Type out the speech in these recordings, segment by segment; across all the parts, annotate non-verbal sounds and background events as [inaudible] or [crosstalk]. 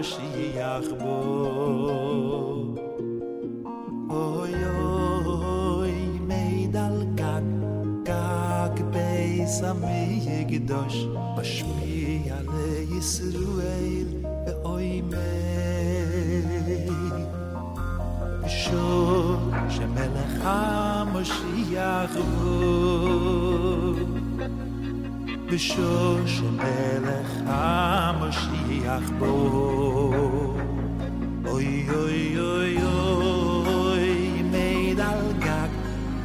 Moshiach bo ישו שמלך המשיח בו. אוי אוי אוי אוי מיד על גג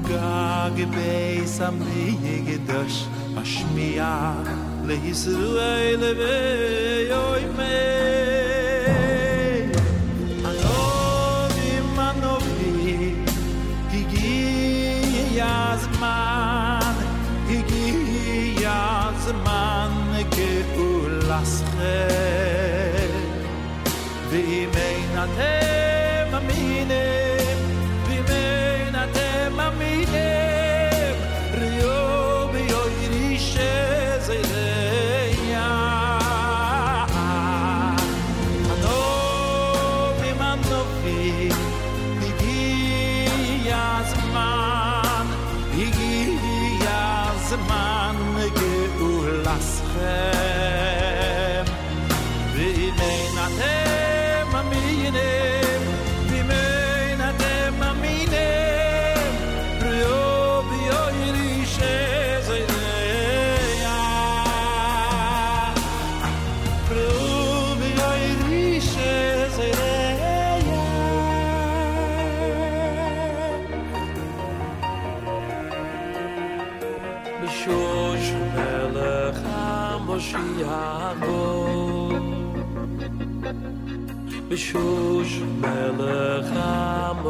גג בייס המי גדוש משמיע לישראל ואוי מיד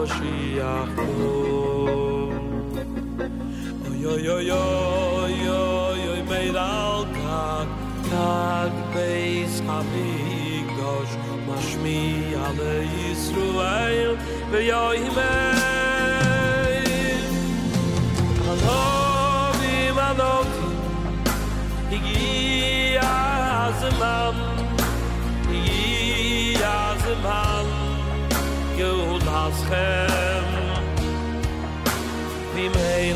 Moshiach kum. Oy, oy, oy, oy, oy, oy, meir al tag, tag beis ha-migdosh, mashmi ale Yisruel, ve yoy himeir. Anovi manoki, higi azman, higi azman, gehul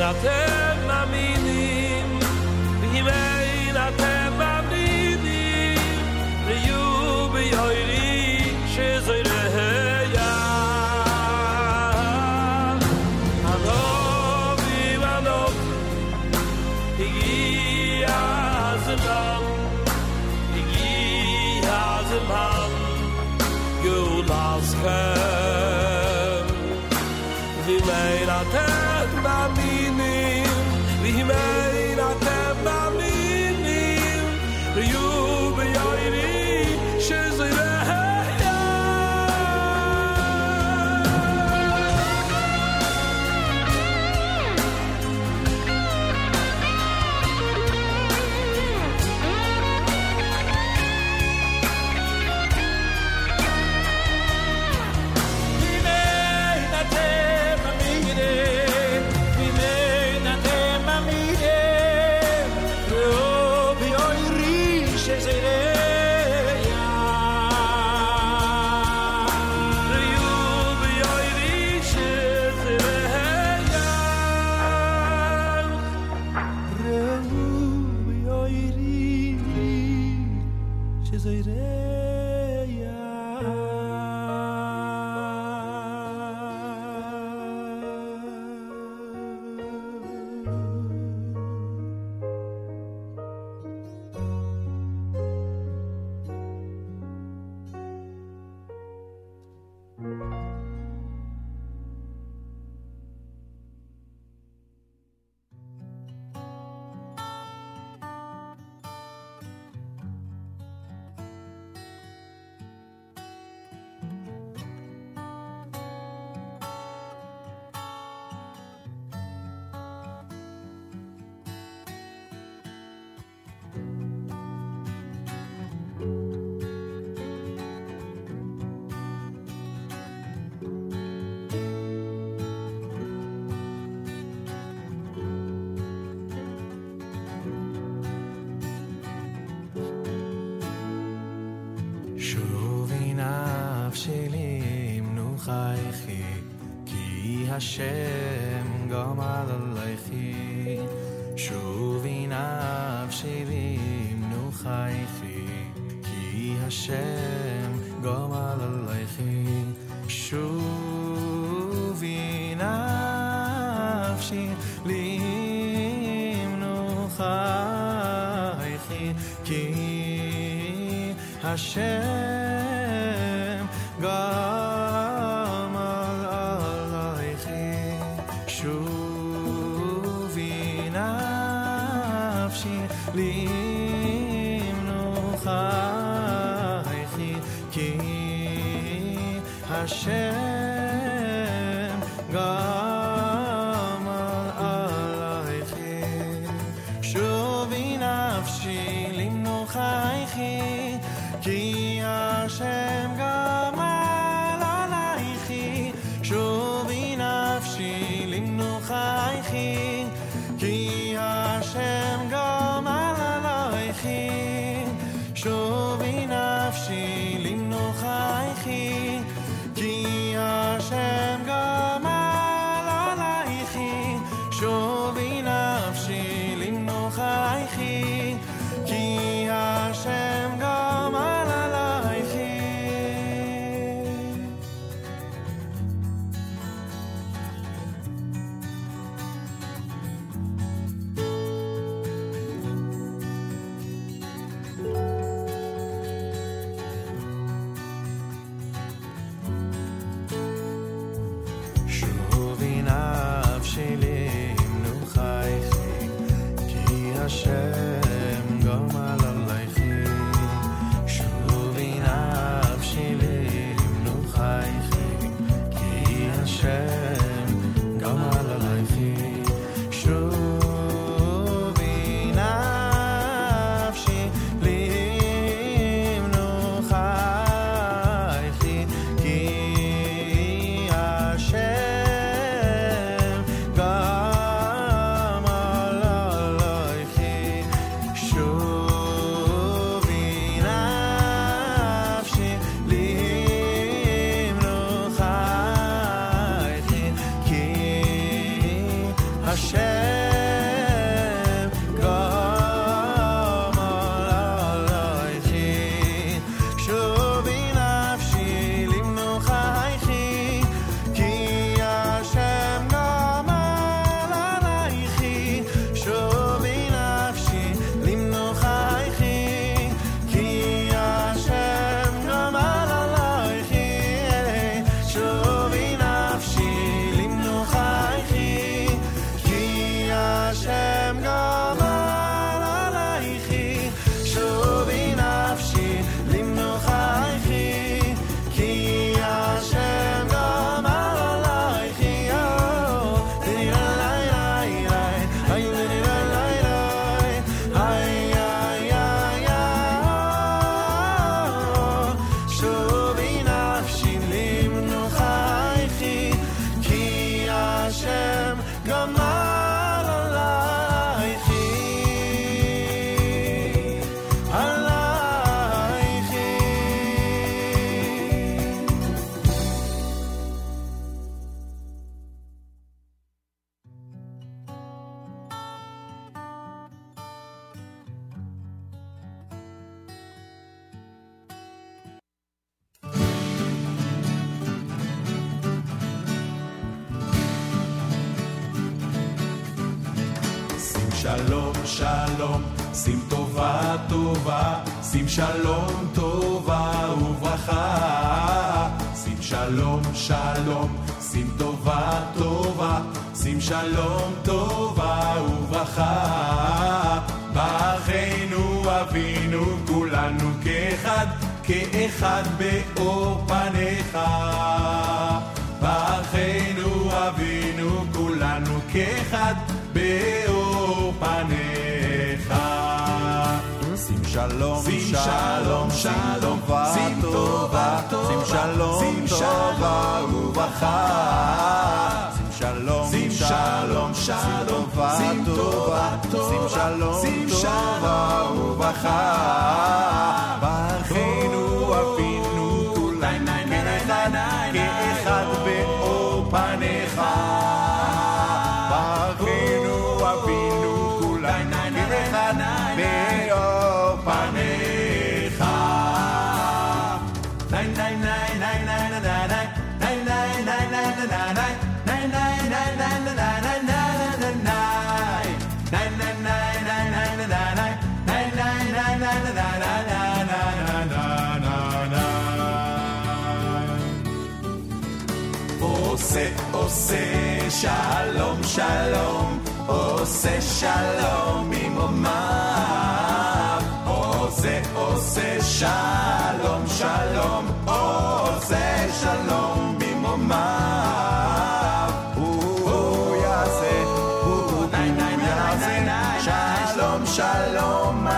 out there השם גמל עלייכי, שובי נפשי לימנו חייכי, כי השם share. shalom.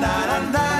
da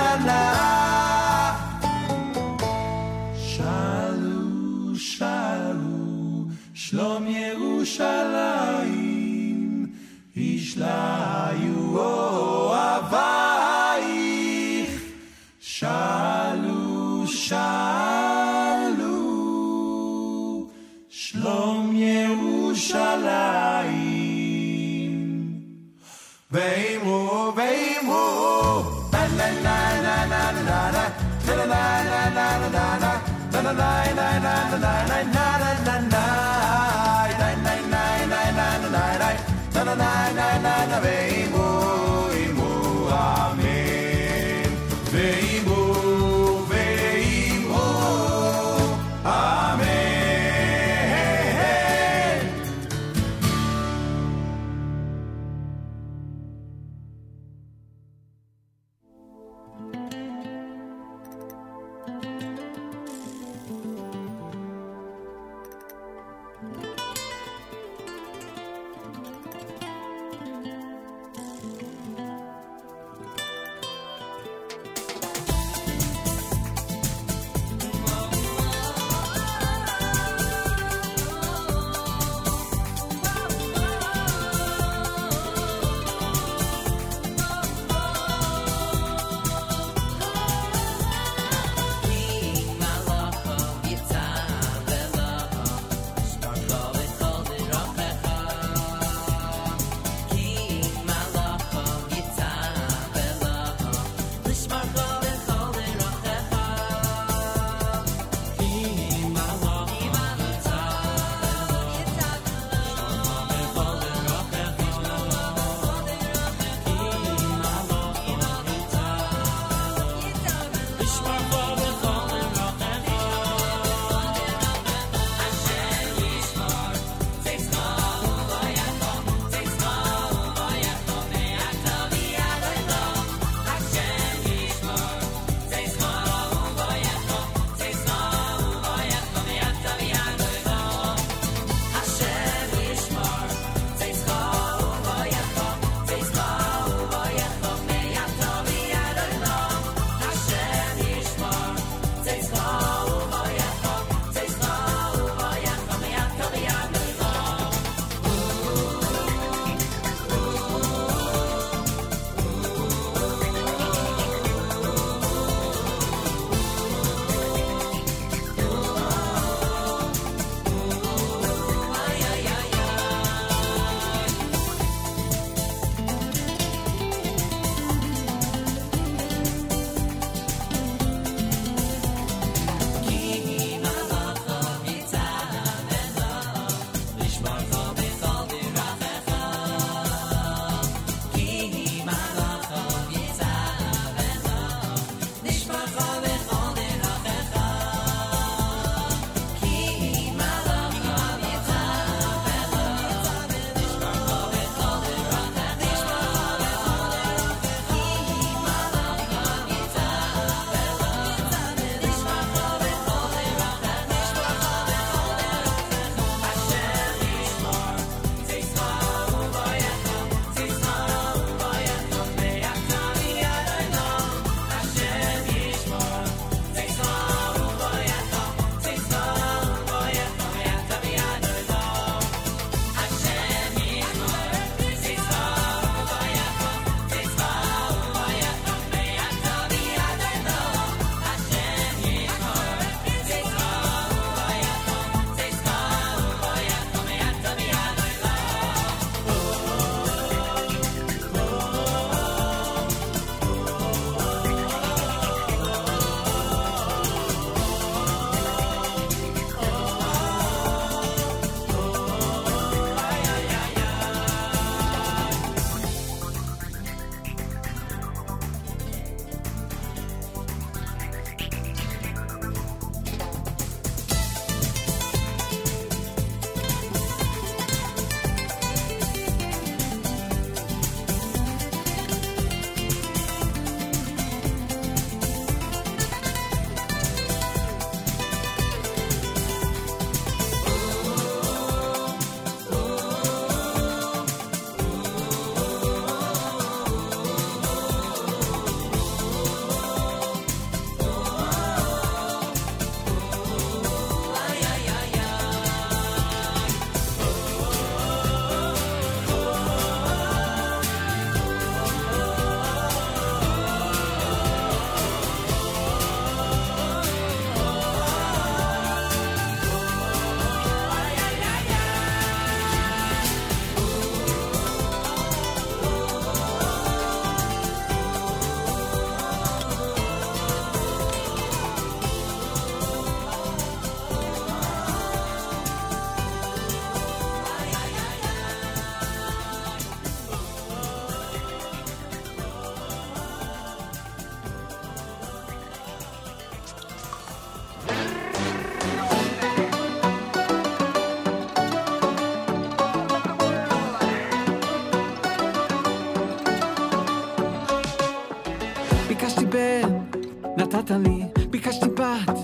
נתת לי, ביקשתי בת,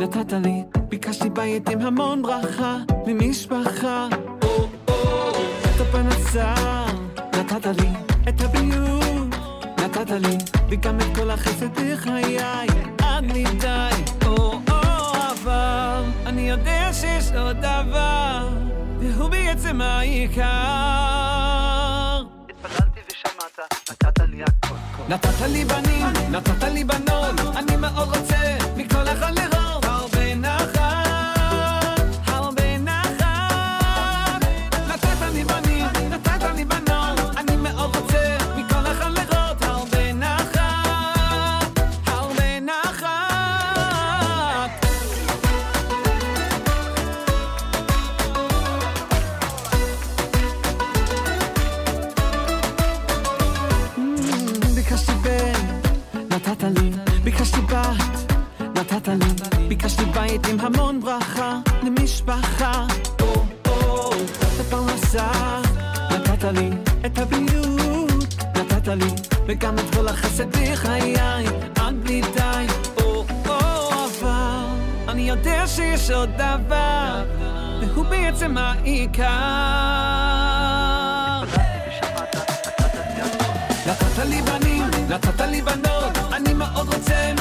נתת לי, ביקשתי בית עם המון ברכה, למשפחה. או, או, את הפרנסה, נתת לי, את הבריאות, נתת לי, וגם את כל החסד בחיי, עד מדי. או, או, אבל אני יודע שיש עוד דבר, והוא בעצם העיקר. נתת לי בנים, נתת לי בנות, אני מאוד רוצה בעצם העיקר. נתת לי בנים, נתת לי בנות, אני מאוד רוצה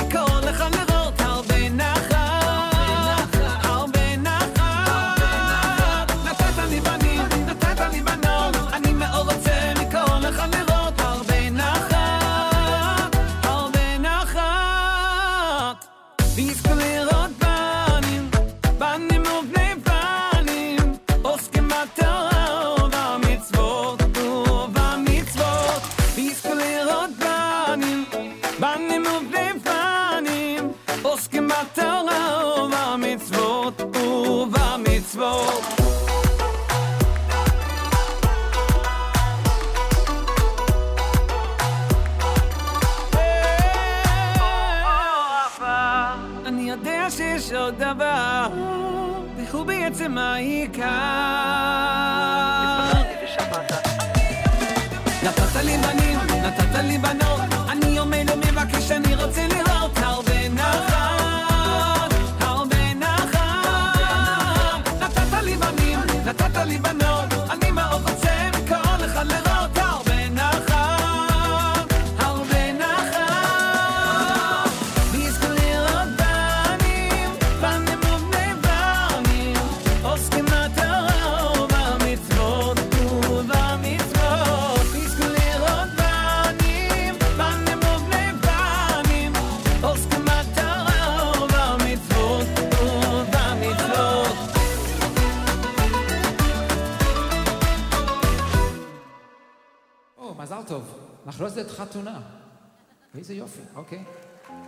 אוקיי.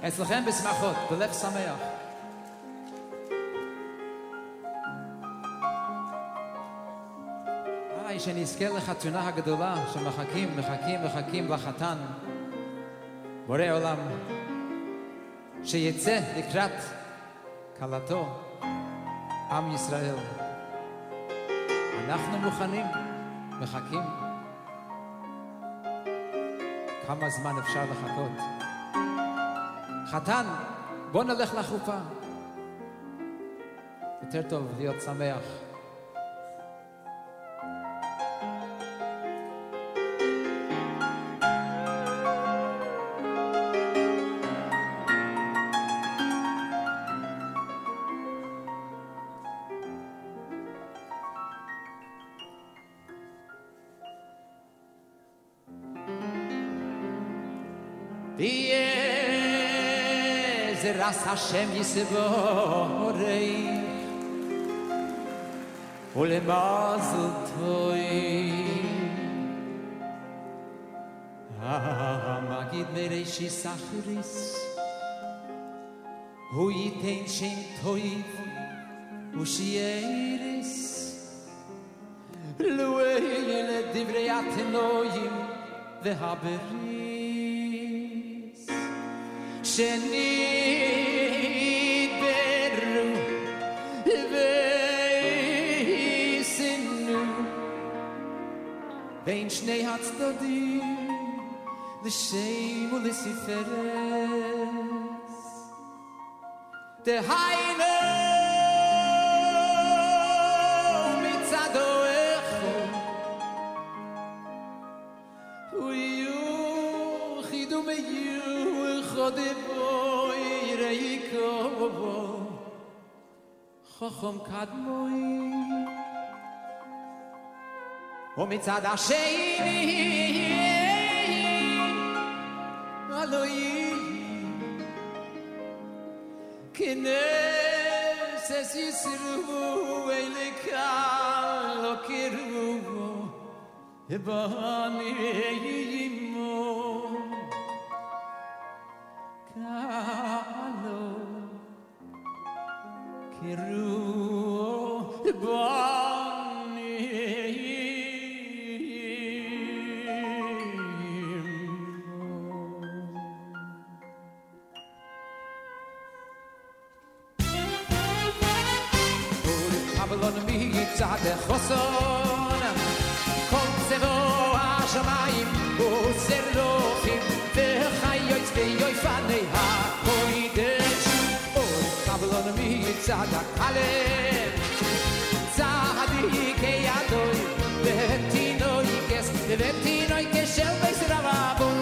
אצלכם בשמחות, בלב שמח. היי, שנזכה לחתונה הגדולה, שמחכים, מחכים, מחכים לחתן. בורא עולם, שיצא לקראת כלתו, עם ישראל. אנחנו מוכנים, מחכים. כמה זמן אפשר לחכות? חתן, בוא נלך לחופה. יותר טוב להיות שמח. יהיה ras hashem yisvorei ole mazel toy ha ah, magit mere shi sachris hu iten shim toy u shi eris. Luei le divreat noyim ve haberis. שני בין שני הצדדים לשם ולספרס דהיינו מצד אוהכו ויו חידו מיו חודבו יראי כובו חכם קדמוי Und mit Zad Hashem Aloi Kines es Yisruhu Eileka Lokiruhu Ebani חוסון כל צבו השמיים עוזר לוחים וחיוץ ויופני הקוידש. עוד חבלון מצד הקלם צעדי כידוי ותינוי כס ותינוי כשל בסרב אבוי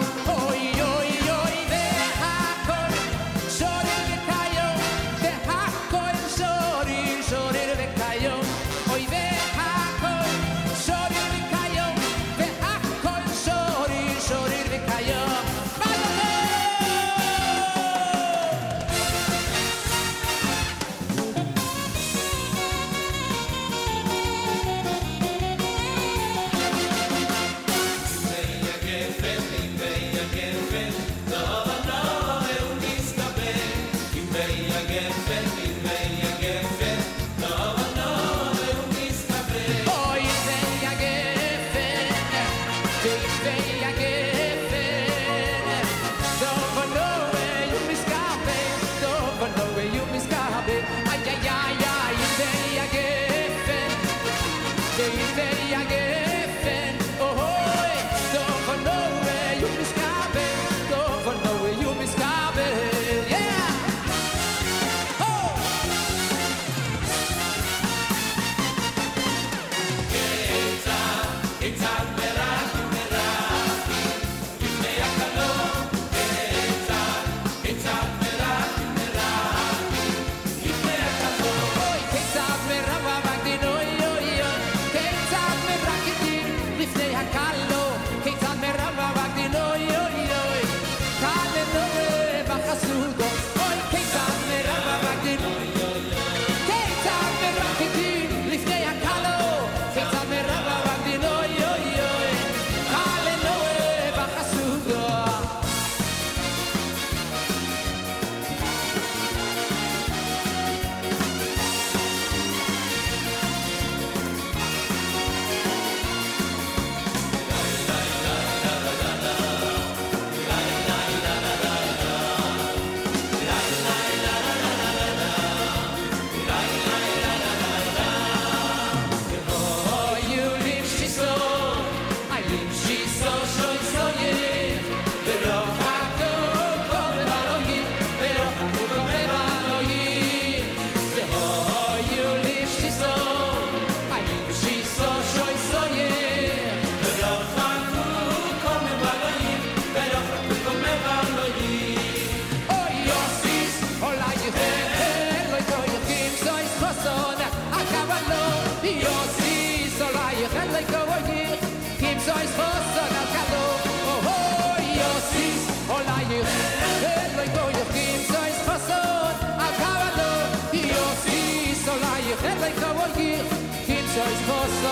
choice for some.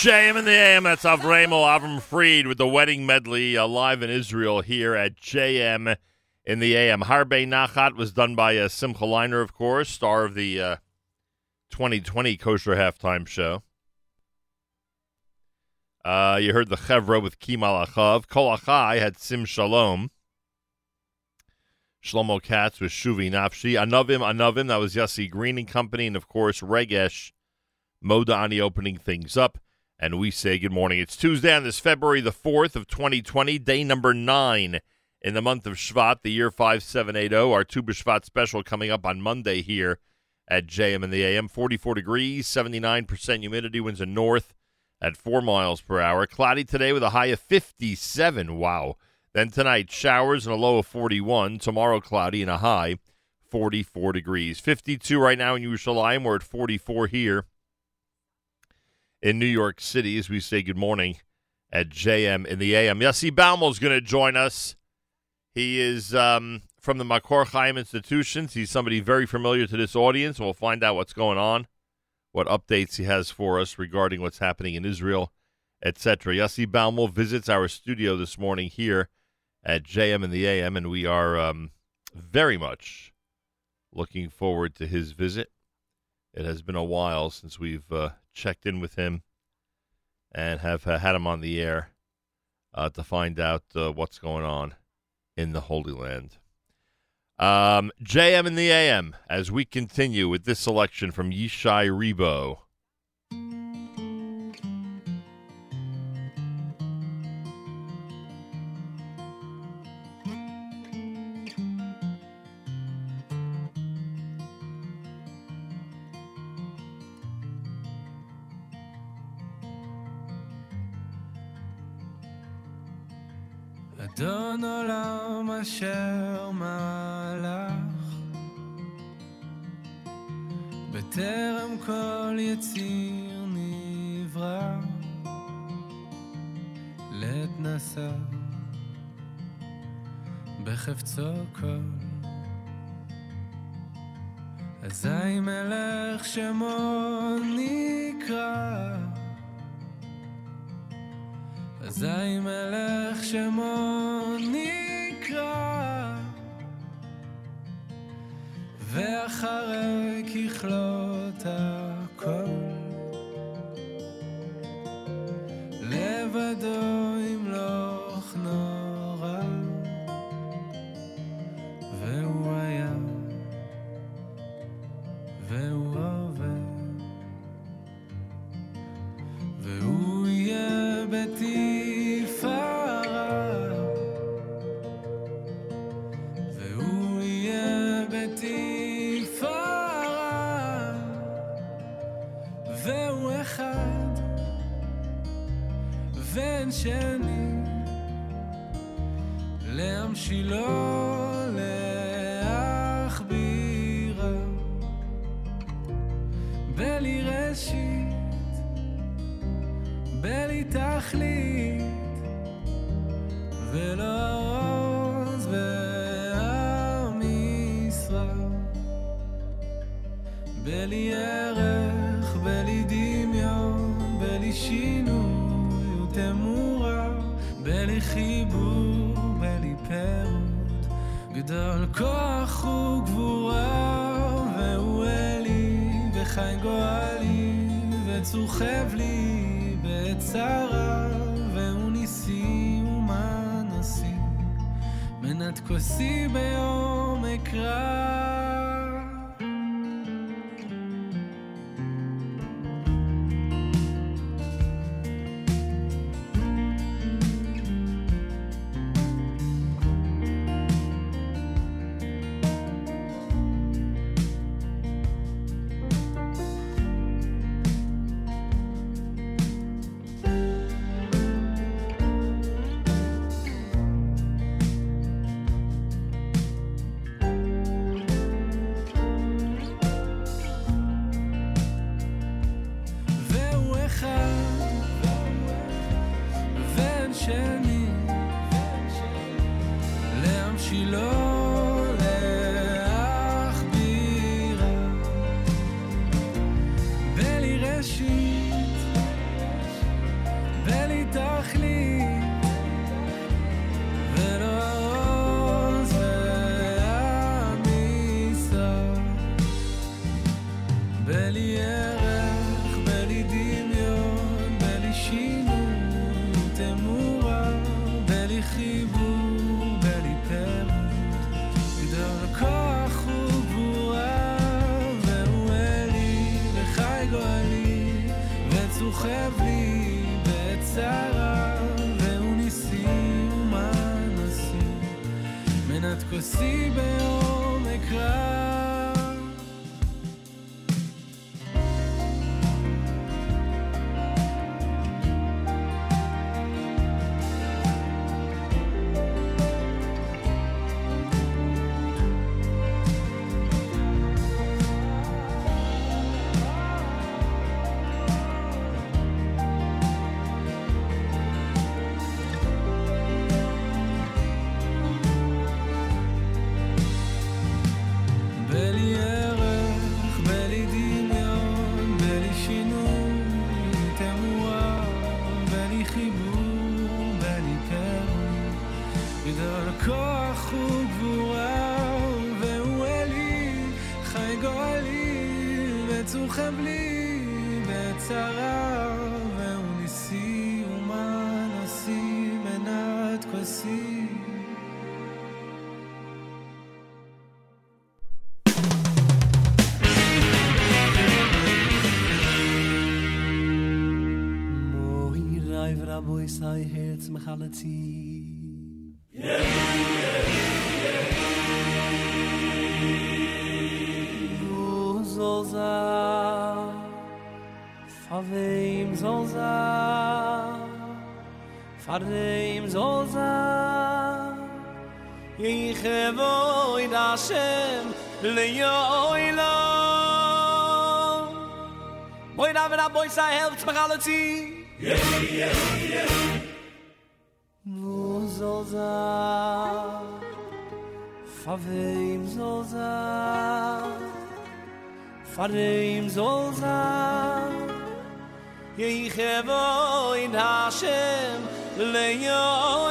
JM in the AM. That's Avramo Avram Fried with the wedding medley uh, live in Israel here at JM in the AM. Harbe Nachat was done by uh, Simcha Leiner, of course, star of the uh, 2020 Kosher Halftime Show. Uh, you heard the Chevra with Ki Malachav. Kol Achai had Sim Shalom. Shlomo Katz was Shuvi Nafshi. Anavim, Anavim, that was Yossi Green and Company. And, of course, Regesh Modani opening things up. And we say good morning. It's Tuesday on this February the 4th of 2020, day number nine in the month of Shvat, the year 5780. Our Tu B'Shvat special coming up on Monday here at JM in the AM. 44 degrees, 79% humidity, winds a north at 4 miles per hour. Cloudy today with a high of 57. Wow. Then tonight, showers and a low of 41. Tomorrow, cloudy and a high 44 degrees. 52 right now in Yerushalayim. We're at 44 here in New York City as we say good morning at JM in the AM. Yossi Baumel's going to join us. He is um, from the Makor Chaim Institutions. He's somebody very familiar to this audience, we'll find out what's going on, what updates he has for us regarding what's happening in Israel, etc. Yossi Baumel visits our studio this morning here at JM in the AM, and we are um, very much looking forward to his visit. It has been a while since we've uh, checked in with him and have uh, had him on the air uh, to find out uh, what's going on in the Holy Land. Um, JM in the AM as we continue with this selection from Yishai Ribo. אשר מלך בטרם כל יציר נברא לעת נסע בחפצו כל. אזי מלך שמו נקרא. אזי מלך שמו נקרא ואחרי ככלות הכל לבדו תחליט sei herz mich alle zi Yeah, Wo soll sein, von wem soll sein, von wem soll sein, ich hevoi da Shem, le yoi la. Boi da vera boi sei, helft mich alle zieh. Yeah, yeah, yeah. far im soll sein ye ich hab in hashem le yo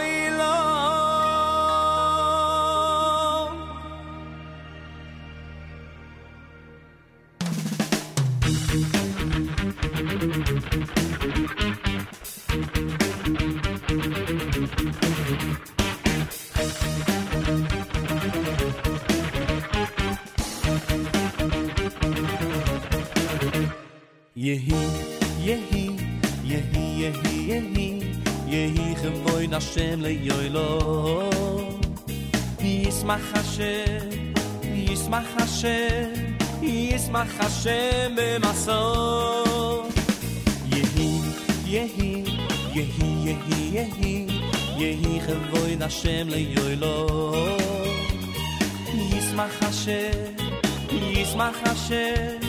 Yehi, yehi, yehi, yehi, yehi, yehi chavoy Hashem le yoilo. Yismach Hashem, yismach Hashem, yismach Hashem b'maso. Yehi, yehi, yehi, yehi, yehi, yehi chavoy Hashem le yoilo. Yismach Hashem, yismach Hashem,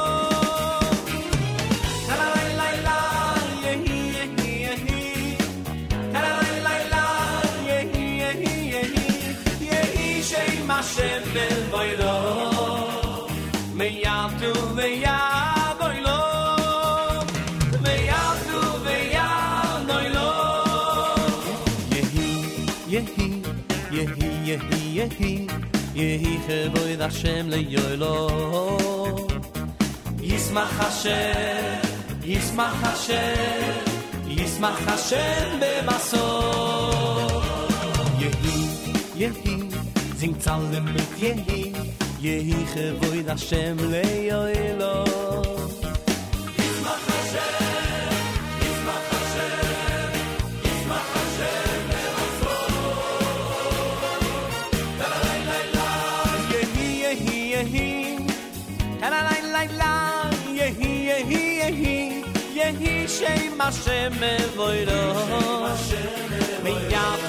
yehi, yehi, yehi chavoy Hashem le yoilo. Yismach Hashem, Yismach Hashem, Yismach Hashem b'maso. Yehi, yehi, sing zalem mit yehi, yehi chavoy Hashem le yoilo. geym ma shme voiro me yat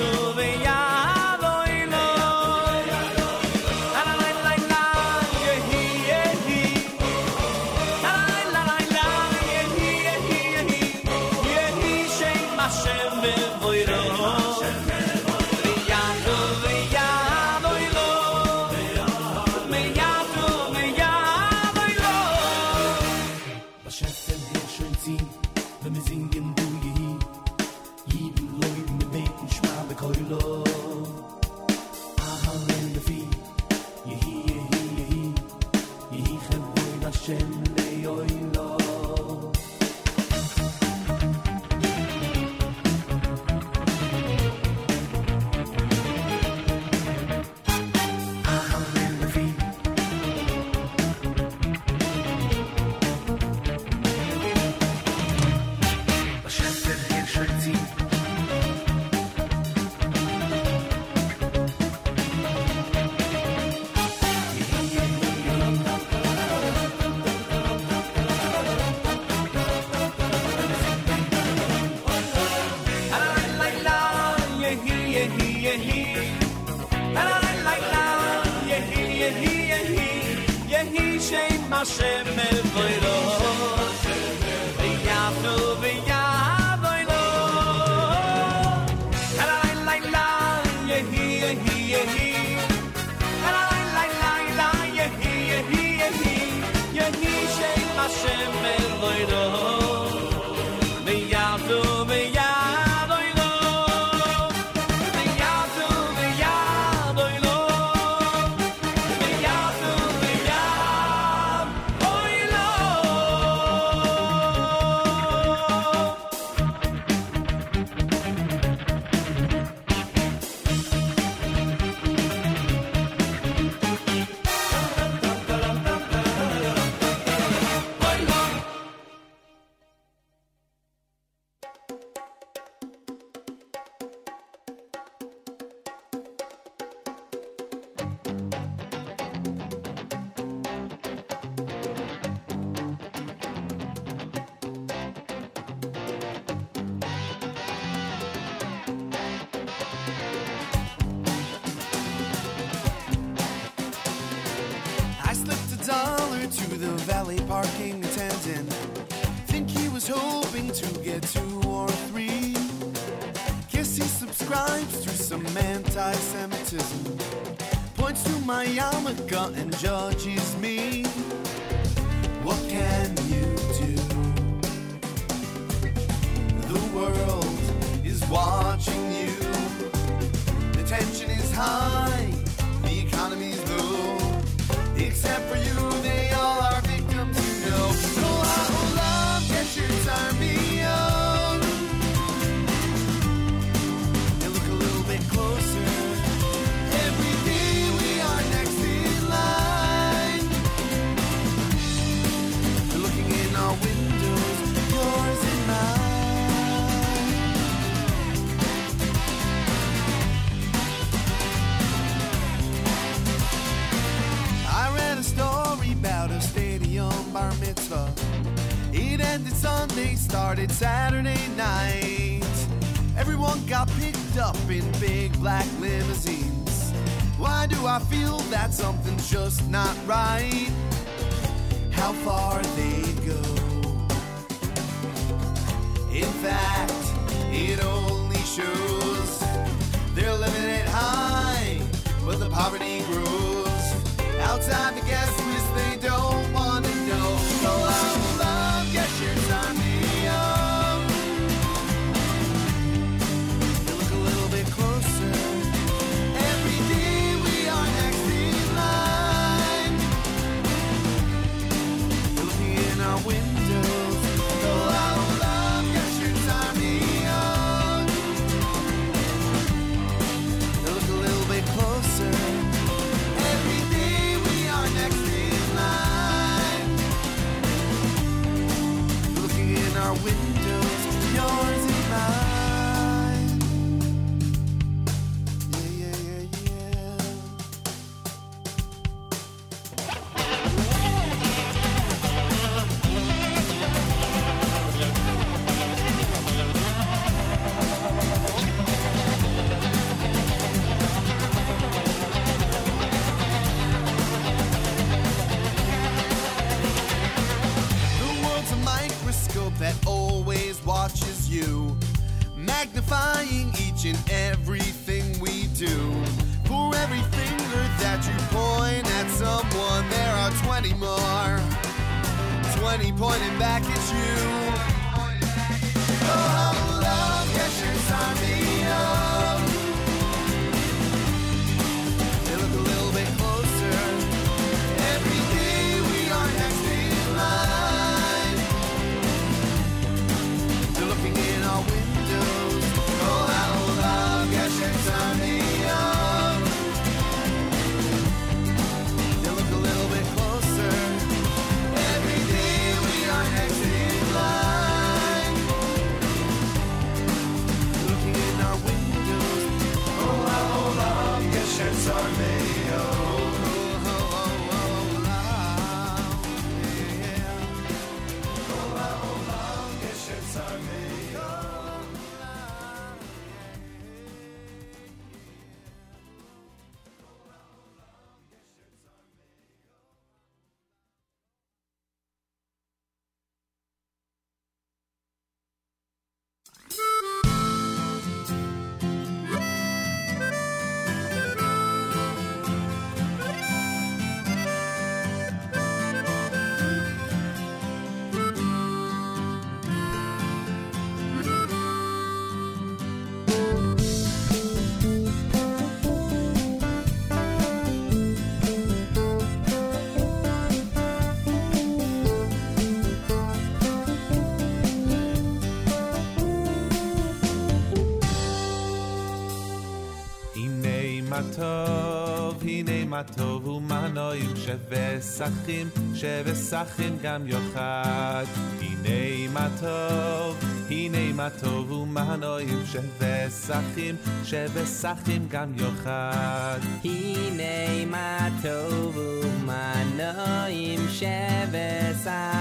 טוב ומה נעים שווה שחים שווה שחים גם יוחד הנה מה טוב הנה מה טוב ומה נעים שווה שחים שווה שחים גם יוחד הנה מה טוב ומה נעים שבשחים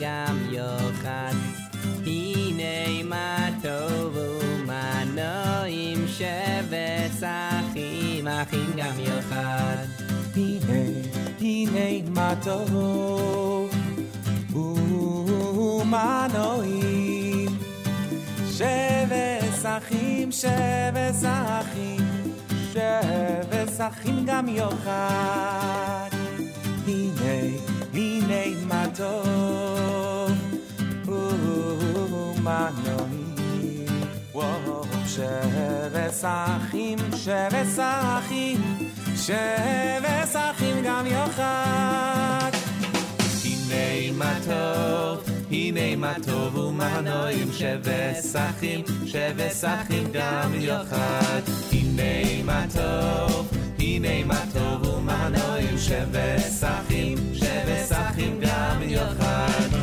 גם יוחד הנה מה טוב ומה נעים שבשחים אחים גם יוחד הנה, הנה מה טוב ומה נעים שבשחים, שבשחים, שבשחים גם יוחד הנה, הנה מה טוב וואו, שבס אחים, שבס אחים, שבס אחים גם יוחד. הנה מה טוב, הנה מה טוב ומה נועים, שבס אחים, שבס אחים גם יוחד. הנה מה טוב, הנה מה טוב ומה נועים, שבס אחים, שבס אחים גם יוחד.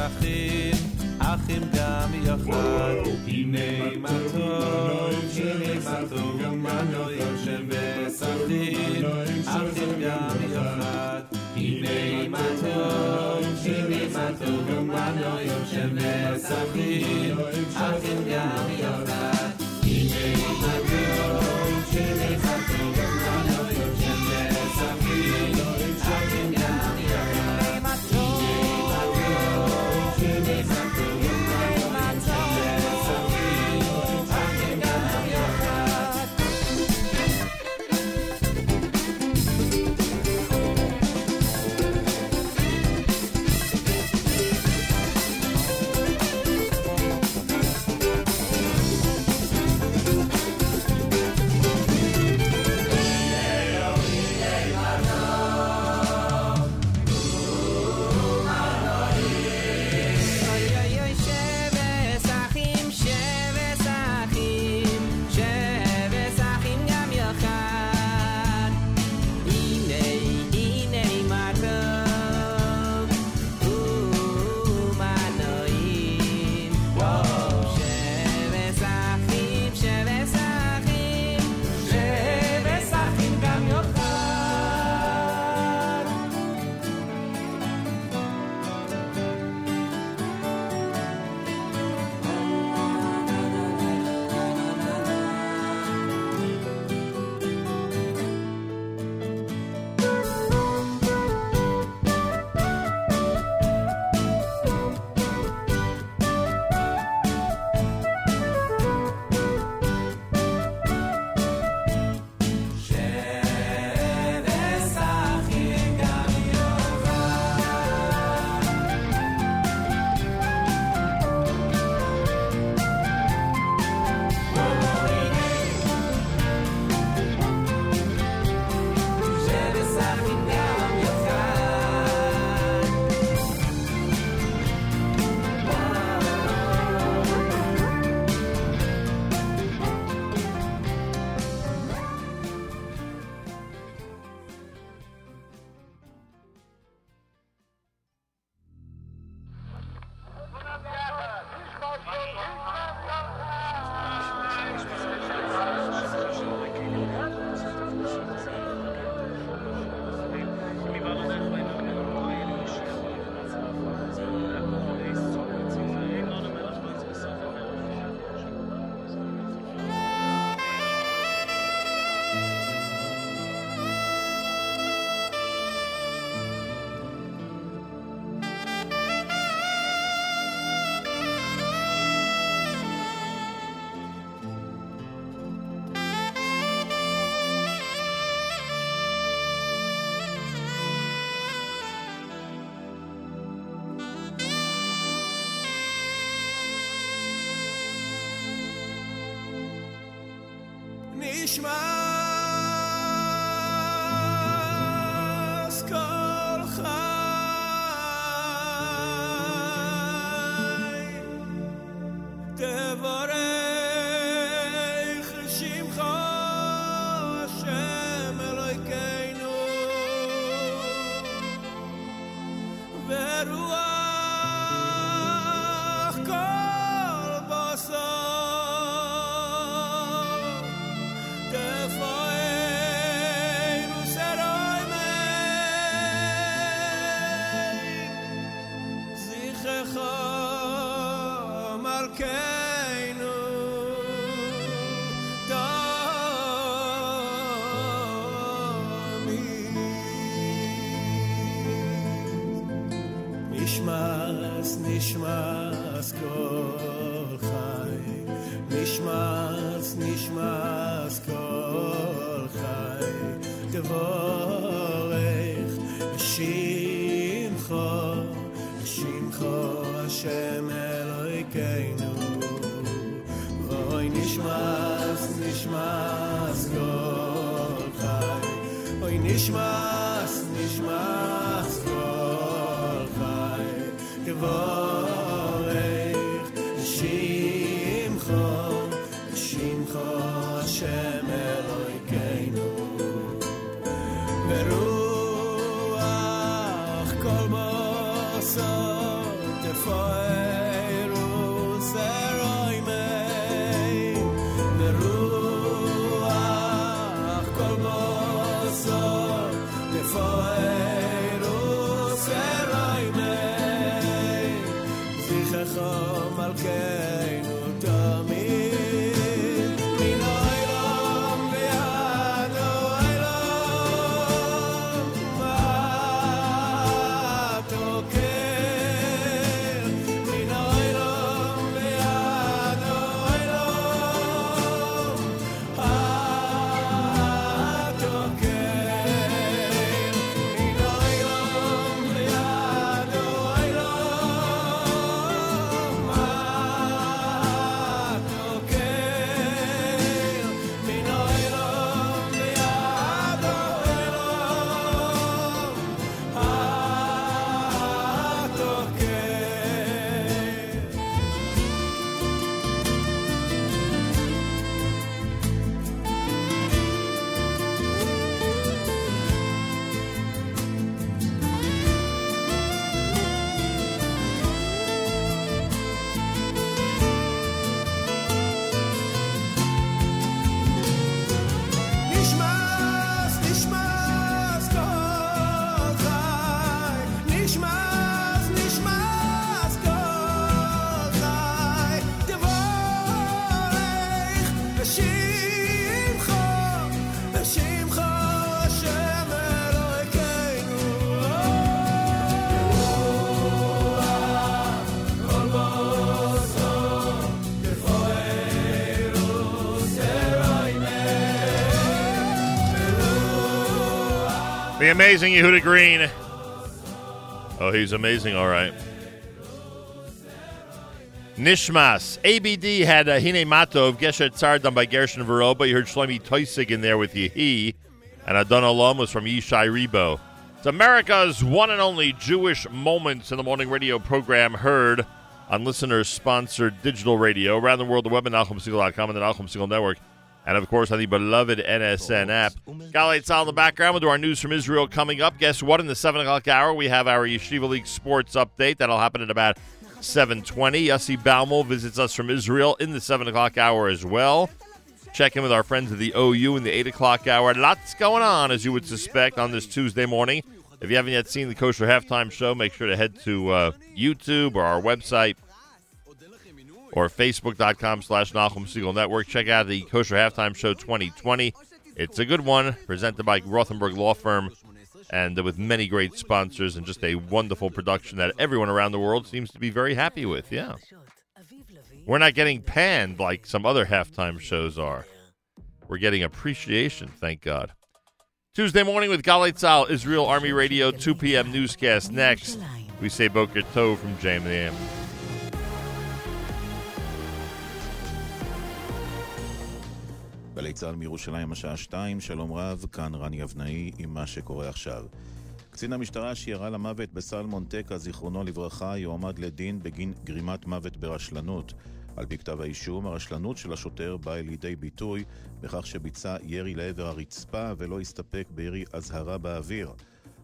שווה שחים, אחים גם יחד. הנה מה טוב, הנה מה טוב ומה נעים שווה שחים, אחים גם יחד. הנה מה טוב, הנה מה טוב ומה נעים שווה שחים, אחים גם יחד. הנה מה טוב, הנה מה Amazing Yehuda Green. Oh, he's amazing, all right. Nishmas. ABD had uh, Hine Matov, Geshet Tsar done by Gershon Veroba. You heard Shlomi Toisig in there with Yehi. And Adon Olam was from Yishai Ribo. It's America's one and only Jewish Moments in the Morning radio program heard on listeners sponsored digital radio around the world, the web at NachumSegal.com and the Nachum Segal Network. And of course, on the beloved NSN app. Galei Tzahal in the background. We'll do our news from Israel coming up. Guess what? In the 7 o'clock hour, we have our Yeshiva League sports update. That'll happen at about 720. Yossi Baumel visits us from Israel in the 7 o'clock hour as well. Check in with our friends at the OU in the 8 o'clock hour. Lots going on, as you would suspect, on this Tuesday morning. If you haven't yet seen the Kosher Halftime Show, make sure to head to uh, YouTube or our website or facebook.com slash Nachum Segal Network. Check out the Kosher Halftime Show 2020. It's a good one, presented by Rothenberg Law Firm, and with many great sponsors, and just a wonderful production that everyone around the world seems to be very happy with. Yeah. We're not getting panned like some other halftime shows are. We're getting appreciation, thank God. Tuesday morning with Galit Tzal, Israel Army Radio, 2 p.m. newscast next. We say Boker Tov from JMM. גלי צה"ל מירושלים השעה שתיים, שלום רב, כאן רני אבנאי עם מה שקורה עכשיו. קצין המשטרה שירה למוות בסלמון טקה, זיכרונו לברכה, יועמד לדין בגין גרימת מוות ברשלנות. על פי כתב האישום, הרשלנות של השוטר באה לידי ביטוי בכך שביצע ירי לעבר הרצפה ולא הסתפק בירי אזהרה באוויר.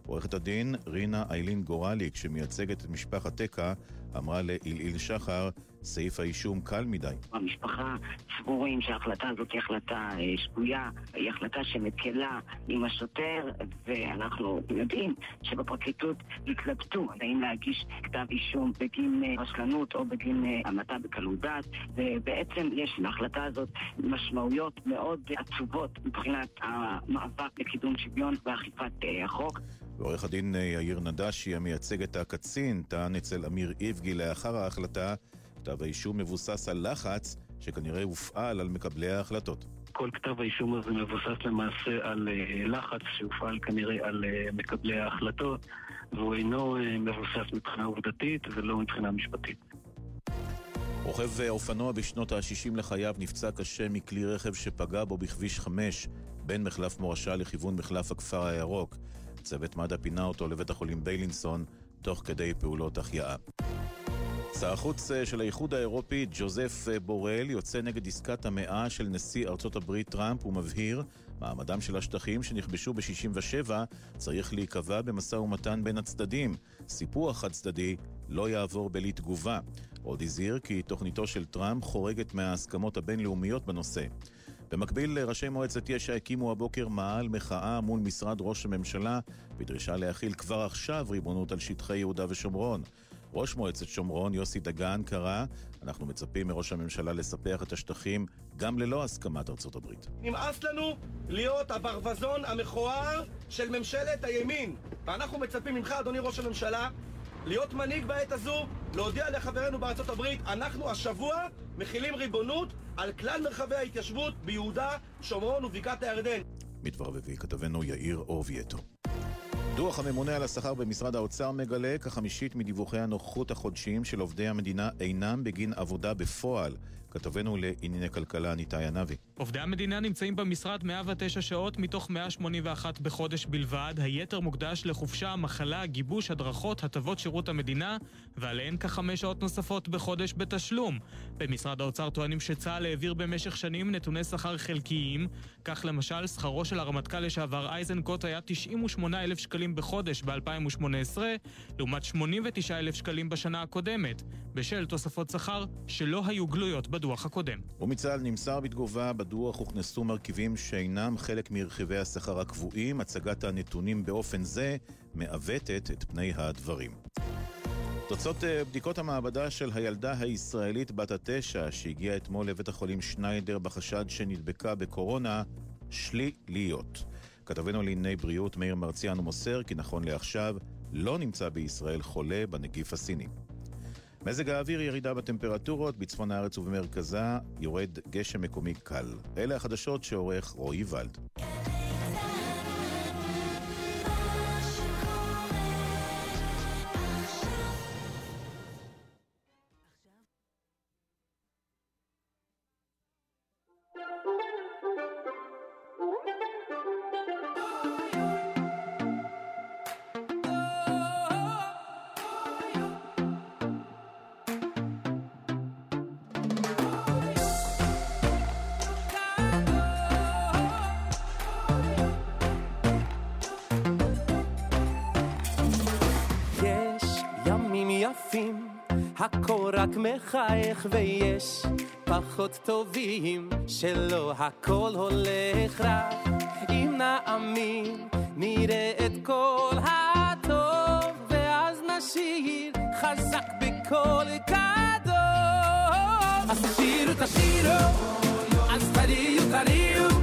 עורכת הדין רינה איילין גורליק, שמייצגת את משפחת טקה, אמרה לעילעיל שחר, סעיף האישום קל מדי. המשפחה סבורים שההחלטה הזאת היא החלטה אה, שגויה, היא החלטה שמקלה עם השוטר, ואנחנו יודעים שבפרקליטות התלבטו האם להגיש כתב אישום בגין אה, רשלנות או בגין אה, המתה בקלות דעת, ובעצם יש להחלטה הזאת משמעויות מאוד עצובות מבחינת המאבק לקידום שוויון ואכיפת החוק. ועורך הדין יאיר נדשי, המייצג את הקצין, טען אצל אמיר איבגי לאחר ההחלטה, כתב האישום מבוסס על לחץ שכנראה הופעל על מקבלי ההחלטות. כל כתב האישום הזה מבוסס למעשה על אה, לחץ שהופעל כנראה על אה, מקבלי ההחלטות והוא אינו אה, מבוסס מבחינה עובדתית ולא מבחינה משפטית. רוכב אופנוע בשנות ה-60 לחייו נפצע קשה מכלי רכב שפגע בו בכביש 5 בין מחלף מורשה לכיוון מחלף הכפר הירוק. צוות מד"א פינה אותו לבית החולים ביילינסון תוך כדי פעולות החייאה. שר החוץ אה, של האיחוד האירופי, ג'וזף אה, בורל, יוצא נגד עסקת המאה של נשיא ארצות הברית טראמפ ומבהיר מעמדם של השטחים שנכבשו ב-67 צריך להיקבע במשא ומתן בין הצדדים. סיפוח חד צדדי לא יעבור בלי תגובה. עוד הזהיר כי תוכניתו של טראמפ חורגת מההסכמות הבינלאומיות בנושא. במקביל, ראשי מועצת יש"ע הקימו הבוקר מאהל מחאה מול משרד ראש הממשלה בדרישה להכיל כבר עכשיו ריבונות על שטחי יהודה ושומרון. ראש מועצת שומרון, יוסי דגן, קרא, אנחנו מצפים מראש הממשלה לספח את השטחים גם ללא הסכמת ארצות הברית. נמאס לנו להיות הברווזון המכוער של ממשלת הימין. ואנחנו מצפים ממך, אדוני ראש הממשלה, להיות מנהיג בעת הזו, להודיע לחברינו בארצות הברית, אנחנו השבוע מכילים ריבונות על כלל מרחבי ההתיישבות ביהודה, שומרון ובקעת הירדן. מדבר רביעי כתבנו יאיר אורבייטו. דוח הממונה על השכר במשרד האוצר מגלה כחמישית מדיווחי הנוכחות החודשיים של עובדי המדינה אינם בגין עבודה בפועל. כתבנו לענייני כלכלה ניתאי ענבי. עובדי המדינה נמצאים במשרד 109 שעות מתוך 181 בחודש בלבד, היתר מוקדש לחופשה, מחלה, גיבוש, הדרכות, הטבות שירות המדינה, ועליהן כחמש שעות נוספות בחודש בתשלום. במשרד האוצר טוענים שצה"ל העביר במשך שנים נתוני שכר חלקיים, כך למשל שכרו של הרמטכ"ל לשעבר אייזנקוט היה 98 אלף שקלים בחודש ב-2018, לעומת 89 אלף שקלים בשנה הקודמת, בשל תוספות שכר שלא היו גלויות בדוח הקודם. ומצה"ל נמסר בתגובה, בדוח הוכנסו מרכיבים שאינם חלק מרכיבי השכר הקבועים. הצגת הנתונים באופן זה מעוותת את פני הדברים. תוצאות אה, בדיקות המעבדה של הילדה הישראלית בת התשע שהגיעה אתמול לבית החולים שניידר בחשד שנדבקה בקורונה, שליליות. כתבנו לענייני בריאות מאיר מרציאנו מוסר כי נכון לעכשיו לא נמצא בישראל חולה בנגיף הסיני. מזג האוויר ירידה בטמפרטורות, בצפון הארץ ובמרכזה יורד גשם מקומי קל. אלה החדשות שעורך רועי ולד. יפים, הכל רק מחייך ויש פחות טובים, שלא הכל הולך רע. אם נאמין, נראה את כל הטוב, ואז נשיר חזק בקול גדול. אז תשירו, תשירו, אז תריעו, תריעו.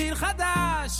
שיר חדש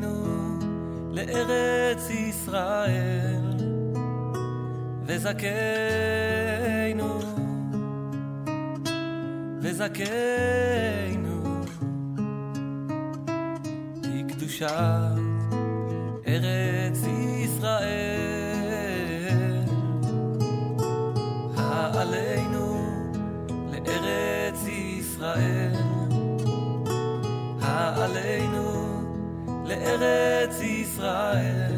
אלינו לארץ ישראל וזכינו וזכינו כי קדושת ארץ ישראל. העלינו לארץ ישראל. העלינו לארץ ישראל,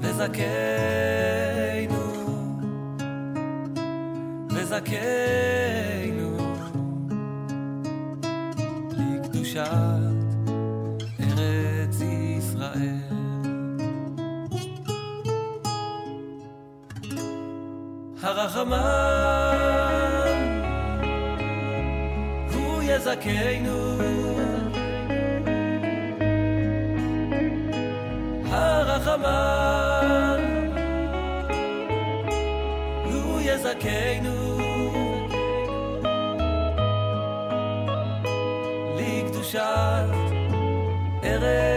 וזכינו, וזכינו, לקדושת ארץ ישראל. הרחמן הוא יזכנו רחמן, הוא יזכנו לקדושת ארץ.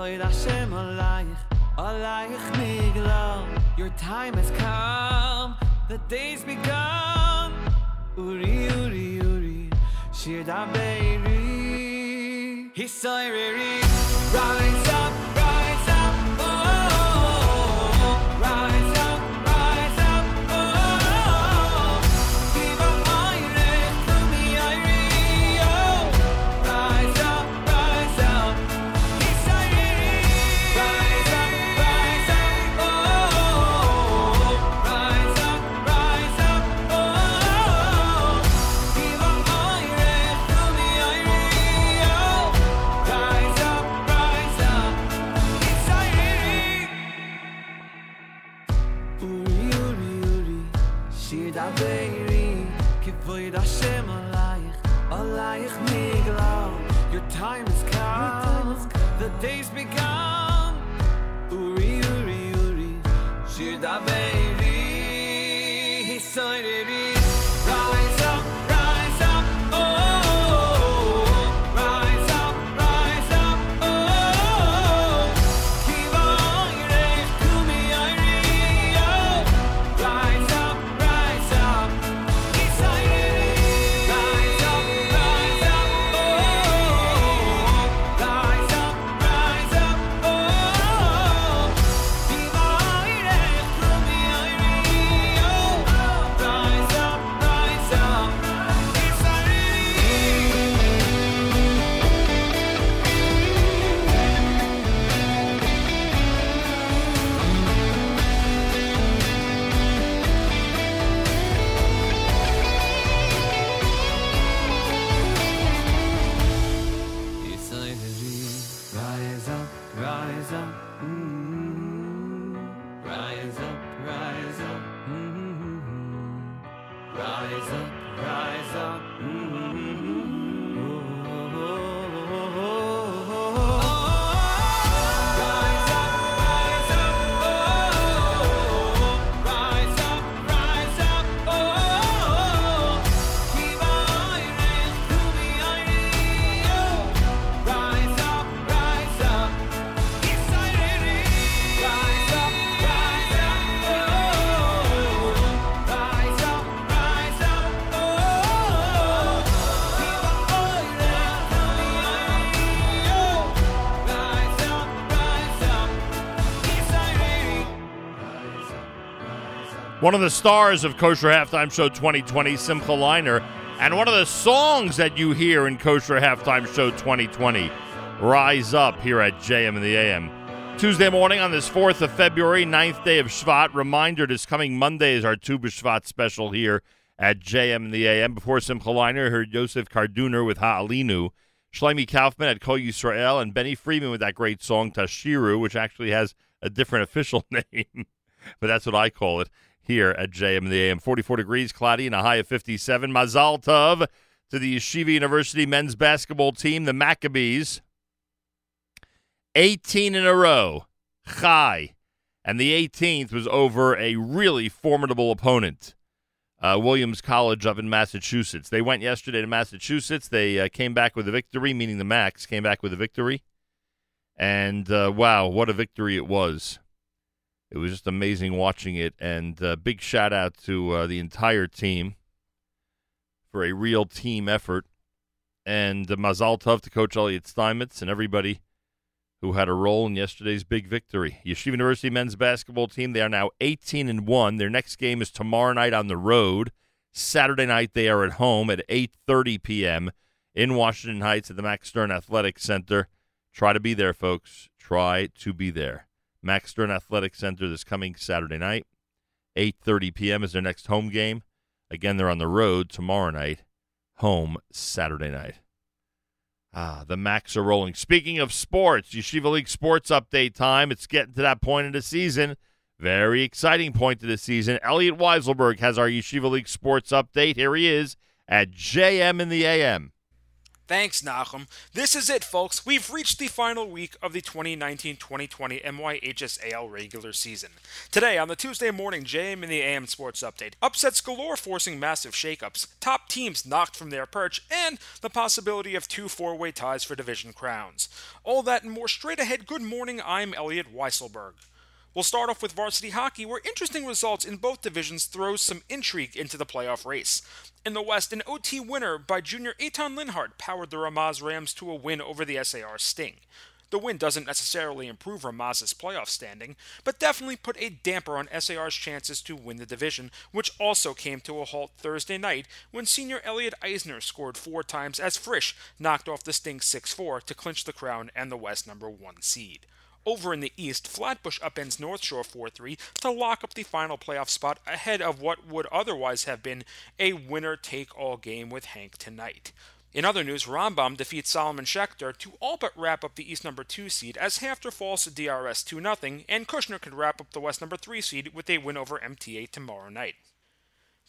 Void Hashem Alayich, Alayich Niglar. Your time has come, the days begin. one of the stars of Kosher Halftime Show 2020, Simcha Leiner, and one of the songs that you hear in Kosher Halftime Show 2020, Rise Up, here at JM in the AM. Tuesday morning on this 4th of February, 9th day of Shvat. Reminder, this coming Monday is our Tu B'Shvat special here at JM in the AM. Before Simcha Leiner, I heard Yosef Karduner with Ha'alinu, Shlomi Kaufman at Kol Yisrael, and Benny Friedman with that great song Tashiru, which actually has a different official [laughs] name, but that's what I call it here at JM the AM. 44 degrees, cloudy, and a high of 57. Mazal Tov to the Yeshiva University men's basketball team, the Maccabees. 18 in a row. Chai. And the 18th was over a really formidable opponent, uh, Williams College up in Massachusetts. They went yesterday to Massachusetts. They uh, came back with a victory, meaning the Macs came back with a victory. And uh, wow, what a victory it was. It was just amazing watching it. And uh, big shout out to uh, the entire team for a real team effort. And uh, Mazal Tov to Coach Elliot Steinmetz and everybody who had a role in yesterday's big victory. Yeshiva University men's basketball team, they are now 18 and 1. Their next game is tomorrow night on the road. Saturday night they are at home at 8:30 p.m. in Washington Heights at the Max Stern Athletic Center. Try to be there, folks. Try to be there. Max Stern Athletic Center this coming Saturday night. 8:30 p.m. is their next home game. Again, they're on the road tomorrow night. Home Saturday night. Ah, the Macs are rolling. Speaking of sports, Yeshiva League sports update time. It's getting to that point of the season. Very exciting point of the season. Elliot Weiselberg has our Yeshiva League sports update. Here he is at JM in the AM. Thanks, Nachum. This is it, folks. We've reached the final week of the 2019-2020 MYHSAL regular season. Today, on the Tuesday morning JM in the AM Sports Update, upsets galore forcing massive shakeups, top teams knocked from their perch, and the possibility of two four-way ties for division crowns. All that and more straight ahead. Good morning, I'm Elliot Weiselberg. We'll start off with varsity hockey, where interesting results in both divisions throws some intrigue into the playoff race. In the West, an OT winner by junior Eitan Linhart powered the Ramaz Rams to a win over the SAR Sting. The win doesn't necessarily improve Ramaz's playoff standing, but definitely put a damper on SAR's chances to win the division, which also came to a halt Thursday night when senior Elliot Eisner scored four times as Frisch knocked off the Sting 6 4 to clinch the crown and the West number one seed. Over in the East, Flatbush upends North Shore 4 3 to lock up the final playoff spot ahead of what would otherwise have been a winner take all game with HANC tonight. In other news, Rambam defeats Solomon Schechter to all but wrap up the East number 2 seed as HAFTR falls to DRS 2 0, and Kushner could wrap up the West number 3 seed with a win over MTA tomorrow night.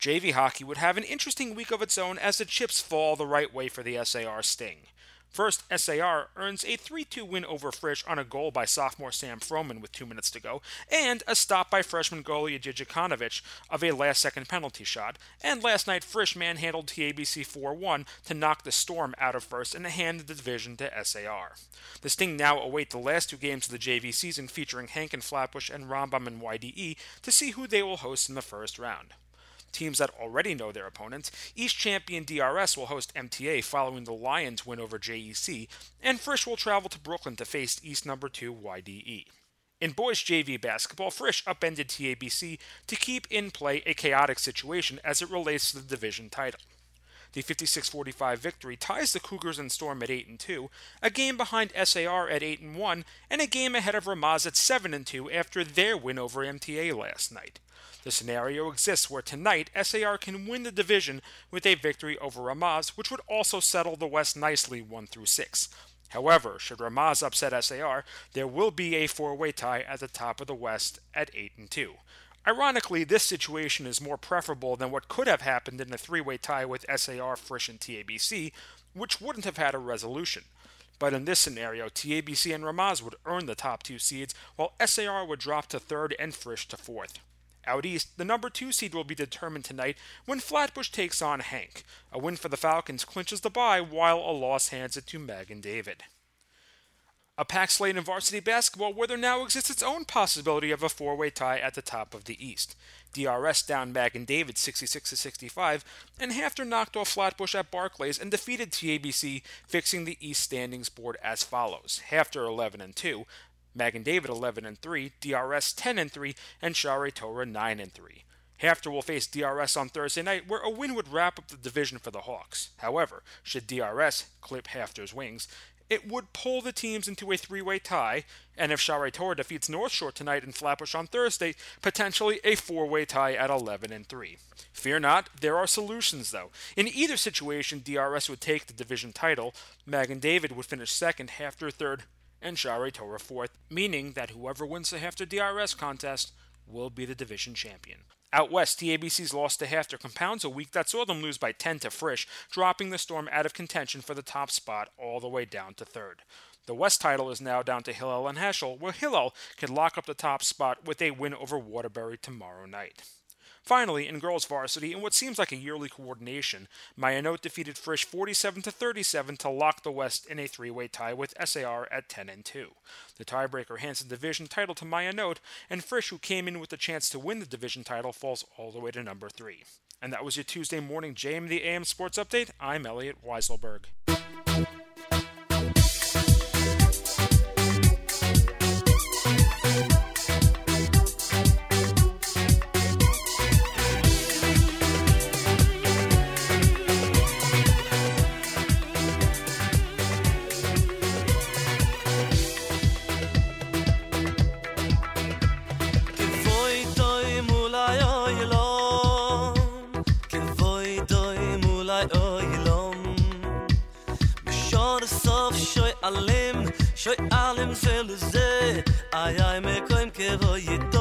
JV hockey would have an interesting week of its own as the chips fall the right way for the SAR Sting. First, SAR earns a 3 2 win over Frisch on a goal by sophomore Sam Froman with two minutes to go, and a stop by freshman goalie Jijikonovich of a last second penalty shot. And last night, Frisch manhandled TABC 4 1 to knock the Storm out of first and hand the division to SAR. The Sting now await the last two games of the JV season featuring HANC and Flatbush and Rambam and YDE to see who they will host in the first round teams that already know their opponents. East champion DRS will host MTA following the Lions win over JEC, and Frisch will travel to Brooklyn to face East number 2 YDE. In boys JV basketball, Frisch upended TABC to keep in play a chaotic situation as it relates to the division title. The 56-45 victory ties the Cougars and Storm at 8 and 2, a game behind SAR at 8 and 1, and a game ahead of Ramaz at 7 and 2 after their win over MTA last night. The scenario exists where tonight SAR can win the division with a victory over Ramaz, which would also settle the West nicely 1 through 6. However, should Ramaz upset SAR, there will be a four-way tie at the top of the West at 8 and 2. Ironically, this situation is more preferable than what could have happened in a three-way tie with SAR, Frisch, and TABC, which wouldn't have had a resolution. But in this scenario, TABC and Ramaz would earn the top two seeds, while SAR would drop to third and Frisch to fourth. Out east, the number two seed will be determined tonight when Flatbush takes on HANC. A win for the Falcons clinches the bye, while a loss hands it to Magen David. A packed slate in varsity basketball where there now exists its own possibility of a four-way tie at the top of the East. DRS down Magen David 66 65, and HAFTR knocked off Flatbush at Barclays and defeated TABC, fixing the East standings board as follows: HAFTR 11 and 2, Magen David 11 and 3, DRS 10 and 3, and Shaarei Torah 9 and 3. HAFTR will face DRS on Thursday night, where a win would wrap up the division for the Hawks. However, should DRS clip HAFTR's wings, it would pull the teams into a three-way tie, and if Shaarei Torah defeats North Shore tonight and Flatbush on Thursday, potentially a four-way tie at 11 and 3. Fear not, there are solutions though. In either situation, DRS would take the division title, Magen David would finish second, HAFTR third, and Shaarei Torah fourth, meaning that whoever wins the HAFTR DRS contest will be the division champion. Out west, TABC's loss to HAFTR compounds a week that saw them lose by 10 to Frisch, dropping the Storm out of contention for the top spot all the way down to third. The West title is now down to Hillel and Heschel, where Hillel can lock up the top spot with a win over Waterbury tomorrow night. Finally, in girls varsity, in what seems like a yearly coordination, Ma'ayanot defeated Frisch 47 to 37 to lock the West in a three-way tie with SAR at 10 and 2. The tiebreaker hands the division title to Ma'ayanot, and Frisch, who came in with the chance to win the division title, falls all the way to number 3. And that was your Tuesday morning JM the AM Sports Update. I'm Elliot Weiselberg. שוי אלם זל sell איי איי ay ay me ke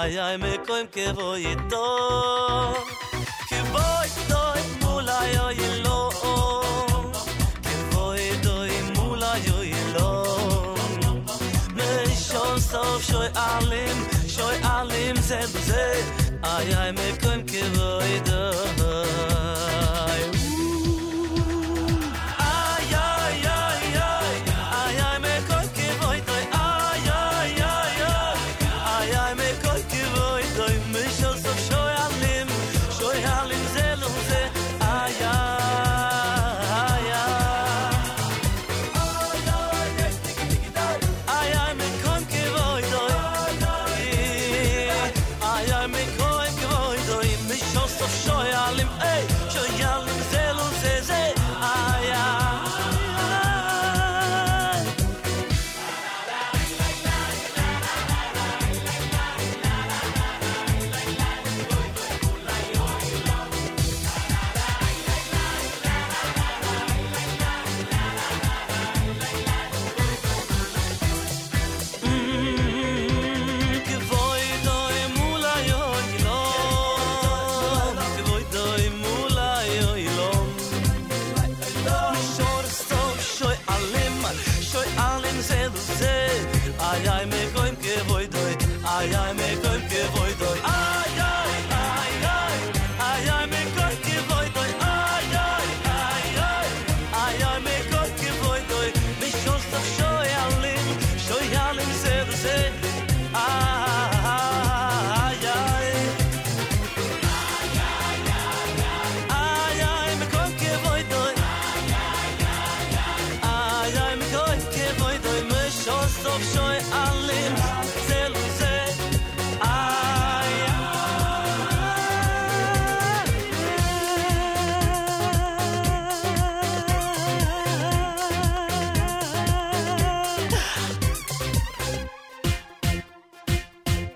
ay ay me koim ke voy to ke voy to mula yo ilo ke voy to mula yo lo me shon so shoy alim shoy alim ze ze ay ay me koim ke voy to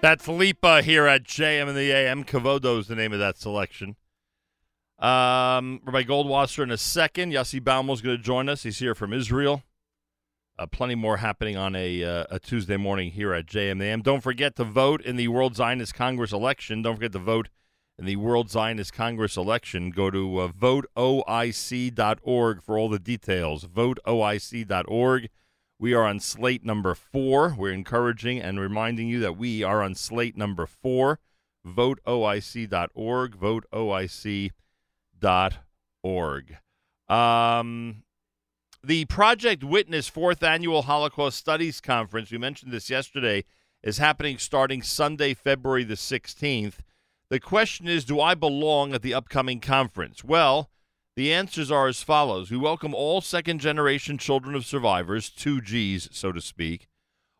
That Philippa here at JM and the AM. Kavodo is the name of that selection. Um, Rabbi Goldwasser in a second. Yossi Baumel's going to join us. He's here from Israel. Uh, plenty more happening on a, uh, a Tuesday morning here at JM and AM. Don't forget to vote in the World Zionist Congress election. Don't forget to vote in the World Zionist Congress election. Go to uh, voteoic.org for all the details. Voteoic.org. We are on slate number four. We're encouraging and reminding you that we are on slate number four. Voteoic.org. Voteoic.org. Um, the Project Witness fourth annual Holocaust Studies Conference, we mentioned this yesterday, is happening starting Sunday, February the 16th. The question is Do I belong at the upcoming conference? Well, the answers are as follows We welcome all second generation children of survivors, two G's, so to speak,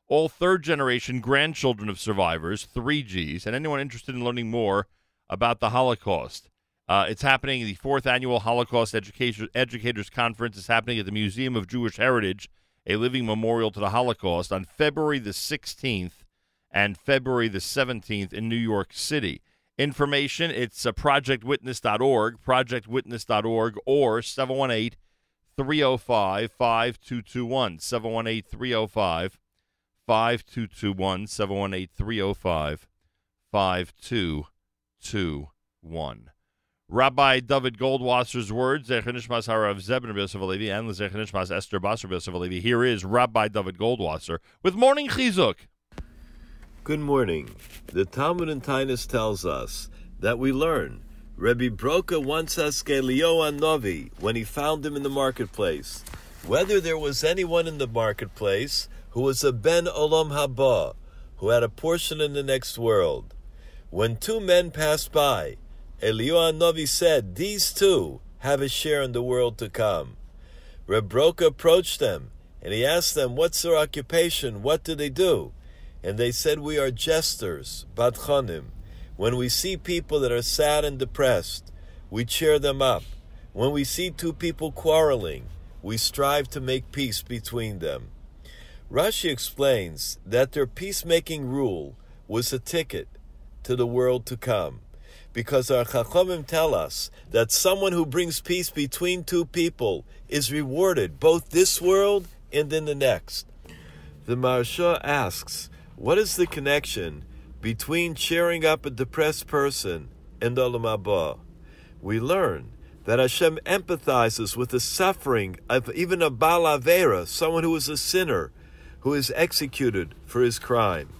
all third generation grandchildren of survivors, three G's, and anyone interested in learning more about the Holocaust. Uh, it's happening. The fourth annual Holocaust Educators Conference is happening at the Museum of Jewish Heritage, a living memorial to the Holocaust, on February the 16th and February the 17th in New York City. Information, it's uh, projectwitness.org, projectwitness.org, or 718 305 5221. 718 305 5221. 718 305 5221. Rabbi David Goldwasser's words, Zechanishmas Harav Zebner Yosef and Zechanishmas Esther Basar Yosef. Here is Rabbi David Goldwasser with Morning Chizuk. Good morning. The Talmud in Taanis tells us that we learn. Rebbe Broka once asked Eliyahu Novi when he found him in the marketplace whether there was anyone in the marketplace who was a Ben Olam Haba, who had a portion in the next world. When two men passed by, Eliyahu Novi said, These two have a share in the world to come. Reb Broka approached them and he asked them, What's their occupation? What do they do? And they said, We are jesters, badchanim. When we see people that are sad and depressed, we cheer them up. When we see two people quarreling, we strive to make peace between them. Rashi explains that their peacemaking rule was a ticket to the world to come. Because our Chachamim tell us that someone who brings peace between two people is rewarded both this world and in the next. The Maharsha asks, what is the connection between cheering up a depressed person and Olam Haba? We learn that Hashem empathizes with the suffering of even a Baal Avera, someone who is a sinner, who is executed for his crime.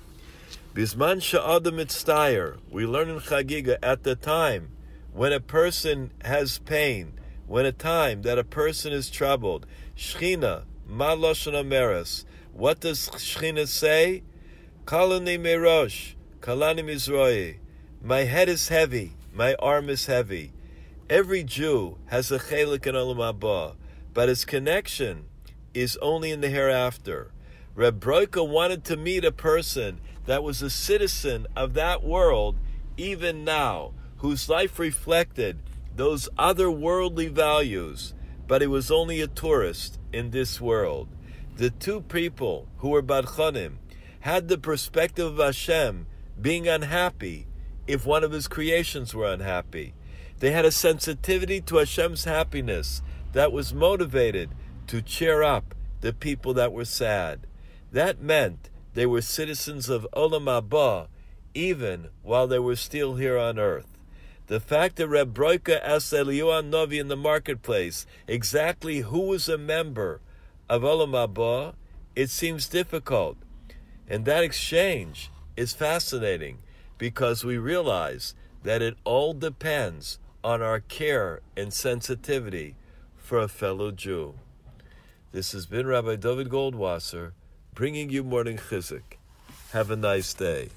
Bisman Sha'adam Mitztayer, we learn in Chagiga at the time when a person has pain, when a time that a person is troubled. Shchina, Ma Lashon Ameres. What does Shchina say? Kalani Merosh, Kalani Mizroi. My head is heavy, my arm is heavy. Every Jew has a chelik in Olam Haba, but his connection is only in the hereafter. Reb Broika wanted to meet a person that was a citizen of that world, even now, whose life reflected those otherworldly values, but he was only a tourist in this world. The two people who were Badchanim had the perspective of Hashem being unhappy if one of his creations were unhappy. They had a sensitivity to Hashem's happiness that was motivated to cheer up the people that were sad. That meant they were citizens of Olam Haba, even while they were still here on earth. The fact that Reb Broika asked Eliyahu Novi in the marketplace exactly who was a member of Olam Haba, it seems difficult. And that exchange is fascinating because we realize that it all depends on our care and sensitivity for a fellow Jew. This has been Rabbi David Goldwasser bringing you morning chizuk. Have a nice day.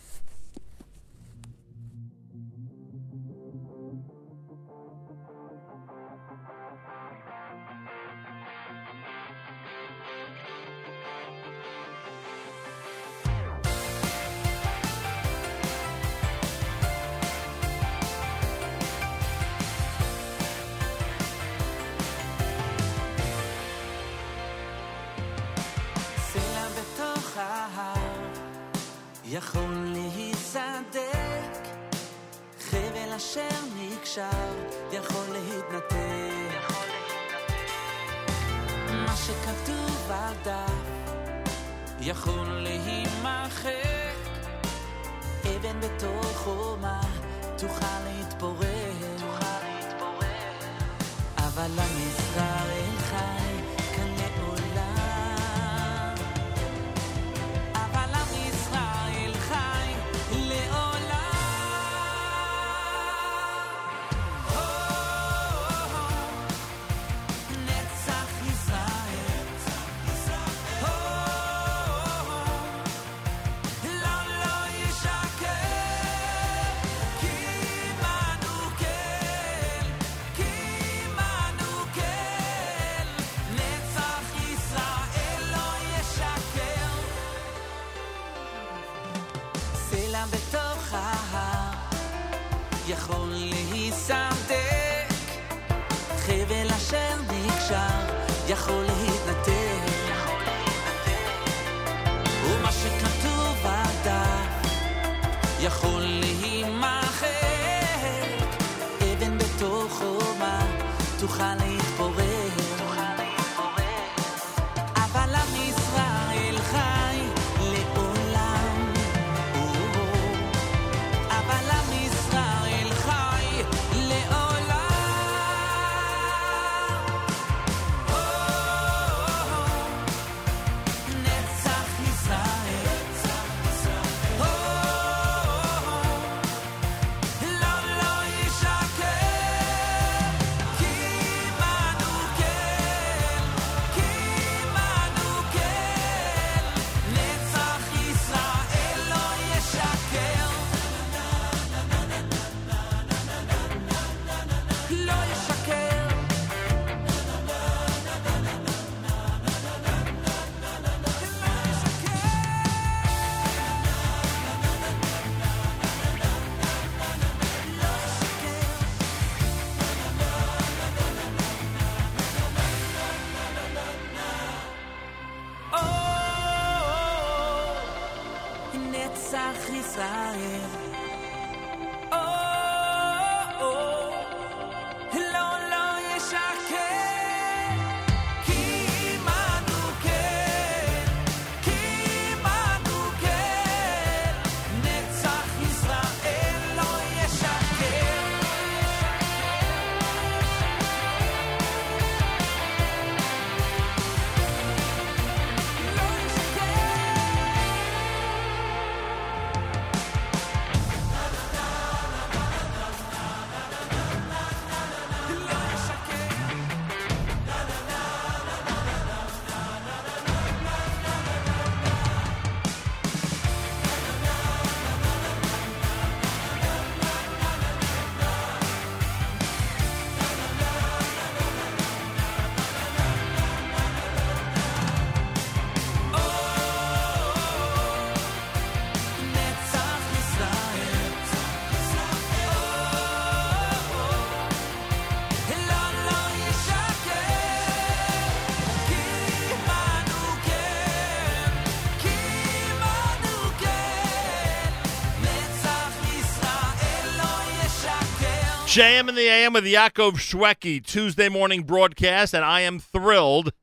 JM in the AM with Yaakov Shweki, Tuesday morning broadcast, and I am thrilled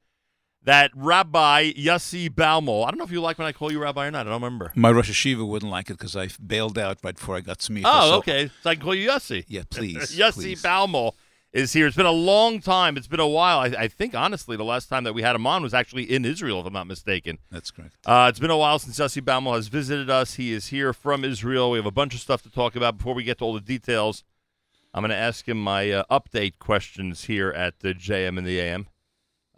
that Rabbi Yossi Baumel, I don't know if you like when I call you Rabbi or not, I don't remember. My Rosh Yeshiva wouldn't like it because I bailed out right before I got smicha. Oh, so- okay. So I can call you Yossi. Yeah, please. [laughs] Yossi please. Baumel is here. It's been a long time. It's been a while. I, I think, honestly, the last time that we had him on was actually in Israel, if I'm not mistaken. That's correct. Uh, it's been a while since Yossi Baumel has visited us. He is here from Israel. We have a bunch of stuff to talk about. Before we get to all the details, I'm going to ask him my uh, update questions here at the JM and the AM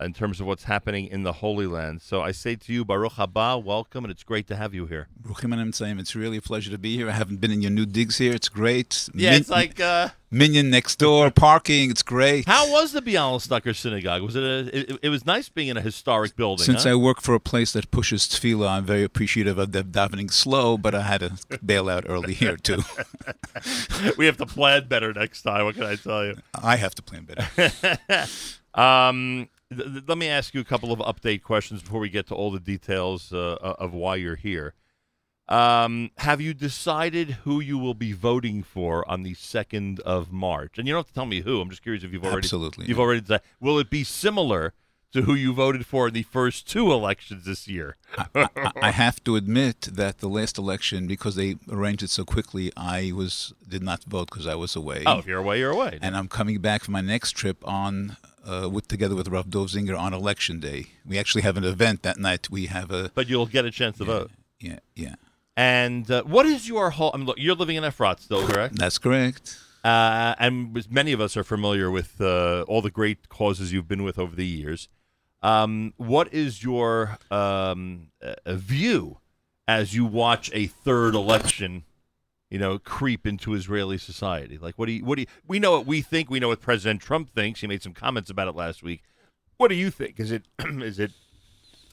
in terms of what's happening in the Holy Land. So I say to you, Baruch haba, welcome, and it's great to have you here. Bruchim and Emtzaim, it's really a pleasure to be here. I haven't been in your new digs here. It's great. Yeah, Min- it's like. Uh, Minyan next door, [laughs] parking. It's great. how was the Bialystoker Synagogue? Was it a? It, it was nice being in a historic building. Since huh? I work for a place that pushes tefillah, I'm very appreciative of them davening slow, but I had to [laughs] bail out early here too. [laughs] we have to plan better next time. What can I tell you? I have to plan better. um, th- let me ask you a couple of update questions before we get to all the details uh, of why you're here. Um, have you decided who you will be voting for on the second of March? And you don't have to tell me who. I'm just curious if you've already Absolutely, you've yeah. already decided. Will it be similar to who you voted for in the first two elections this year? I, I have to admit that the last election, because they arranged it so quickly, I was did not vote because I was away. Oh, if you're away, you're away. And I'm coming back for my next trip on uh, with together with Rav Dov Zinger on election day. We actually have an event that night. We have a but you'll get a chance to vote. yeah yeah. And uh, what is your whole? I mean, look, you're living in Efrat still, correct? That's correct. Uh, and many of us are familiar with uh, all the great causes you've been with over the years. Um, what is your um, uh, view as you watch a third election, you know, creep into Israeli society? Like, what do you? What do you? We know what we think. We know what President Trump thinks. He made some comments about it last week. What do you think? Is it? [clears throat] is it?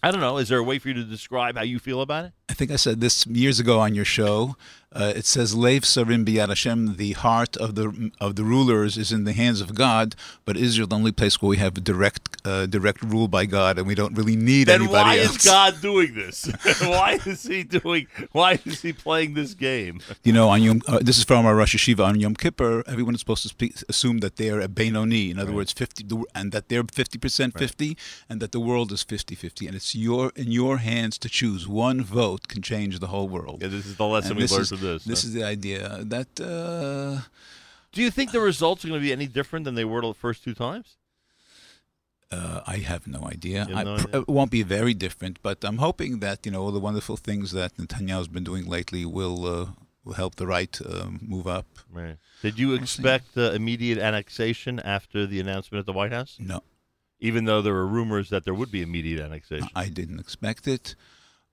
I don't know. Is there a way for you to describe how you feel about it? I think I said this years ago on your show. Uh, it says, "Lev Sarim Biyad Hashem." The heart of the of the rulers is in the hands of God, but Israel the only place where we have direct uh, direct rule by God, and we don't really need Then anybody why else. is God doing this? [laughs] why is he doing? Why is he playing this game? You know, on Yom, uh, this is from our Rosh Yeshiva on Yom Kippur. Everyone is supposed to speak, assume that they are a Benoni, in other words, fifty, and that they're fifty percent fifty, and that the world is 50-50. and it's your in your hands to choose. One vote can change the whole world. Yeah, this is the lesson And we learned is- from this. This huh? is the idea that. Uh, Do you think the results are going to be any different than they were the first two times? Uh, I have no idea. Have I, no idea? It won't be very different, but I'm hoping that you know all the wonderful things that Netanyahu's been doing lately will uh, will help the right uh, move up. Right. Did you expect uh, immediate annexation after the announcement at the White House? No. Even though there were rumors that there would be immediate annexation. I didn't expect it,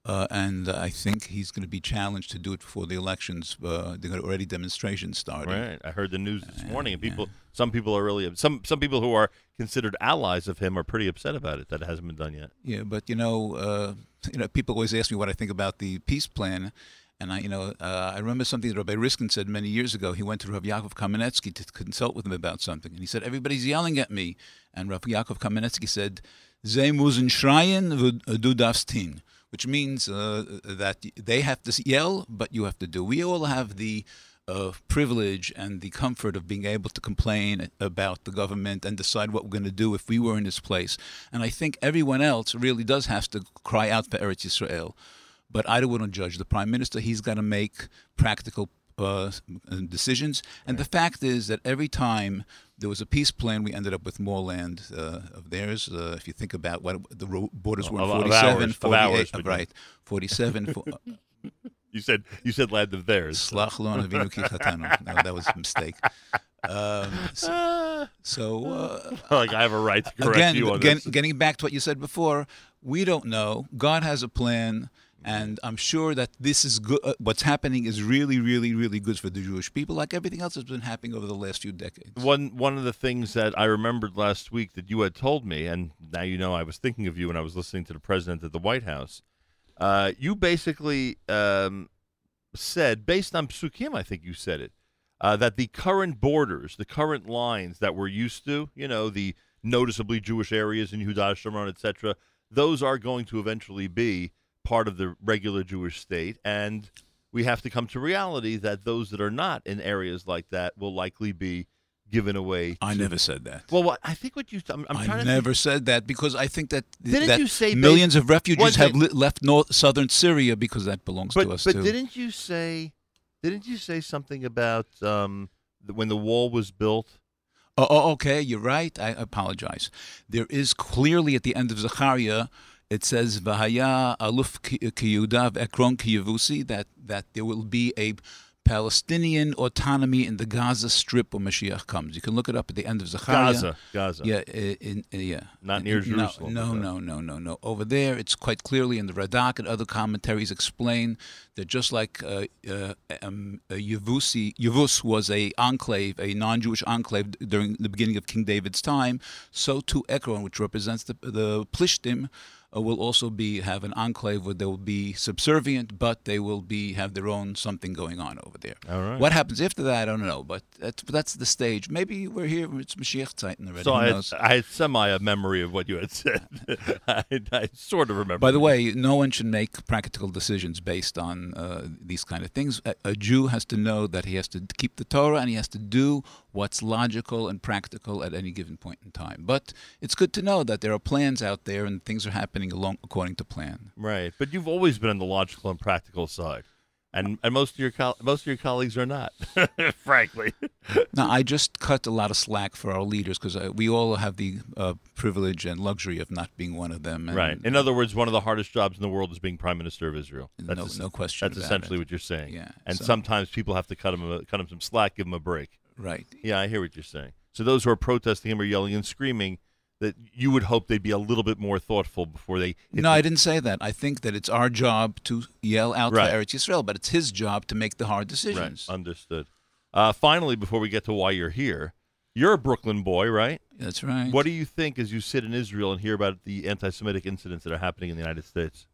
uh, and I think he's going to be challenged to do it before the elections. Uh, there are already demonstrations starting. Right. I heard the news this morning, and people, some people are really some some people who are considered allies of him are pretty upset about it that it hasn't been done yet. Yeah, but you know, uh, you know, people always ask me what I think about the peace plan, and I, you know, uh, I remember something that Rabbi Riskin said many years ago. He went to Rav Yaakov Kamenetsky to consult with him about something, and he said everybody's yelling at me, and Rav Yaakov Kamenetsky said, "Ze muzen schreien, wo du darfst hin," which means uh, that they have to yell, but you have to do. We all have the uh, privilege and the comfort of being able to complain about the government and decide what we're going to do if we were in this place. And I think everyone else really does have to cry out for Eretz Yisrael. But I to judge the prime minister. He's got to make practical uh, decisions. And the fact is that every time there was a peace plan, we ended up with more land uh, of theirs. Uh, if you think about what the borders were, in Of- of 47, ours, of 48, ours, uh, right, 47. fo- [laughs] You said you said land of theirs. Slach lo avinu ki chatanu. [laughs] No, that was a mistake. Um, so, [laughs] so uh, like I have a right to correct again, you on again, this. getting back to what you said before, we don't know. God has a plan, and I'm sure that this is good. Uh, what's happening is really, really, really good for the Jewish people, like everything else that's been happening over the last few decades. One one of the things that I remembered last week that you had told me, and now you know I was thinking of you when I was listening to the president at the White House. Uh, you basically um, said, based on psukim, I think you said it, uh, that the current borders, the current lines that we're used to, you know, the noticeably Jewish areas in Yehuda Shomron, etc., those are going to eventually be part of the regular Jewish state, and we have to come to reality that those that are not in areas like that will likely be given away. I to- never said that. Well, what, I think what you. I'm, I'm I trying to. never said that because I think that Didn't that you say millions based- of refugees have li- left north southern Syria because that belongs but to us but too. didn't you say? Didn't you say something about um, when the wall was built? Oh, oh, okay, you're right. I apologize. There is clearly at the end of Zechariah, it says Vahaya aluf kiyudav ekron kiyavusi that that there will be a Palestinian autonomy in the Gaza Strip when Mashiach comes. You can look it up at the end of Zechariah. Gaza, Gaza. Yeah, in, in- yeah. Not near No, Jerusalem, No, uh, no, no, no, no. Over there, it's quite clearly in the Radak and other commentaries explain that just like uh, uh, um, uh, Yevusi, Yevus was a enclave, a non-Jewish enclave during the beginning of King David's time, so too Ekron, which represents the the Plishtim, uh, will also be have an enclave where they will be subservient, but they will be have their own something going on over there. All right. What happens after that, I don't know, but that's, that's the stage. Maybe we're here. It's Mashiach Titan already. So I had? I had semi a memory of what you had said. [laughs] I, I sort of remember. By the way, no one should make practical decisions based on uh, these kind of things. A, a Jew has to know that he has to keep the Torah and he has to do what's logical and practical at any given point in time. But it's good to know that there are plans out there and things are happening along according to plan. Right, but you've always been on the logical and practical side, and and most of your col- most of your colleagues are not, [laughs] frankly. Now, I just cut a lot of slack for our leaders because uh, we all have the uh, privilege and luxury of not being one of them. And right. In other words, one of the hardest jobs in the world is being prime minister of Israel. That's No- es- no question That's essentially it. what you're saying. Yeah, And so- sometimes people have to cut them cut him some slack, give them a break. Right. Yeah, I hear what you're saying. So those who are protesting him are yelling and screaming, that you would hope they'd be a little bit more thoughtful before they. No, the- I didn't say that. I think that it's our job to yell out Right. for Eretz Yisrael, but it's his job to make the hard decisions. Right. Understood. Uh, finally, before we get to why you're here, You're a Brooklyn boy, right? That's right. What do you think as you sit in Israel and hear about the anti-Semitic incidents that are happening in the United States?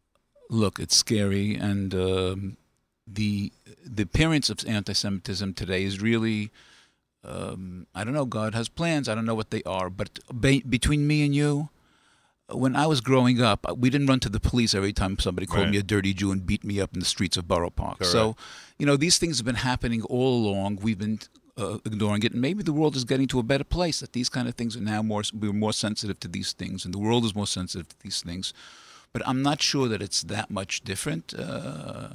Look, it's scary, and um, the the appearance of anti-Semitism today is really. Um, I don't know. God has plans. I don't know what they are. But be, between me and you, when I was growing up, we didn't run to the police every time somebody called Right. me a dirty Jew and beat me up in the streets of Borough Park. So, you know, these things have been happening all along. We've been uh, ignoring it, and maybe the world is getting to a better place. That these kind of things are now more we're more sensitive to these things, and the world is more sensitive to these things. But I'm not sure that it's that much different. Uh,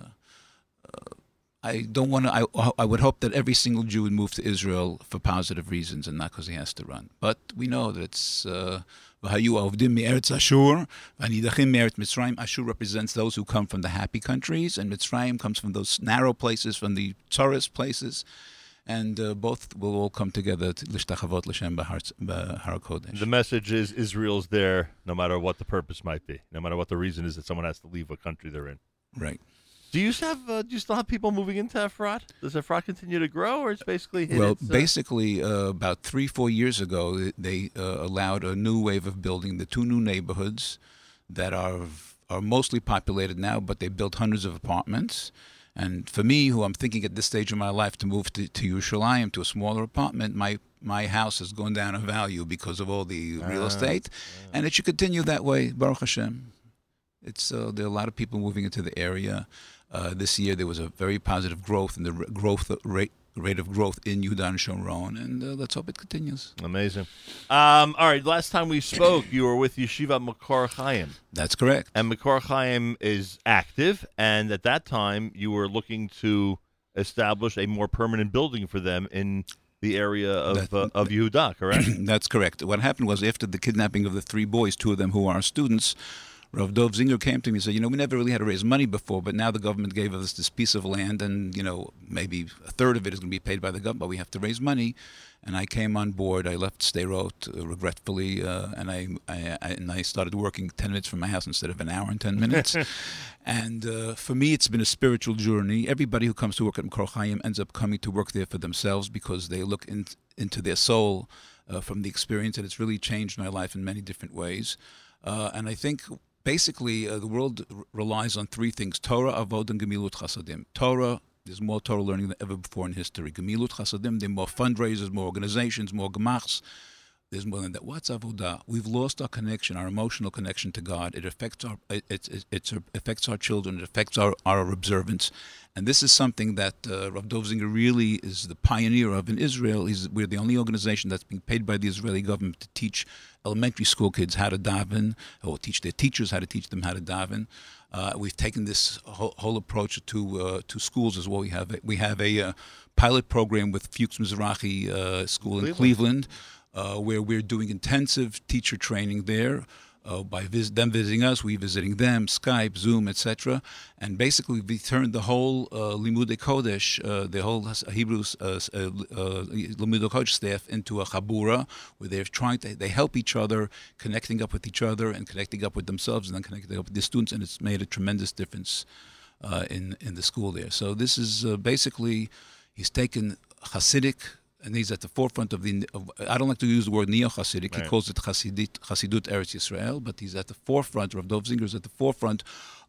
uh, I don't want to. I, I would hope that every single Jew would move to Israel for positive reasons and not because he has to run. But we know that it's. Uh, "V'hayu Ashur, v'anidachim me'eretz Mitzrayim." Ashur represents those who come from the happy countries, and Mitzrayim comes from those narrow places, from the tourist places, and uh, both will all come together to lishtachavot l'shem b'har b'har kodesh. The message is Israel's there no matter what the purpose might be, no matter what the reason is that someone has to leave a country they're in. Right. Do you have? Uh, do you still have people moving into Efrat? Does Efrat continue to grow, or it's basically hit Well, its, uh, basically, uh, about three, four years ago, they uh, allowed a new wave of building the two new neighborhoods that are are mostly populated now, but they built hundreds of apartments. And for me, who I'm thinking at this stage of my life to move to, to Yerushalayim to a smaller apartment, my my house has gone down in value because of all the real Ah, estate, and it should continue that way. Baruch Hashem. It's uh, there are a lot of people moving into the area. Uh, this year there was a very positive growth in the r- growth rate rate of growth in Yudan and Shomron, and uh, let's hope it continues. Amazing. Um, all right, last time we spoke, you were with Yeshiva Makor Chaim. That's correct. And Makor Chaim is active, and at that time, you were looking to establish a more permanent building for them in the area of uh, of Yehuda, correct? [clears throat] That's correct. What happened was after the kidnapping of the three boys, two of them who are students, Rav Dov Zinger came to me and said, you know, we never really had to raise money before, but now the government gave us this piece of land, and you know, maybe a third of it is going to be paid by the government, but we have to raise money. And I came on board. I left Sderot uh, regretfully, uh, and I, I, I and I started working ten minutes from my house instead of an hour and ten minutes. [laughs] and uh, for me, it's been a spiritual journey. Everybody who comes to work at Makor Chaim ends up coming to work there for themselves because they look in, into their soul uh, from the experience, and it's really changed my life in many different ways. Uh, and I think basically uh, the world r- relies on three things: Torah, Avod, and Gemilut Chasadim. Torah. There's more Torah learning than ever before in history. Gemilut Chasadim, there are more fundraisers, more organizations, more gemachs. There's more than that. What's avodah? We've lost our connection, our emotional connection to God. It affects our it, it, it, affects our children. It affects our, our observance, and this is something that uh, Rav Dov Zinger really is the pioneer of in Israel. He's, we're the only organization that's being paid by the Israeli government to teach elementary school kids how to daven, or teach their teachers how to teach them how to daven. Uh, we've taken this whole, whole approach to uh, to schools as well. We have a, we have a uh, pilot program with Fuchs Mizrahi uh, School in Cleveland, uh, where we're doing intensive teacher training there. Uh, by vis- them visiting us, we visiting them, Skype, Zoom, etc. And basically, we turned the whole uh, Limude Kodesh, uh, the whole Hebrew uh, uh, uh, Limude Kodesh staff into a chabura, where they're trying to they help each other, connecting up with each other, and connecting up with themselves, and then connecting up with the students, and it's made a tremendous difference uh, in in the school there. So this is basically he's taken Hasidic. And he's at the forefront of the. Of, I don't like to use the word neo Hasidic. He calls it Hasidit, Hasidut Eretz Yisrael, but he's at the forefront. Rav Dov Zinger is at the forefront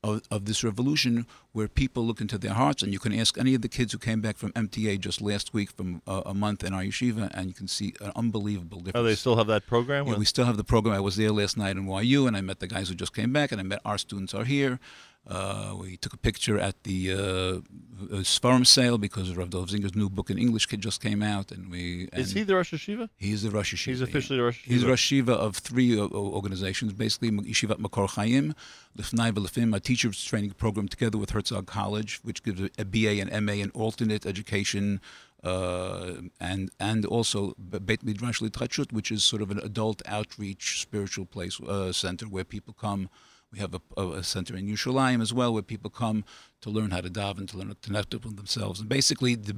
of, of this revolution where people look into their hearts, and you can ask any of the kids who came back from MTA just last week from uh, a month in our yeshiva, and you can see an unbelievable difference. Oh, they still have that program? Yeah, we still have the program. I was there last night in YU, and I met the guys who just came back, and I met our students are here. Uh, we took a picture at the uh, uh, sale because Rav Dov Zinger's new book in English just came out, and we. Is he the Rosh Yeshiva? He's the Rosh Yeshiva. He's yeah. officially the Rosh He's Hashiva. Rosh Yeshiva of three uh, organizations, basically Yeshivat Makor Chaim, Lifnai V'Lifnim, a teacher's training program together with Herzog College, which gives a, BA and MA in alternate education, uh, and and also Beit Midrash Litchut, which is sort of an adult outreach spiritual place uh, center where people come. We have a, a, center in Yerushalayim as well, where people come to learn how to daven, to learn to connect up with themselves, and basically the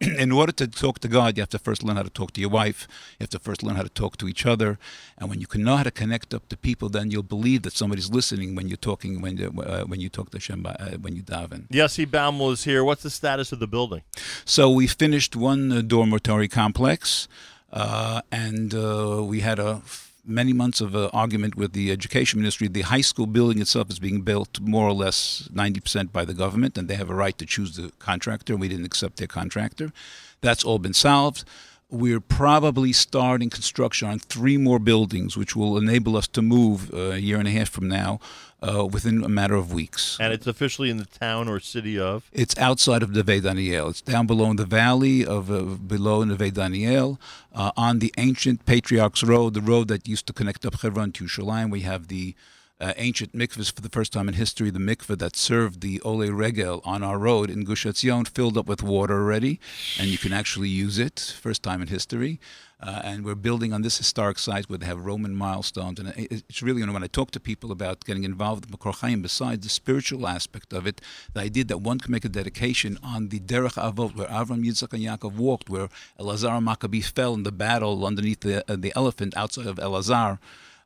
in order to talk to God, you have to first learn how to talk to your wife. You have to first learn how to talk to each other. And when you can know how to connect up to people, then you'll believe that somebody's listening when you're talking, when you, uh, when you talk to Hashem, uh, when you daven. Yossi Baumel is here. What's the status of the building? So we finished one uh, dormitory complex. Uh, and uh, we had a many months of uh, argument with the education ministry. The high school building itself is being built more or less 90% by the government, and they have a right to choose the contractor. We didn't accept their contractor. That's all been solved. We're probably starting construction on three more buildings, which will enable us to move uh, a year and a half from now uh, within a matter of weeks. And it's officially in the town or city of. It's outside of Neve Daniel. It's down below in the valley of uh, below Neve Daniel, uh, on the ancient Patriarchs Road, the road that used to connect up Hebron to Yerushalayim. We have the uh, ancient mikvahs for the first time in history. The mikvah that served the Ole Regel on our road in Gush Etzion filled up with water already, and you can actually use it. First time in history. Uh, and we're building on this historic site where they have Roman milestones. And it's really, you know, when I talk to people about getting involved with Makor Chaim, besides the spiritual aspect of it, the idea that one can make a dedication on the Derech Avot, where Avram, Yitzchak, and Yaakov walked, where Elazar Maccabi fell in the battle underneath the, uh, the elephant outside of Elazar.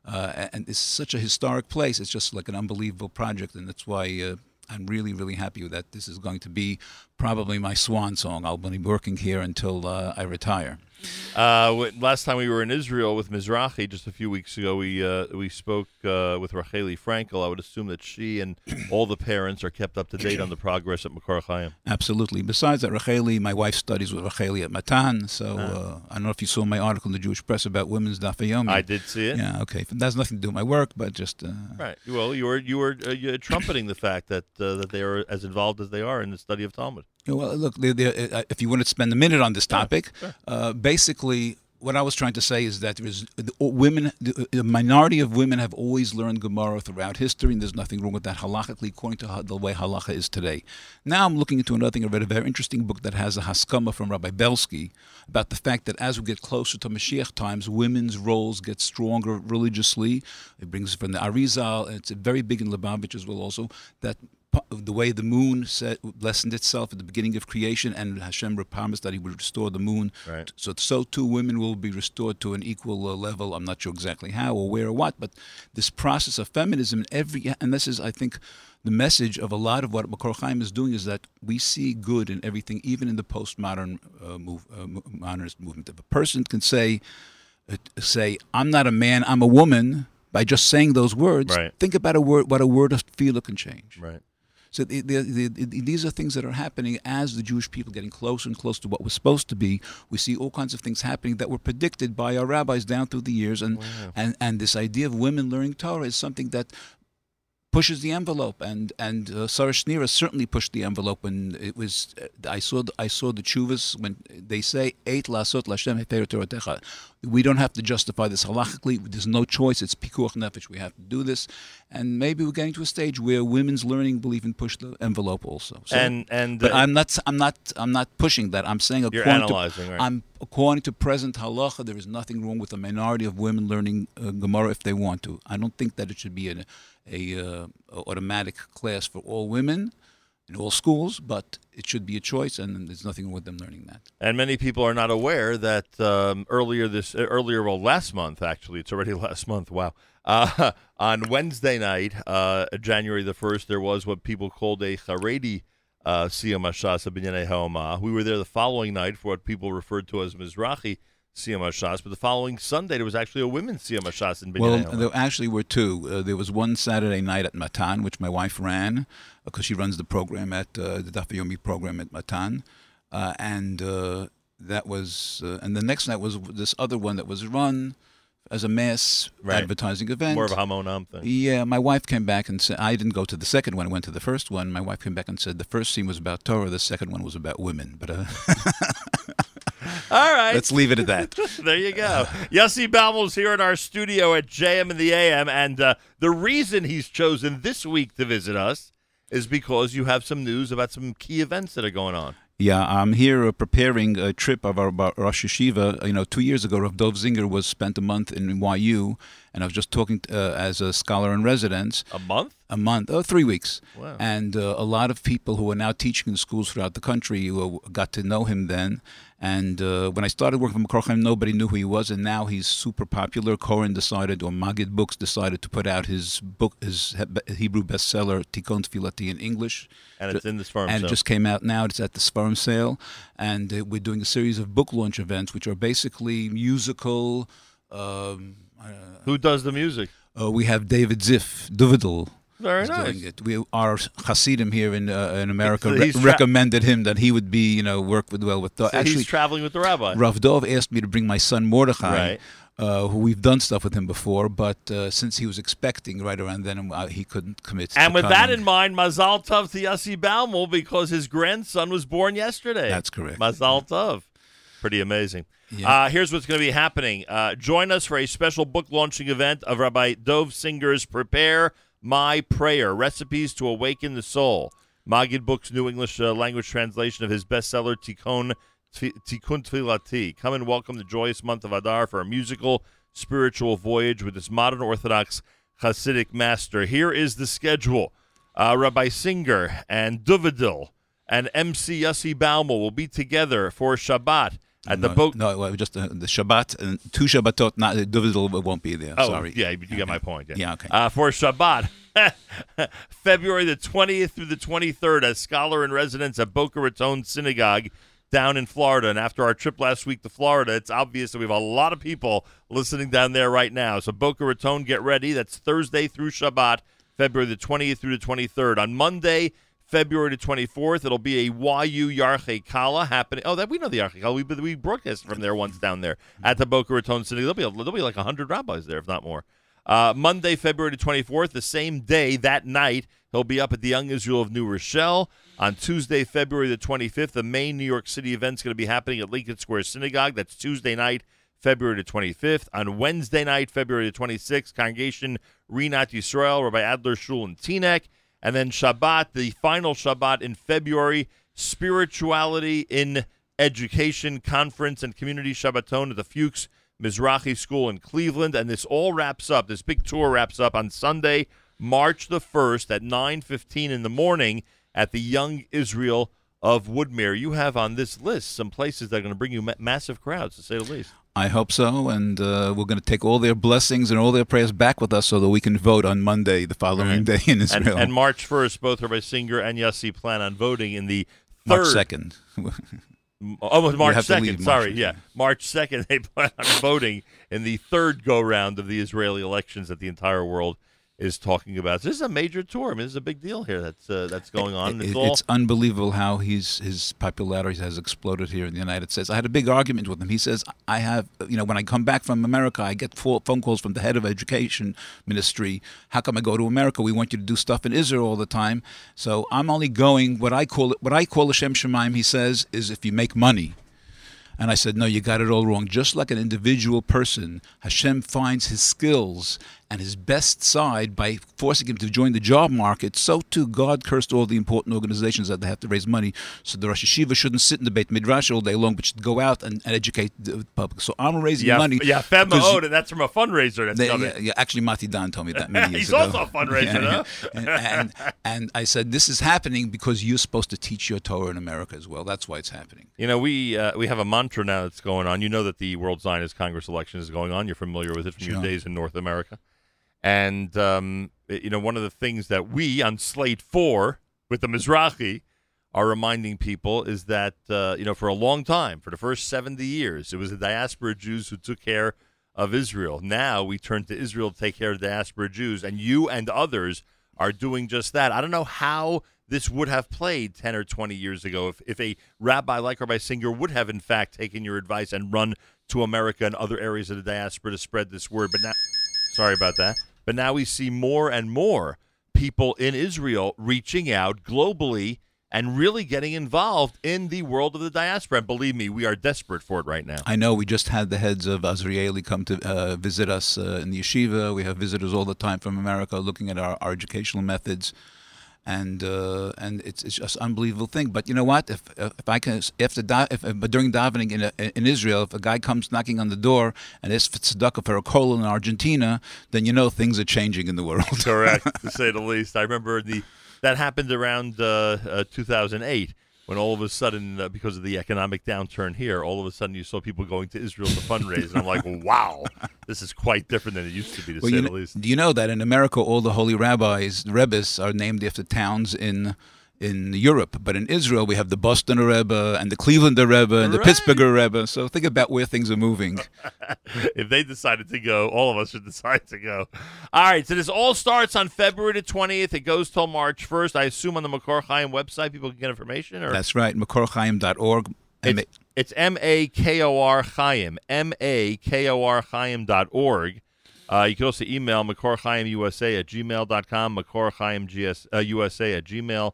Uh, and it's such a historic place. It's just like an unbelievable project, and that's why uh, I'm really, really happy that this is going to be probably my swan song. I'll be working here until uh, I retire. Uh, last time we were in Israel with Mizrahi, just a few weeks ago, we uh, we spoke uh, with Racheli Frankel. I would assume that she and [coughs] all the parents are kept up to date on the progress at Makor Chaim. Absolutely. Besides that, Racheli, my wife studies with Racheli at Matan. So uh, I don't know if you saw my article in the Jewish Press about women's dafayomi. I did see it. Yeah, okay. That has nothing to do with my work, but just uh, Right. Well, you were you were uh, trumpeting the fact that that they are as involved as they are in the study of Talmud. Yeah, Well, look, they they uh, if you want to spend a minute on this topic, uh, basically, what I was trying to say is that there is the, women, the, minority of women have always learned Gemara throughout history, and there's nothing wrong with that halachically, according to the way halacha is today. Now I'm looking into another thing. I read a very interesting book that has a haskama from Rabbi Belsky about the fact that as we get closer to Mashiach times, women's roles get stronger religiously. It brings from the Arizal, and it's very big in Lubavitch as well also, that the way the moon set, lessened itself at the beginning of creation, and Hashem promised that He would restore the moon. Right. So, so too, women will be restored to an equal uh, level. I'm not sure exactly how or where or what, but this process of feminism, every and this is, I think, the message of a lot of what Makor Chaim is doing is that we see good in everything, even in the postmodern uh, move, uh, modernist movement. If a person can say, uh, say, "I'm not a man, I'm a woman," by just saying those words, Right. think about a word, what a word of feeler can change. Right. So the, the, the, the, these are things that are happening as the Jewish people getting closer and closer to what was supposed to be. We see all kinds of things happening that were predicted by our rabbis down through the years, and and, and this idea of women learning Torah is something that pushes the envelope, and and uh, Sarah Schenirer certainly pushed the envelope when it was. I saw the, I saw the chuvas when they say eight lasot lashem. We don't have to justify this halachically. There's no choice. It's pikuach nefesh. We have to do this, and maybe we're getting to a stage where women's learning will even push the envelope also. So, And- and, but uh, I'm not I'm not I'm not pushing that. I'm saying You're according analyzing, to, right. I'm according to present halacha, there is nothing wrong with a minority of women learning uh, Gemara if they want to. I don't think that it should be an a, uh, automatic class for all women in all schools, but it should be a choice, and there's nothing wrong with them learning that. And many people are not aware that um, earlier this uh, earlier well last month actually it's already [laughs] last month wow uh, [laughs] on Wednesday night uh, January the first there was what people called a Haredi uh, Siyum Hashas. We were there the following night for what people referred to as Mizrahi Siyum Hashas, but the following Sunday there was actually a women's Siyam Hashas in Well, B'nyanei there actually were two. Uh, there was one Saturday night at Matan, which my wife ran because she runs the program at uh, the Dafayomi program at Matan, uh, and uh, that was. Uh, and the next night was this other one that was run as a mass Right. advertising event. More of a Hamonam thing. Yeah, my wife came back and said I didn't go to the second one. I went to the first one. My wife came back and said the first scene was about Torah, the second one was about women. But uh, [laughs] All right. let's leave it at that. [laughs] there you go. Yossi Baumel's here in our studio at JM and the AM, and uh, the reason he's chosen this week to visit us is because you have some news about some key events that are going on. Yeah, I'm here uh, preparing a trip of our, Rosh Yeshiva. You know, two years ago, Rav Dov Zinger was spent a month in YU, and I was just talking uh, as a scholar in residence. A month? A month, oh, three weeks. Wow. And uh, a lot of people who are now teaching in schools throughout the country uh, got to know him then. And uh, when I started working for Makor Chaim, nobody knew who he was, and now he's super popular. Koren decided, or Maggid Books decided to put out his book, his Hebrew bestseller Tikkun Tefillati in English. And it's in the Seforim And sale. it just came out now. It's at the Seforim sale, and uh, we're doing a series of book launch events, which are basically musical. Um, Who does the music? uh, we have David Ziff, Duvidel. Very nice. Doing it. We our Hasidim here in uh, in America re- tra- recommended him that he would be you know work with well with. So actually, he's traveling with the rabbi. Rav Dov asked me to bring my son Mordechai, Right. uh, who we've done stuff with him before, but uh, since he was expecting right around then, uh, he couldn't commit. And with that in mind, Mazal Tov to Yossi Baumel because his grandson was born yesterday. That's correct. Mazal Tov. Pretty amazing. Yeah. Uh, here's what's going to be happening. Uh, join us for a special book launching event of Rabbi Dov Singer's Prepare My Prayer Recipes to Awaken the Soul. Maggid Book's New English uh, language translation of his bestseller, Tikkun, Tikkun Tfilati. Come and welcome the joyous month of Adar for a musical, spiritual voyage with this modern Orthodox Hasidic master. Here is the schedule. Uh, Rabbi Singer and Duvidel and MC Yossi Baumel will be together for Shabbat at the no, boat. No, well, just uh, the Shabbat and two Shabbatot. Not the Duvidel won't be there. Oh, sorry. yeah, you get my point. Yeah, Yeah, okay. Uh, for Shabbat, [laughs] February the 20th through the 23rd, as scholar in residence at Boca Raton Synagogue down in Florida. And after our trip last week to Florida, it's obvious that we have a lot of people listening down there right now. So Boca Raton, get ready. That's Thursday through Shabbat, February the 20th through the 23rd. On Monday, February the 24th, it'll be a YU Yarche Kala happening. Oh, that we know the Yarche Kala. We, we broadcast from there once down there at the Boca Raton City. There'll be, a, there'll be like 100 rabbis there, if not more. Uh, Monday, February the 24th, the same day, that night, he'll be up at the Young Israel of New Rochelle. On Tuesday, February the 25th, the main New York City event's going to be happening at Lincoln Square Synagogue. That's Tuesday night, February the 25th. On Wednesday night, February the 26th, Congregation Rinat Yisrael, Rabbi Adler Shul and Teaneck. And then Shabbat, the final Shabbat in February, Spirituality in Education Conference and Community Shabbaton at the Fuchs Mizrahi School in Cleveland. And this all wraps up, this big tour wraps up on Sunday, March the 1st at 9.15 in the morning at the Young Israel of Woodmere. You have on this list some places that are going to bring you ma- massive crowds, to say the least. I hope so, and uh, we're going to take all their blessings and all their prayers back with us so that we can vote on Monday, the following day in Israel. and March 1st, both Rabbi Singer and Yossi plan on voting in the third. March 2nd. Oh, March 2nd. Sorry, March, yeah. March 2nd, [laughs] they plan on voting in the third go round of the Israeli elections that the entire world is talking about. This is a major tour. I mean, this is a big deal here that's uh, that's going on. It- It's all it's unbelievable how he's his popularity has exploded here in the United States. I had a big argument with him. He says, "I have, you know, when I come back from America, I get phone calls from the head of education ministry. How come I go to America? We want you to do stuff in Israel all the time. So I'm only going what I call it. What I call a Shem Shemaim. He says is if you make money." And I said, No, you got it all wrong. Just like an individual person, Hashem finds his skills and his best side by forcing him to join the job market. So too, God cursed all the important organizations that they have to raise money. So the Rosh Yeshiva shouldn't sit in the Beit Midrash all day long, but should go out and, and educate the public. So I'm raising yeah, money. yeah, Feb because that's from a fundraiser that's they- coming. yeah, yeah, actually, Mati Dan told me that many [laughs] years He's ago. also a fundraiser, [laughs] Yeah, huh? and, and, and I said, this is happening because you're supposed to teach your Torah in America as well. That's why it's happening. You know, we uh, we have a mantra now that's going on. You know that the World Zionist Congress election is going on. You're familiar with it from your days in North America. And um, you know, one of the things that we on Slate Four with the Mizrahi are reminding people is that uh, you know for a long time, for the first seventy years, it was the diaspora Jews who took care of Israel. Now we turn to Israel to take care of the diaspora Jews, and you and others are doing just that. I don't know how this would have played 10 or 20 years ago if, if a rabbi like Rabbi Singer would have, in fact, taken your advice and run to America and other areas of the diaspora to spread this word. But now, sorry about that. But now we see more and more people in Israel reaching out globally and really getting involved in the world of the diaspora. And believe me, we are desperate for it right now. I know we just had the heads of Azrieli come to uh, visit us uh, in the yeshiva. We have visitors all the time from America looking at our, our educational methods. And uh, and it's it's just an unbelievable thing. But you know what? If if I can after da- if, if during davening in in Israel, if a guy comes knocking on the door and asks for tzedakah for a kollel in Argentina, then you know things are changing in the world. Correct, [laughs] to say the least. I remember the that happened around uh, uh, 2008 when all of a sudden, uh, because of the economic downturn here, all of a sudden you saw people going to Israel to fundraise, and I'm like, [laughs] wow, this is quite different than it used to be, to Well, say you the kn- least. Do you know that in America, all the holy rabbis, the rebbes, are named after towns in in Europe? But in Israel, we have the Boston Rebbe and the Cleveland Rebbe and the Pittsburgh Rebbe. So think about where things are moving. [laughs] if they decided to go, all of us should decide to go. All right, so this all starts on February the 20th. It goes till March 1st. I assume on the Makor Chaim website people can get information? Or That's right, makorchaim.org. It's, it's M A K O R Chaim, M A K O R Chaim dot org. Uh, you can also email MakorChaimUSA at gmail.com, MakorChaimUSA uh, USA at gmail.com.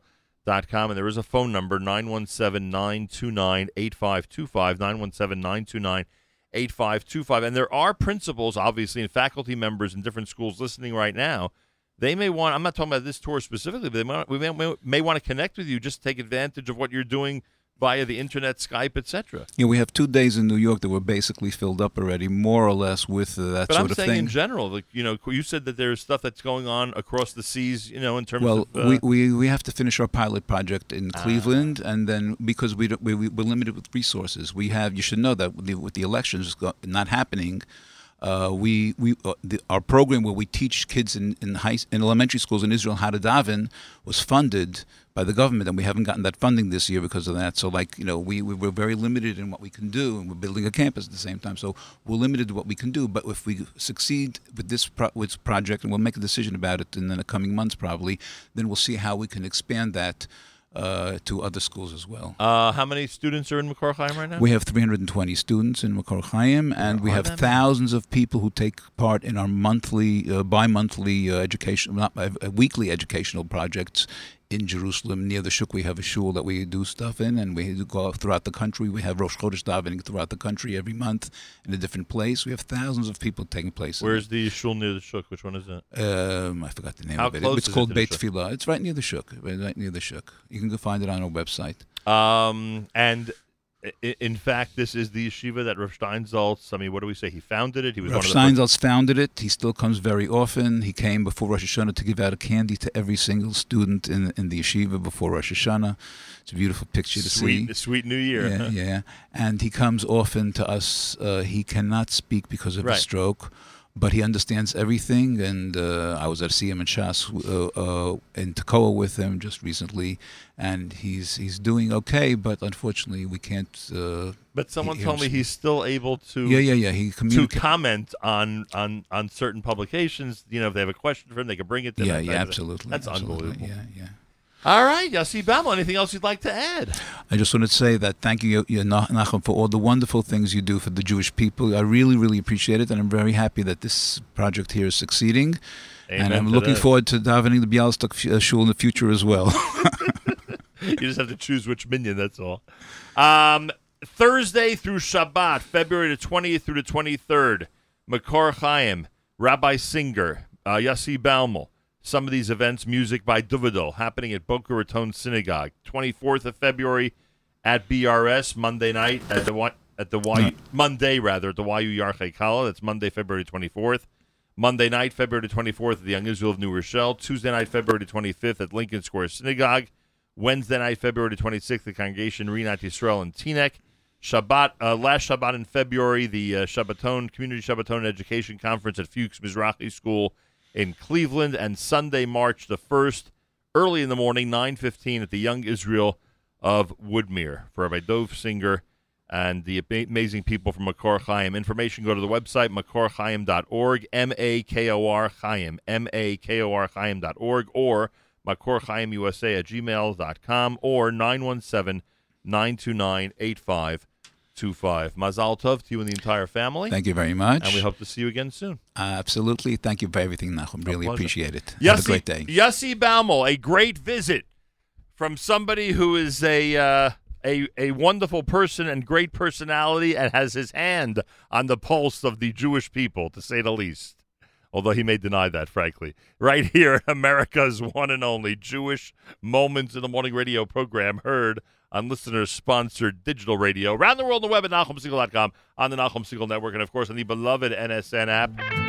And there is a phone number, 917 929 8525, 917 929 8525. And there are principals, obviously, and faculty members in different schools listening right now. They may want, I'm not talking about this tour specifically, but they we may, may, may want to connect with you, just take advantage of what you're doing via the internet, Skype, etc. Yeah, we have two days in New York that were basically filled up already, more or less with uh, that But sort I'm of saying in general, like you know, you said that there's stuff that's going on across the seas, you know, in terms well, of. Uh, we, we we have to finish our pilot project in Ah. Cleveland, and then because we, don't, we we- we're limited with resources, we have. You should know that with the, with the elections not happening, uh, we we uh, the, our program where we teach kids in in high in elementary schools in Israel how to daven was funded by the government, and we haven't gotten that funding this year because of that. So, like you know, we, we we're very limited in what we can do, and we're building a campus at the same time. So we're limited to what we can do. But if we succeed with this pro- with project, and we'll make a decision about it in the coming months probably, then we'll see how we can expand that uh, to other schools as well. uh, how many students are in Makor Chaim right now? We have 320 students in Makor Chaim, and we have many? thousands of people who take part in our monthly, uh, bi-monthly uh, education, not uh, weekly educational projects in Jerusalem near the Shuk. We have a shul that we do stuff in, and we go throughout the country. We have Rosh Chodesh davening throughout the country every month in a different place. We have thousands of people taking place. Where's the shul near the shuk? Which one is that? um, I forgot the name How of it. close It's is it called the Beit? Tfilah. It's right near the Shuk. Right near the Shuk. You can go find it on our website. Um, and in fact, this is the yeshiva that Rav Steinsaltz. I mean, what do we say? He founded it. He was Rav one of the Steinsaltz founded it. He still comes very often. He came before Rosh Hashanah to give out a candy to every single student in in the yeshiva before Rosh Hashanah. It's a beautiful picture to Sweet- see. sweet New Year, Yeah, huh? yeah. And he comes often to us. Uh, he cannot speak because of Right. a stroke. But he understands everything, and uh, I was at Siyum Hashas uh, uh, in Tekoa with him just recently, and he's he's doing okay. But unfortunately, we can't. Uh, But someone he- told me he's still able to. Yeah, yeah, yeah. He to comment on on on certain publications. You know, if they have a question for him, they can bring it. to Yeah, him. yeah, absolutely, That's absolutely, unbelievable. Yeah, yeah. All right, Yossi Baumel. Anything else you'd like to add? I just want to say that thank you, Nachum, for all the wonderful things you do for the Jewish people. I really, really appreciate it, and I'm very happy that this project here is succeeding. and I'm looking that. forward to davening the Bialystok uh, shul in the future as well. [laughs] [laughs] you just have to choose which Minyan. That's all. Um, Thursday through Shabbat, February the twentieth through the twenty third. Makor Chaim, Rabbi Singer, uh, Yossi Baumel. Some of these events, music by Duvidel, happening at Boca Raton Synagogue. Twenty fourth of February at BRS Monday night at the Y- at the Y Monday rather at the YU Yarchei Kala. That's Monday, February twenty fourth. Monday night, February 24th, at the Young Israel of New Rochelle. Tuesday night, February 25th, at Lincoln Square Synagogue. Wednesday night, February 26th, the Congregation Rinat Yisrael in Teaneck. Shabbat, uh, last Shabbat in February, the uh, Shabbaton Community Shabbaton Education Conference at Fuchs Mizrachi School in Cleveland. And Sunday, March the 1st, early in the morning, 9.15 at the Young Israel of Woodmere for Rabbi Dov Singer and the amazing people from Makor Chaim. Information, go to the website, makorchaim.org, M-A-K-O-R Chaim, M-A-K-O-R Chaim.org, or makorchaimusa at gmail.com, or 917-929-8525. Mazal Tov to you and the entire family. Thank you very much. And we hope to see you again soon. Absolutely. Thank you for everything, Nachum. Really appreciate it. Yossi, Have a great day. Yossi Baumel, a great visit from somebody who is a uh, a a wonderful person and great personality and has his hand on the pulse of the Jewish people, to say the least. although he may deny that, frankly. Right here, [laughs] America's one and only Jewish Moments in the Morning radio program, heard on listeners sponsored digital radio around the world on the web at NachumSegal.com, on the Nachum Segal Network, and of course on the beloved NSN app.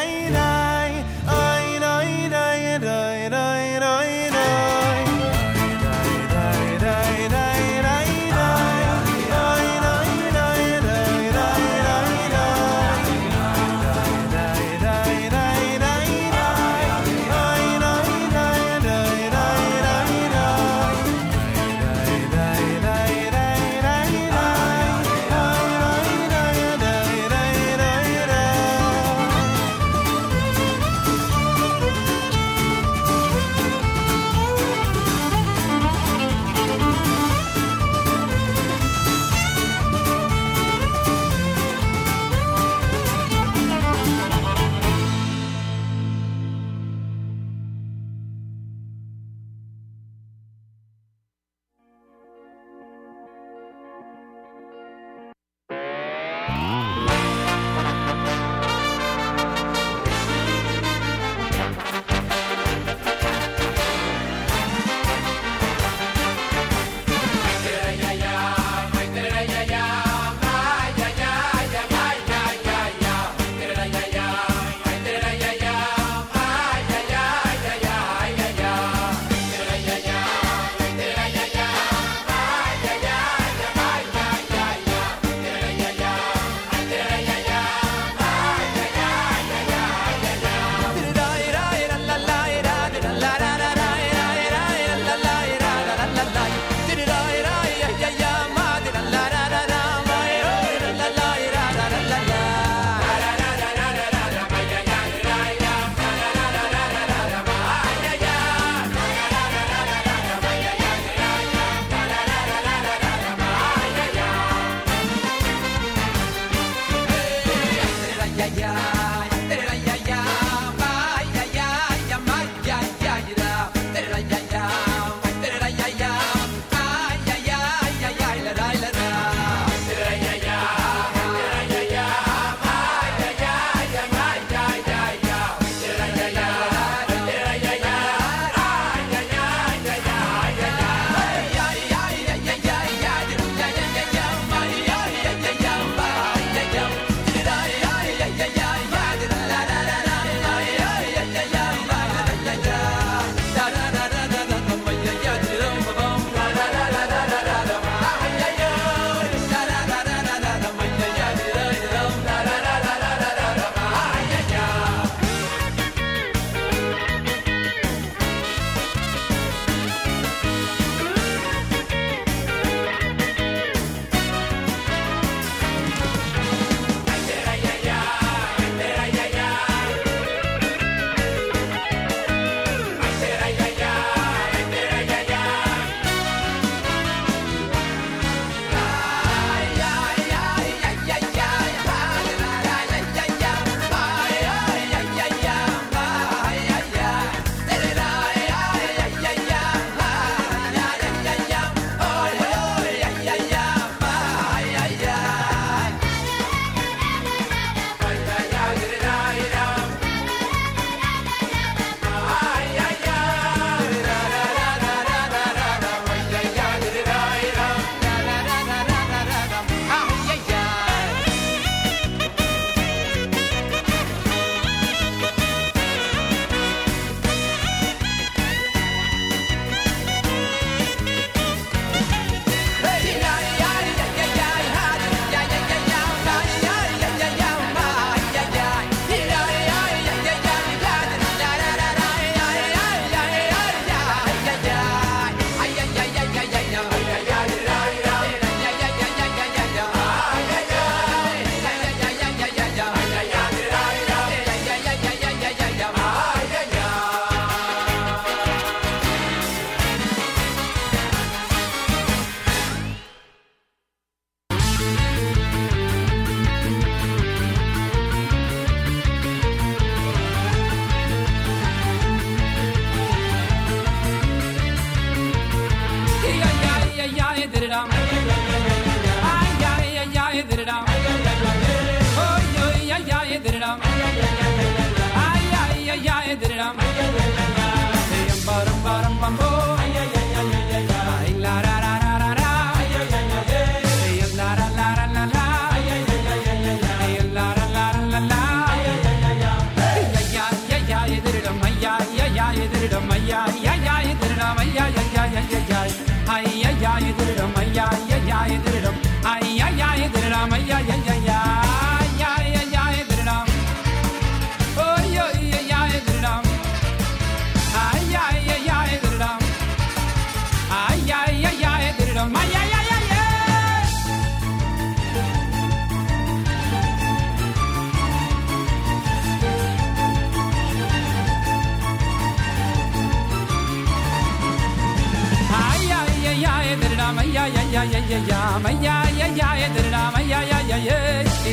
Ya ya ya ya ma ya ya ya ya da da ma ya ya ya ya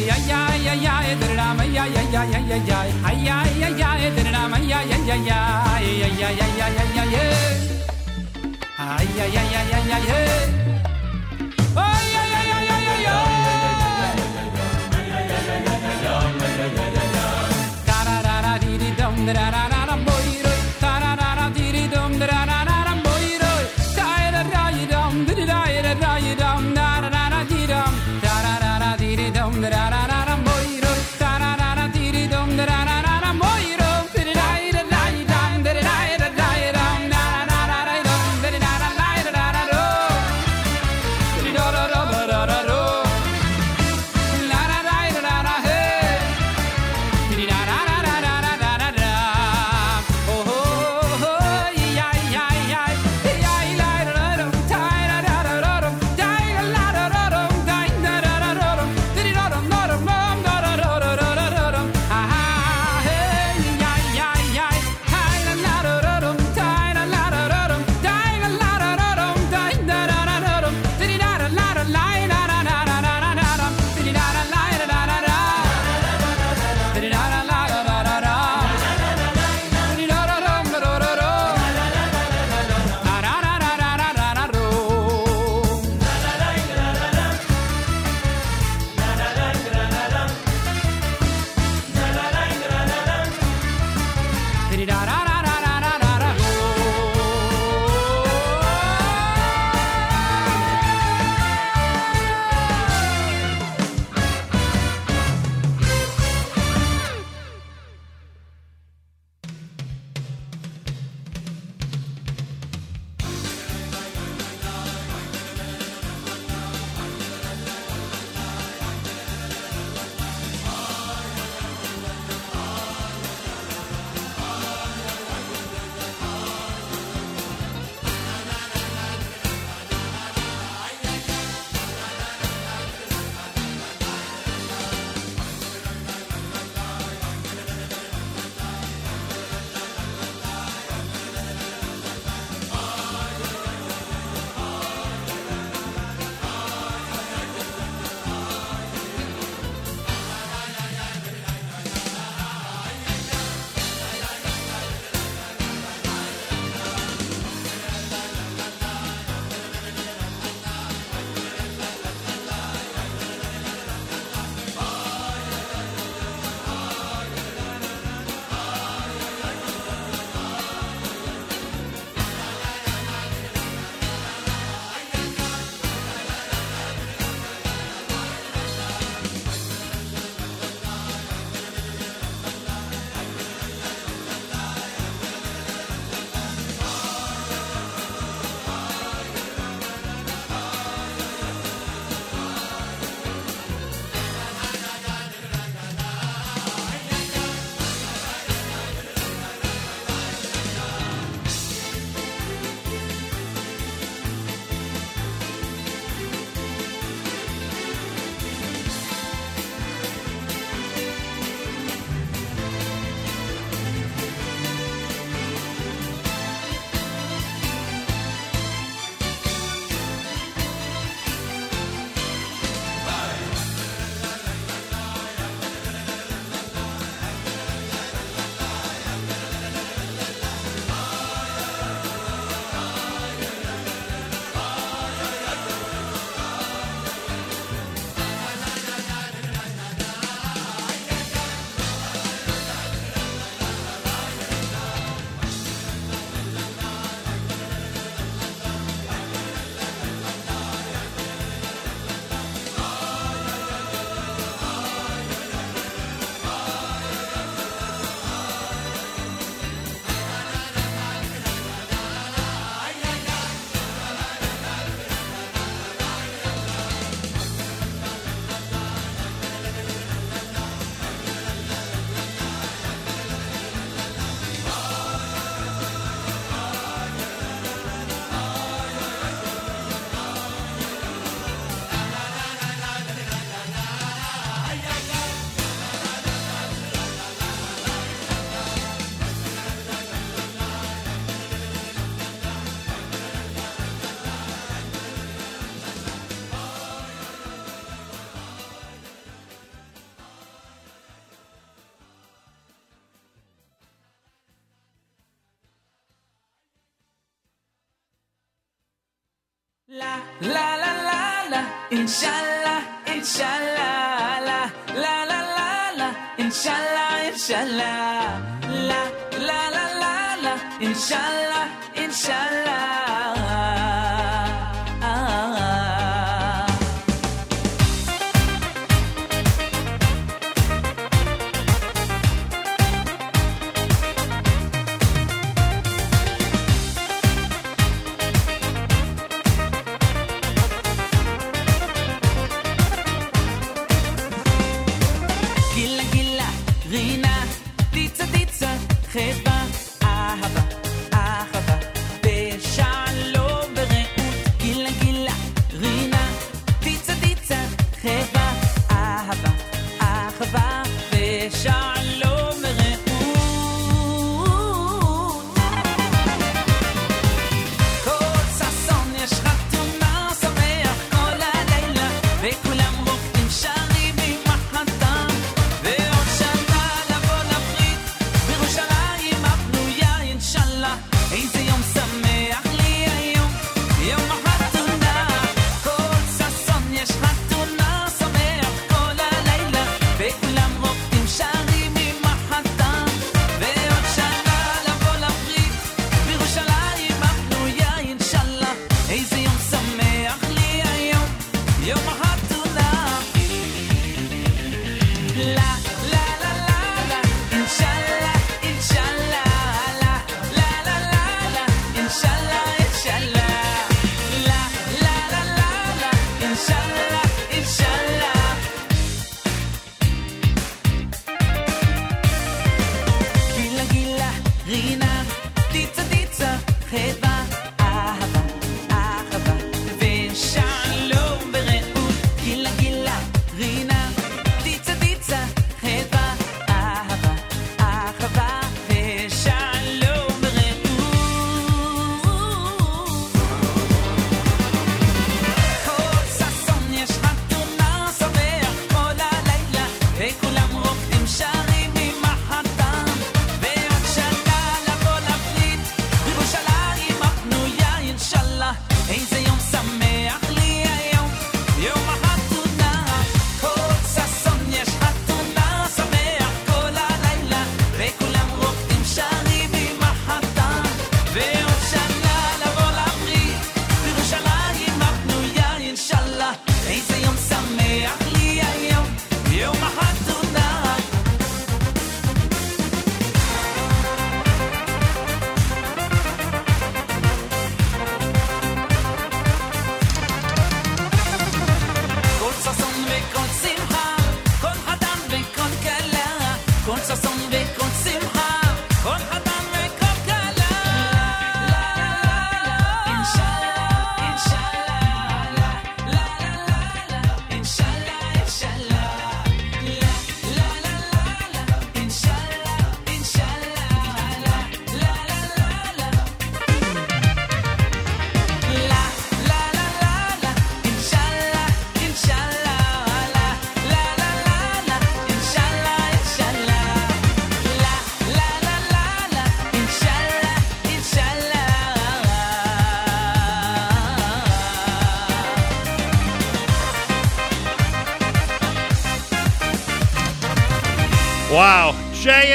ya ya ya ya ya da da ma ya ya ya ya ya ya ay ya ya ya ya da da ma ya ya ya ya ya ya ya ya ya ya ya ay ya ya ya ya ya ya ay ya ya ya ya ya ya da da da da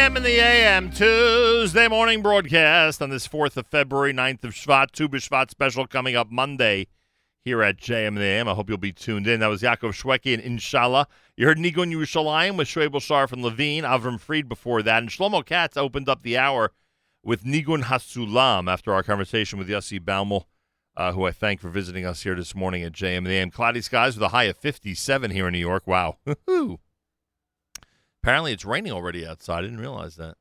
JM in the AM Tuesday morning broadcast on this 4th of February, 9th of Shvat, Tu B'Shvat special coming up Monday here at JM in the AM. I hope you'll be tuned in. That was Yaakov Shwekey and Inshallah. You heard Nigun Yerushalayim with Shoaib Sharf and Levine, Avram Fried before that. And Shlomo Katz opened up the hour with Nigun Hasulam after our conversation with Yossi Baumel, uh, who I thank for visiting us here this morning at JM in the AM. Cloudy skies with a high of 57 here in New York. Wow. [laughs] Apparently, it's raining already outside. I didn't realize that.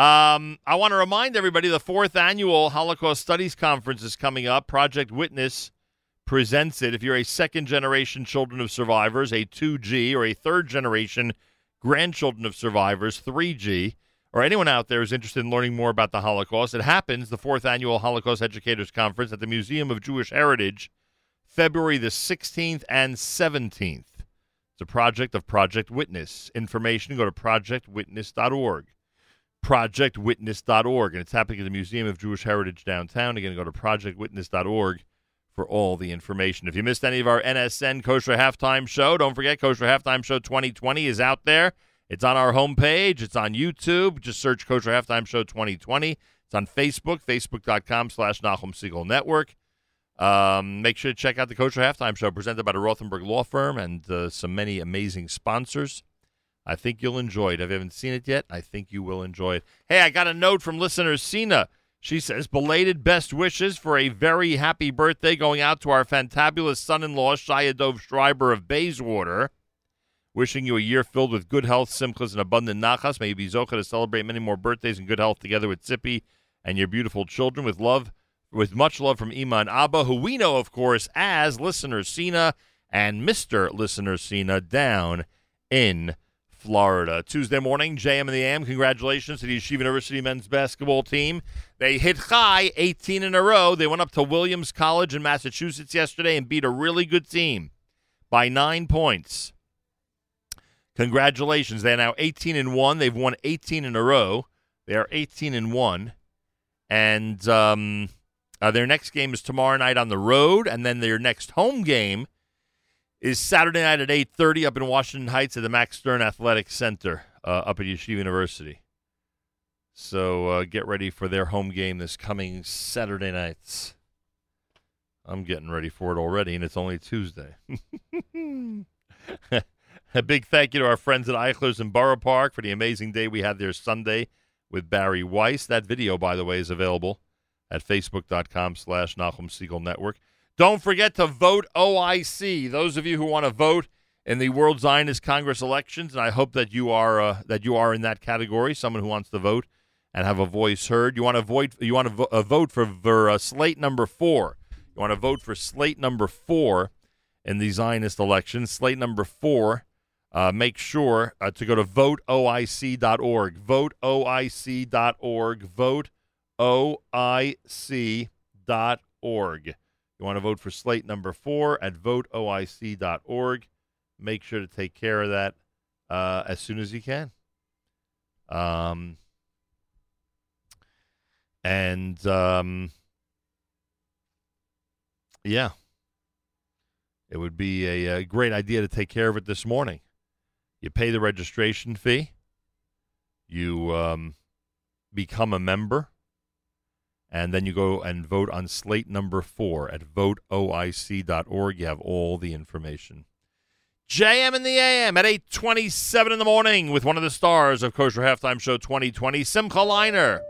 Um, I want to remind everybody the fourth annual Holocaust Studies Conference is coming up. Project Witness presents it. If you're a second generation children of survivors, a 2G, or a third generation grandchildren of survivors, 3G, or anyone out there who's interested in learning more about the Holocaust, it happens the fourth annual Holocaust Educators Conference at the Museum of Jewish Heritage, February the 16th and 17th. It's a project of Project Witness. Information, go to projectwitness.org. Projectwitness.org. And it's happening at the Museum of Jewish Heritage downtown. Again, go to projectwitness.org for all the information. If you missed any of our NSN Kosher Halftime Show, don't forget Kosher Halftime Show 2020 is out there. It's on our homepage. It's on YouTube. Just search Kosher Halftime Show 2020. It's on Facebook, facebook.com slash Nachum Segal Network. Um, make sure to check out the Kosher Halftime Show presented by the Rothenberg Law Firm and uh, some many amazing sponsors. I think you'll enjoy it. If you haven't seen it yet, I think you will enjoy it. Hey, I got a note from listener Sina. She says, belated best wishes for a very happy birthday going out to our fantabulous son-in-law, Shayadov Schreiber of Bayswater. Wishing you a year filled with good health, simchas, and abundant nachas. May you be zocha to celebrate many more birthdays and good health together with Zippy and your beautiful children. With love, with much love from Iman Abba, who we know, of course, as Listener Sina and Mr. Listener Sina down in Florida. Tuesday morning, JM and the AM. Congratulations to the Yeshiva University men's basketball team. They hit high 18 in a row. They went up to Williams College in Massachusetts yesterday and beat a really good team by nine points. Congratulations. They're now 18 and 1. They've won 18 in a row. They are 18 and 1. And um, uh, their next game is tomorrow night on the road, and then their next home game is Saturday night at 8:30 up in Washington Heights at the Max Stern Athletic Center uh, up at Yeshiva University. So uh, get ready for their home game this coming Saturday nights. I'm getting ready for it already, and it's only Tuesday. [laughs] A big thank you to our friends at Eichlers in Borough Park for the amazing day we had there Sunday with Bari Weiss. That video, by the way, is available at facebook.com slash Nachum Segal Network. Don't forget to vote OIC. Those of you who want to vote in the World Zionist Congress elections, and I hope that you are uh, that you are in that category, someone who wants to vote and have a voice heard. You want to vote. You want to vo- uh, vote for, for uh, slate number four. You want to vote for slate number four in the Zionist election. Slate number four. Uh, make sure uh, to go to voteoic.org. Voteoic.org. Voteoic.org. You want to vote for slate number four at voteoic.org. Make sure to take care of that uh, as soon as you can. Um, and um, yeah, it would be a, a great idea to take care of it this morning. You pay the registration fee. You um, become a member. And then you go and vote on slate number four at voteoic.org. You have all the information. JM in the AM at 827 in the morning with one of the stars of Kosher Halftime Show 2020, Simcha Leiner.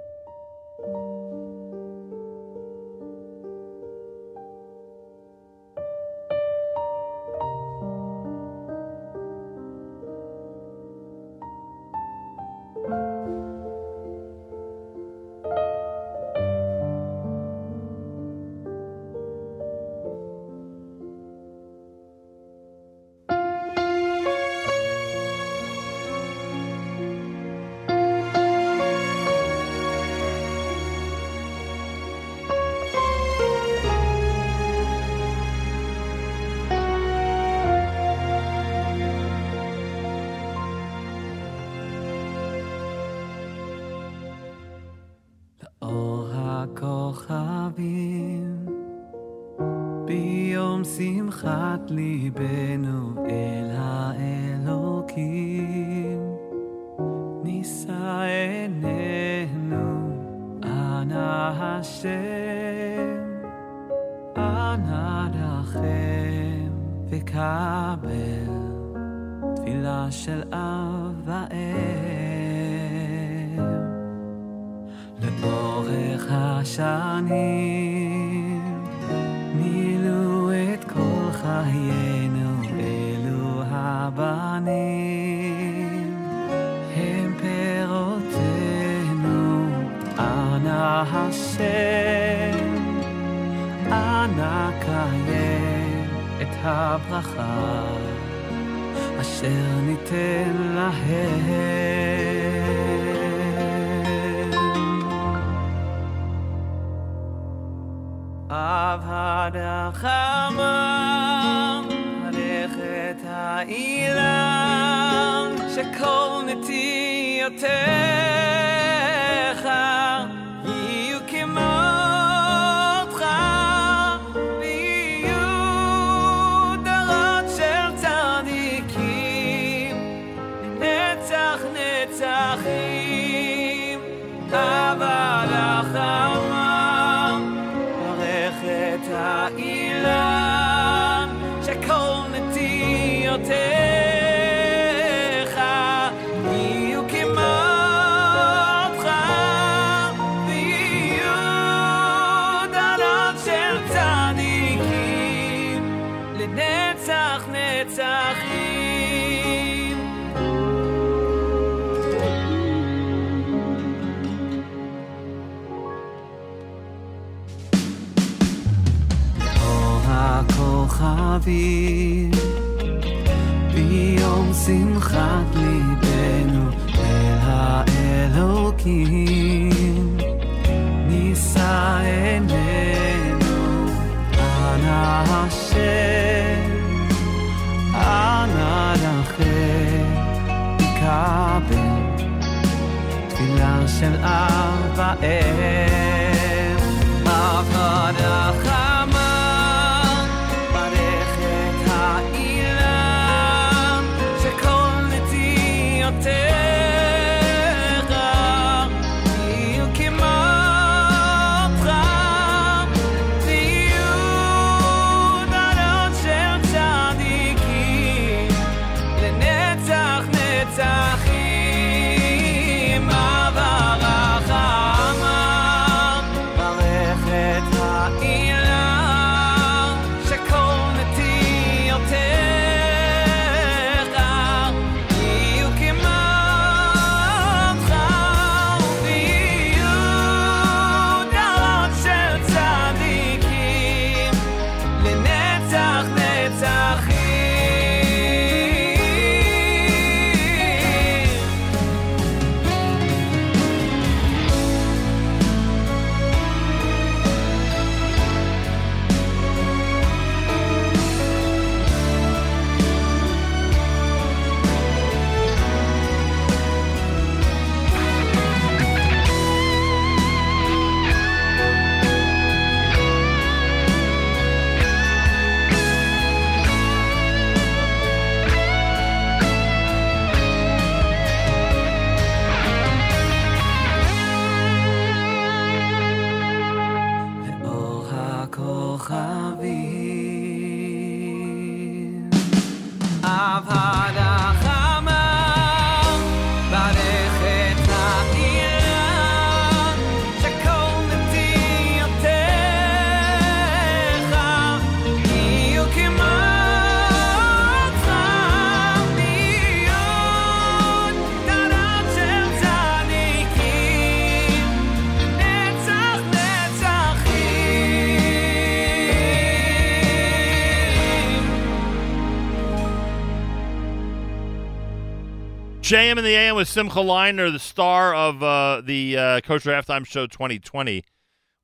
JM in the AM with Simcha Leiner, the star of uh, the uh, Kosher Halftime Show 2020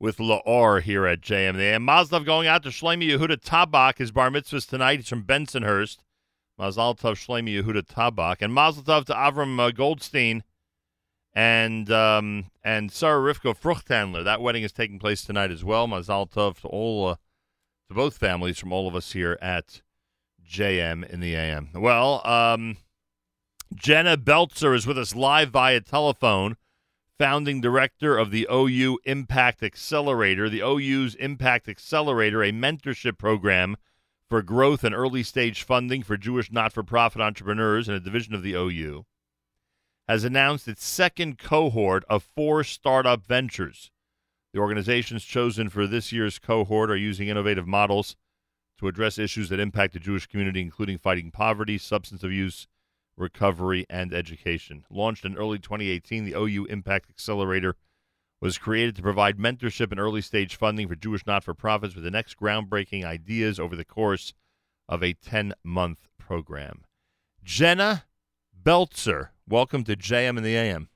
with Laor here at JM in the AM. Mazel Tov going out to Shlomi Yehuda Tabak. His bar mitzvah tonight. He's from Bensonhurst. Mazel Tov Shlomi Yehuda Tabak. And Mazel Tov to Avram uh, Goldstein and um, and Sarah Rivka Fruchthandler. That wedding is taking place tonight as well. Mazel Tov to all uh, to both families from all of us here at JM in the AM. Well, um, Jenna Belzer is with us live via telephone, founding director of the OU Impact Accelerator. The OU's Impact Accelerator, a mentorship program for growth and early stage funding for Jewish not for profit entrepreneurs and a division of the OU, has announced its second cohort of four startup ventures. The organizations chosen for this year's cohort are using innovative models to address issues that impact the Jewish community, including fighting poverty, substance abuse, recovery, and education. Launched in early 2018, the OU Impact Accelerator was created to provide mentorship and early stage funding for Jewish not for profits with the next groundbreaking ideas over the course of a 10 month program. Jenna Belzer, welcome to JM and the AM.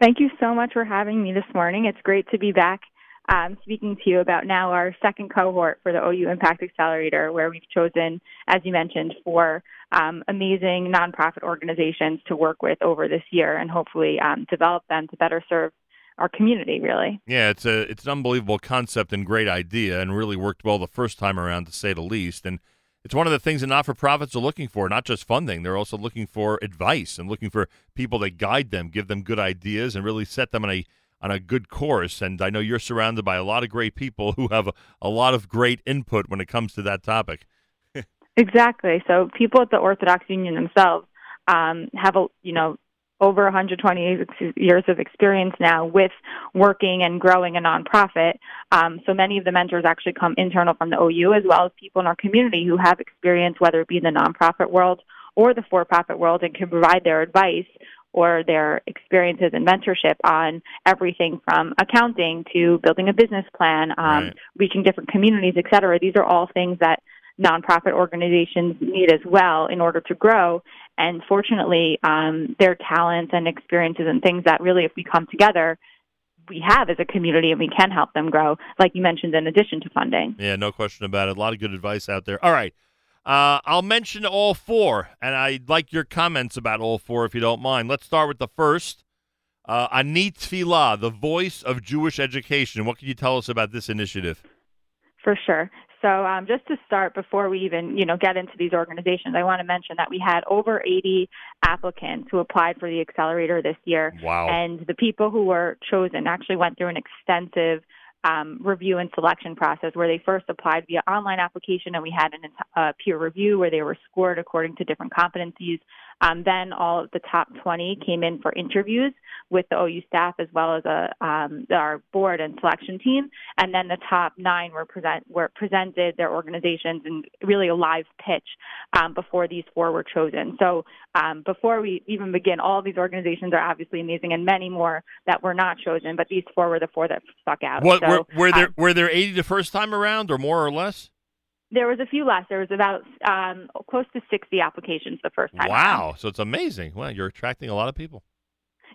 Thank you so much for having me this morning. It's great to be back um, speaking to you about now our second cohort for the OU Impact Accelerator, where we've chosen, as you mentioned, four um, amazing nonprofit organizations to work with over this year and hopefully um, develop them to better serve our community, really. Yeah, it's a it's an unbelievable concept and great idea, and really worked well the first time around, to say the least. And it's one of the things that not for profits are looking for, not just funding. They're also looking for advice and looking for people that guide them, give them good ideas, and really set them on a on a good course. And I know you're surrounded by a lot of great people who have a, a lot of great input when it comes to that topic. Exactly. So people at the Orthodox Union themselves um, have a you know over 120 years of experience now with working and growing a nonprofit. Um, so many of the mentors actually come internal from the OU as well as people in our community who have experience, whether it be in the nonprofit world or the for-profit world, and can provide their advice or their experiences and mentorship on everything from accounting to building a business plan, um, Right. reaching different communities, et cetera. These are all things that nonprofit organizations need as well in order to grow. And fortunately, um, their talents and experiences and things that really, if we come together, we have as a community and we can help them grow, like you mentioned, in addition to funding. Yeah, no question about it. A lot of good advice out there. All right. Uh, I'll mention all four, and I'd like your comments about all four if you don't mind. Let's start with the first. Uh, Ani Tefillah, the voice of Jewish education. What can you tell us about this initiative? For sure. So um, just to start, before we even you know get into these organizations, I want to mention that we had over 80 applicants who applied for the accelerator this year. Wow. And the people who were chosen actually went through an extensive um, review and selection process where they first applied via online application, and we had an uh, peer review where they were scored according to different competencies. Um, then all of the top 20 came in for interviews with the OU staff as well as a, um, our board and selection team, and then the top nine were present were presented their organizations and really a live pitch um, before these four were chosen. So um, before we even begin, all these organizations are obviously amazing, and many more that were not chosen, but these four were the four that stuck out. What so, were, were there um, were there 80 the first time around, or more or less? There was a few less. There was about um, close to 60 applications the first time. Wow, so it's amazing. Well, you're attracting a lot of people.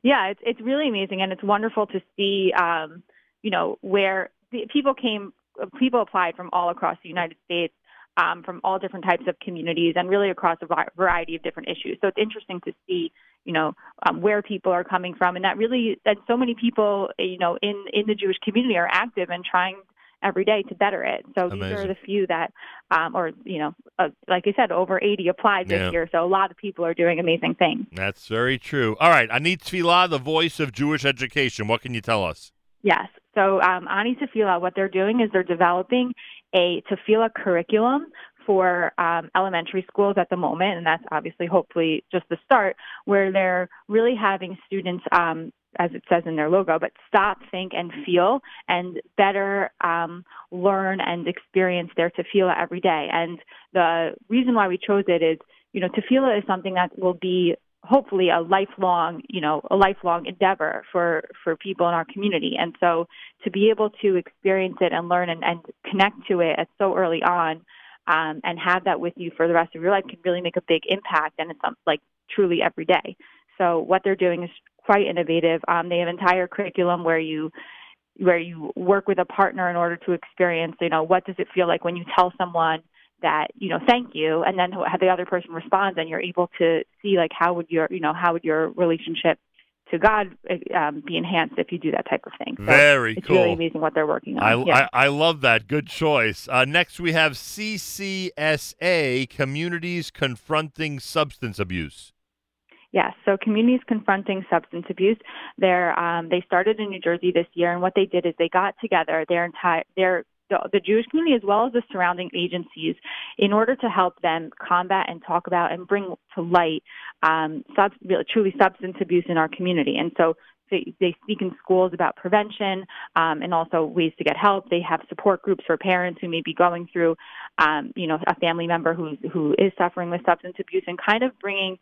Yeah, it's it's really amazing, and it's wonderful to see. Um, you know where the people came, people applied from all across the United States, um, from all different types of communities, and really across a variety of different issues. So it's interesting to see, you know, um, where people are coming from, and that really that so many people, you know, in in the Jewish community are active and trying every day to better it. So these are the few that, um, or you know, uh, like I said, over 80 applied this Yeah. year. So a lot of people are doing amazing things. That's very true. All right, Ani Tefillah, the voice of Jewish education. What can you tell us? Yes. So um, Ani Tefillah, what they're doing is they're developing a Tefillah curriculum for um, elementary schools at the moment, and that's obviously hopefully just the start, where they're really having students, um, as it says in their logo, but stop, think, and feel, and better um, learn and experience their Tefillah every day. And the reason why we chose it is, you know, Tefillah is something that will be hopefully a lifelong, you know, a lifelong endeavor for for people in our community. And so to be able to experience it and learn and, and connect to it at so early on, um, and have that with you for the rest of your life can really make a big impact. And it's um, like truly every day. So what they're doing is quite innovative. Um, they have an entire curriculum where you where you work with a partner in order to experience, you know, what does it feel like when you tell someone that you know thank you and then how the other person responds and you're able to see like how would your you know how would your relationship to God um, be enhanced if you do that type of thing. So Very it's cool. really amazing what they're working on. I, yeah. I, I love that. Good choice. Uh, next, we have CCSA Communities Confronting Substance Abuse. Yes, so communities confronting substance abuse. They're um, they started in New Jersey this year, and what they did is they got together their entire their the, Jewish community as well as the surrounding agencies in order to help them combat and talk about and bring to light um, sub, truly substance abuse in our community. And so they, they speak in schools about prevention um, and also ways to get help. They have support groups for parents who may be going through, um, you know, a family member who who is suffering with substance abuse, and kind of bringing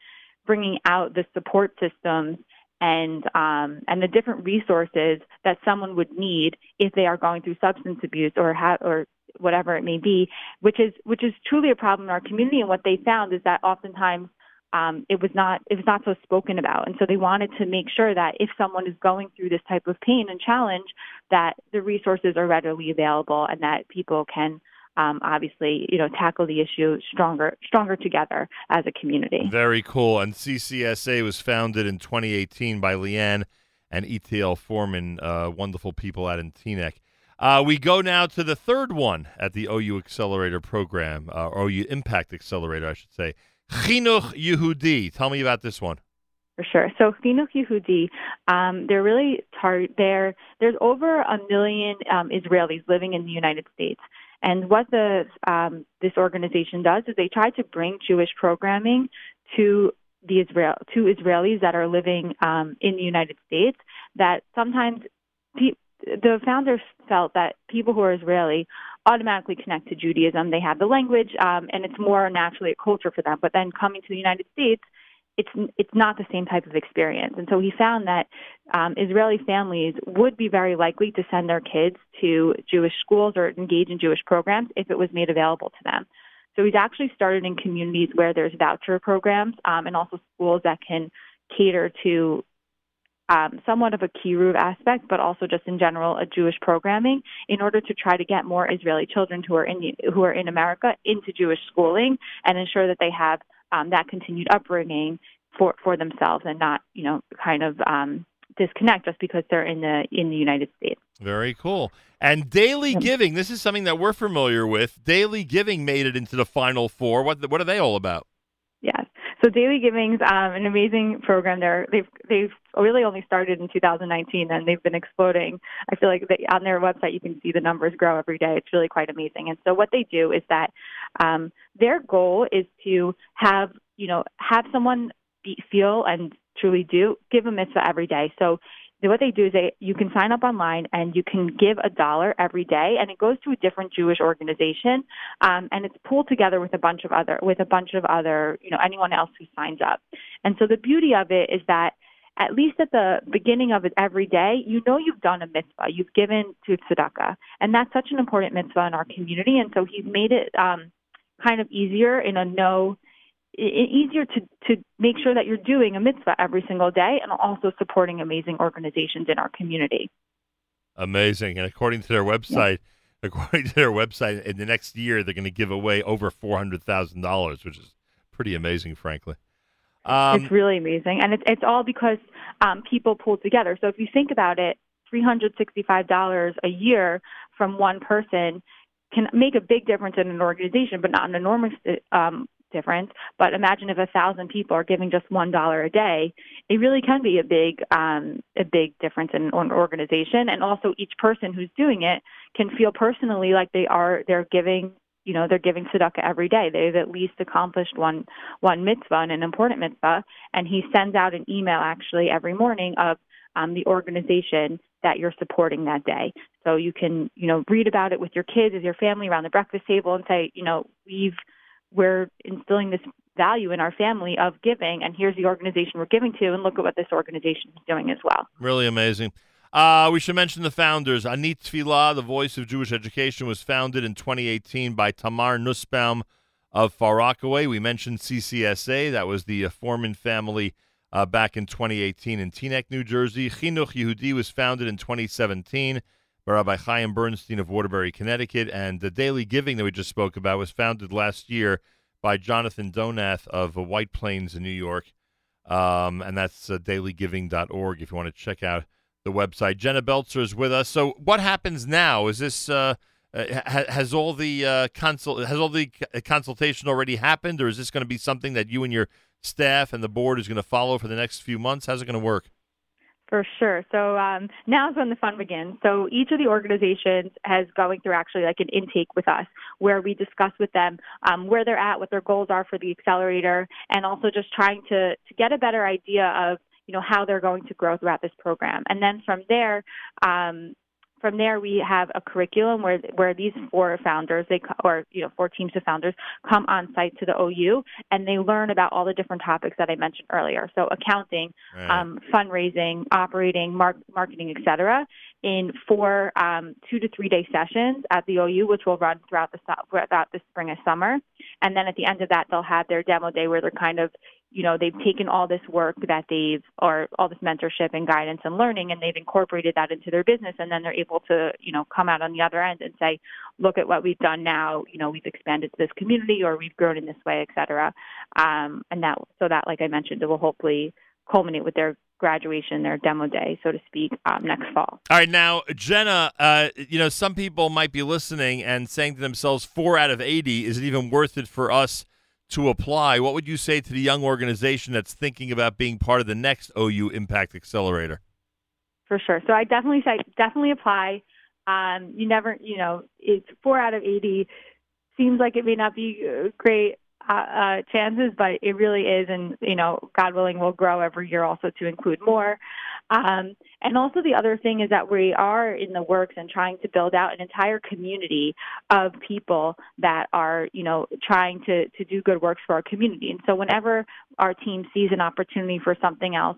bringing out the support systems and um, and the different resources that someone would need if they are going through substance abuse or ha- or whatever it may be, which is which is truly a problem in our community. And what they found is that oftentimes um, it was not it was not so spoken about, and so they wanted to make sure that if someone is going through this type of pain and challenge, that the resources are readily available and that people can. Um, obviously, you know, tackle the issue stronger, stronger together as a community. Very cool. And CCSA was founded in 2018 by Leanne and ETL Foreman, uh, wonderful people out in Teaneck. Uh, we go now to the third one at the OU Accelerator program, uh, or OU Impact Accelerator, I should say. Chinuch Yehudi. Tell me about this one. For sure. So Chinuch Yehudi, um, they're really tar- there. There's over a million um, Israelis living in the United States, and what the um, this organization does is they try to bring Jewish programming to the Israel to Israelis that are living um, in the United States. That sometimes pe- the founders felt that people who are Israeli automatically connect to Judaism. They have the language, um, and it's more naturally a culture for them. But then coming to the United States, it's it's not the same type of experience. And so he found that um, Israeli families would be very likely to send their kids to Jewish schools or engage in Jewish programs if it was made available to them. So he's actually started in communities where there's voucher programs um, and also schools that can cater to um, somewhat of a kiruv aspect, but also just in general a Jewish programming, in order to try to get more Israeli children who are in who are in America into Jewish schooling and ensure that they have um, that continued upbringing for for themselves and not you know kind of um, disconnect just because they're in the in the United States. Very cool. And daily giving, this is something that we're familiar with. Daily giving made it into the final four. What what are they all about? Yes. So Daily Giving's um, an amazing program. They're, they've they've really only started in 2019, and they've been exploding. I feel like they, on their website you can see the numbers grow every day. It's really quite amazing. And so what they do is that um, their goal is to have you know have someone be, feel and truly do give a mitzvah every day. So what they do is they you can sign up online and you can give a dollar every day and it goes to a different Jewish organization um, and it's pooled together with a bunch of other with a bunch of other you know anyone else who signs up and so the beauty of it is that at least at the beginning of it every day, you know you've done a mitzvah, you've given to tzedakah, and that's such an important mitzvah in our community. And so he's made it um, kind of easier in a no easier to to make sure that you're doing a mitzvah every single day and also supporting amazing organizations in our community. Amazing. And according to their website, [laughs] according to their website, in the next year they're going to give away over four hundred thousand dollars, which is pretty amazing, frankly. Um, it's really amazing, and it's it's all because um, people pulled together. So if you think about it, three hundred sixty-five dollars a year from one person can make a big difference in an organization, but not an enormous um, difference. But imagine if a thousand people are giving just one dollar a day, it really can be a big um, a big difference in an organization. And also, each person who's doing it can feel personally like they are they're giving you know they're giving tzedakah every day. They've at least accomplished one one mitzvah and an important mitzvah. And he sends out an email actually every morning of um, the organization that you're supporting that day. So you can you know read about it with your kids, with your family around the breakfast table, and say you know we've we're instilling this value in our family of giving, and here's the organization we're giving to, and look at what this organization is doing as well. Really amazing. Uh, we should mention the founders. Ani Tefillah, the voice of Jewish education, was founded in 2018 by Tamar Nussbaum of Far Rockaway. We mentioned CCSA. That was the uh, Foreman family uh, back in 2018 in Teaneck, New Jersey. Chinuch Yehudi was founded in 2017 by Rabbi Chaim Bernstein of Waterbury, Connecticut. And the Daily Giving that we just spoke about was founded last year by Jonathan Donath of uh, White Plains in New York. Um, and that's uh, dailygiving.org if you want to check out the website. Jenna Belzer is with us. So, what happens now? Is this uh, uh, ha- has all the uh, has all the consultation already happened, or is this going to be something that you and your staff and the board is going to follow for the next few months? How's it going to work? For sure. So um, now is when the fun begins. So each of the organizations has going through actually like an intake with us where we discuss with them um, where they're at, what their goals are for the accelerator, and also just trying to, to get a better idea of you know how they're going to grow throughout this program. And then from there, um, from there we have a curriculum where where these four founders they or you know four teams of founders come on site to the OU and they learn about all the different topics that I mentioned earlier. So accounting, Right. um, fundraising, operating, mar- marketing, etc. In four um, two to three day sessions at the OU, which will run throughout the throughout the spring and summer. And then at the end of that, they'll have their demo day where they're kind of you know they've taken all this work that they've or all this mentorship and guidance and learning and they've incorporated that into their business and then they're able to you know come out on the other end and say look at what we've done now you know we've expanded to this community or we've grown in this way et cetera. Um, and that so that like i mentioned it will hopefully culminate with their graduation their demo day so to speak um, next fall. All right, now Jenna, uh, you know some people might be listening and saying to themselves, four out of eighty, is it even worth it for us to apply, what would you say to the young organization that's thinking about being part of the next OU Impact Accelerator? for sure. So I definitely say definitely apply. Um, you never, you know, it's four out of eighty. Seems like it may not be uh, great uh, uh, chances, but it really is, and you know, God willing, will grow every year also to include more. Um, and also the other thing is that we are in the works and trying to build out an entire community of people that are, you know, trying to to do good works for our community. And so whenever our team sees an opportunity for something else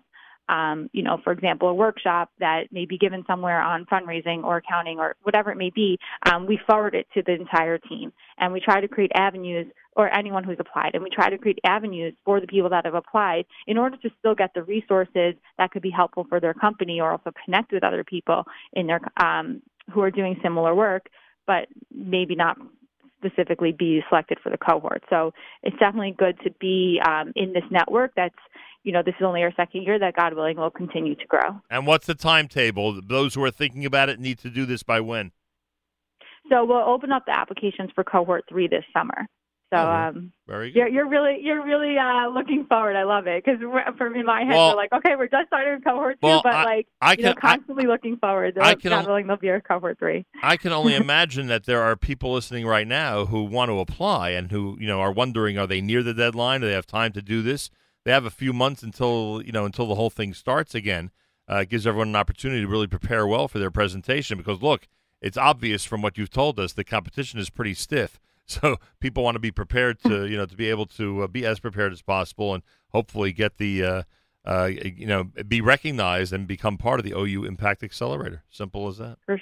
um, you know, for example, a workshop that may be given somewhere on fundraising or accounting or whatever it may be, um, we forward it to the entire team and we try to create avenues or anyone who's applied and we try to create avenues for the people that have applied in order to still get the resources that could be helpful for their company or also connect with other people in their um, who are doing similar work, but maybe not specifically be selected for the cohort. So it's definitely good to be um, in this network that's you know, this is only our second year that God willing will continue to grow. And what's the timetable? Those who are thinking about it need to do this by when? So we'll open up the applications for cohort three this summer. So um, Very you're, you're really you're really uh, looking forward. I love it because for me, in my head, Well- we're like, okay, we're just starting cohort two, but I- like I you know, can- I- constantly looking forward. I can al- willing, there'll be a cohort three. I can only [laughs] imagine that there are people listening right now who want to apply and who, you know, are wondering are they near the deadline? Do they have time to do this? They have a few months until, you know, until the whole thing starts again. Uh, it gives everyone an opportunity to really prepare well for their presentation because look, it's obvious from what you've told us the competition is pretty stiff. So people want to be prepared to, you know, to be able to uh, be as prepared as possible and hopefully get the uh, uh, you know, be recognized and become part of the OU Impact Accelerator. Simple as that. For,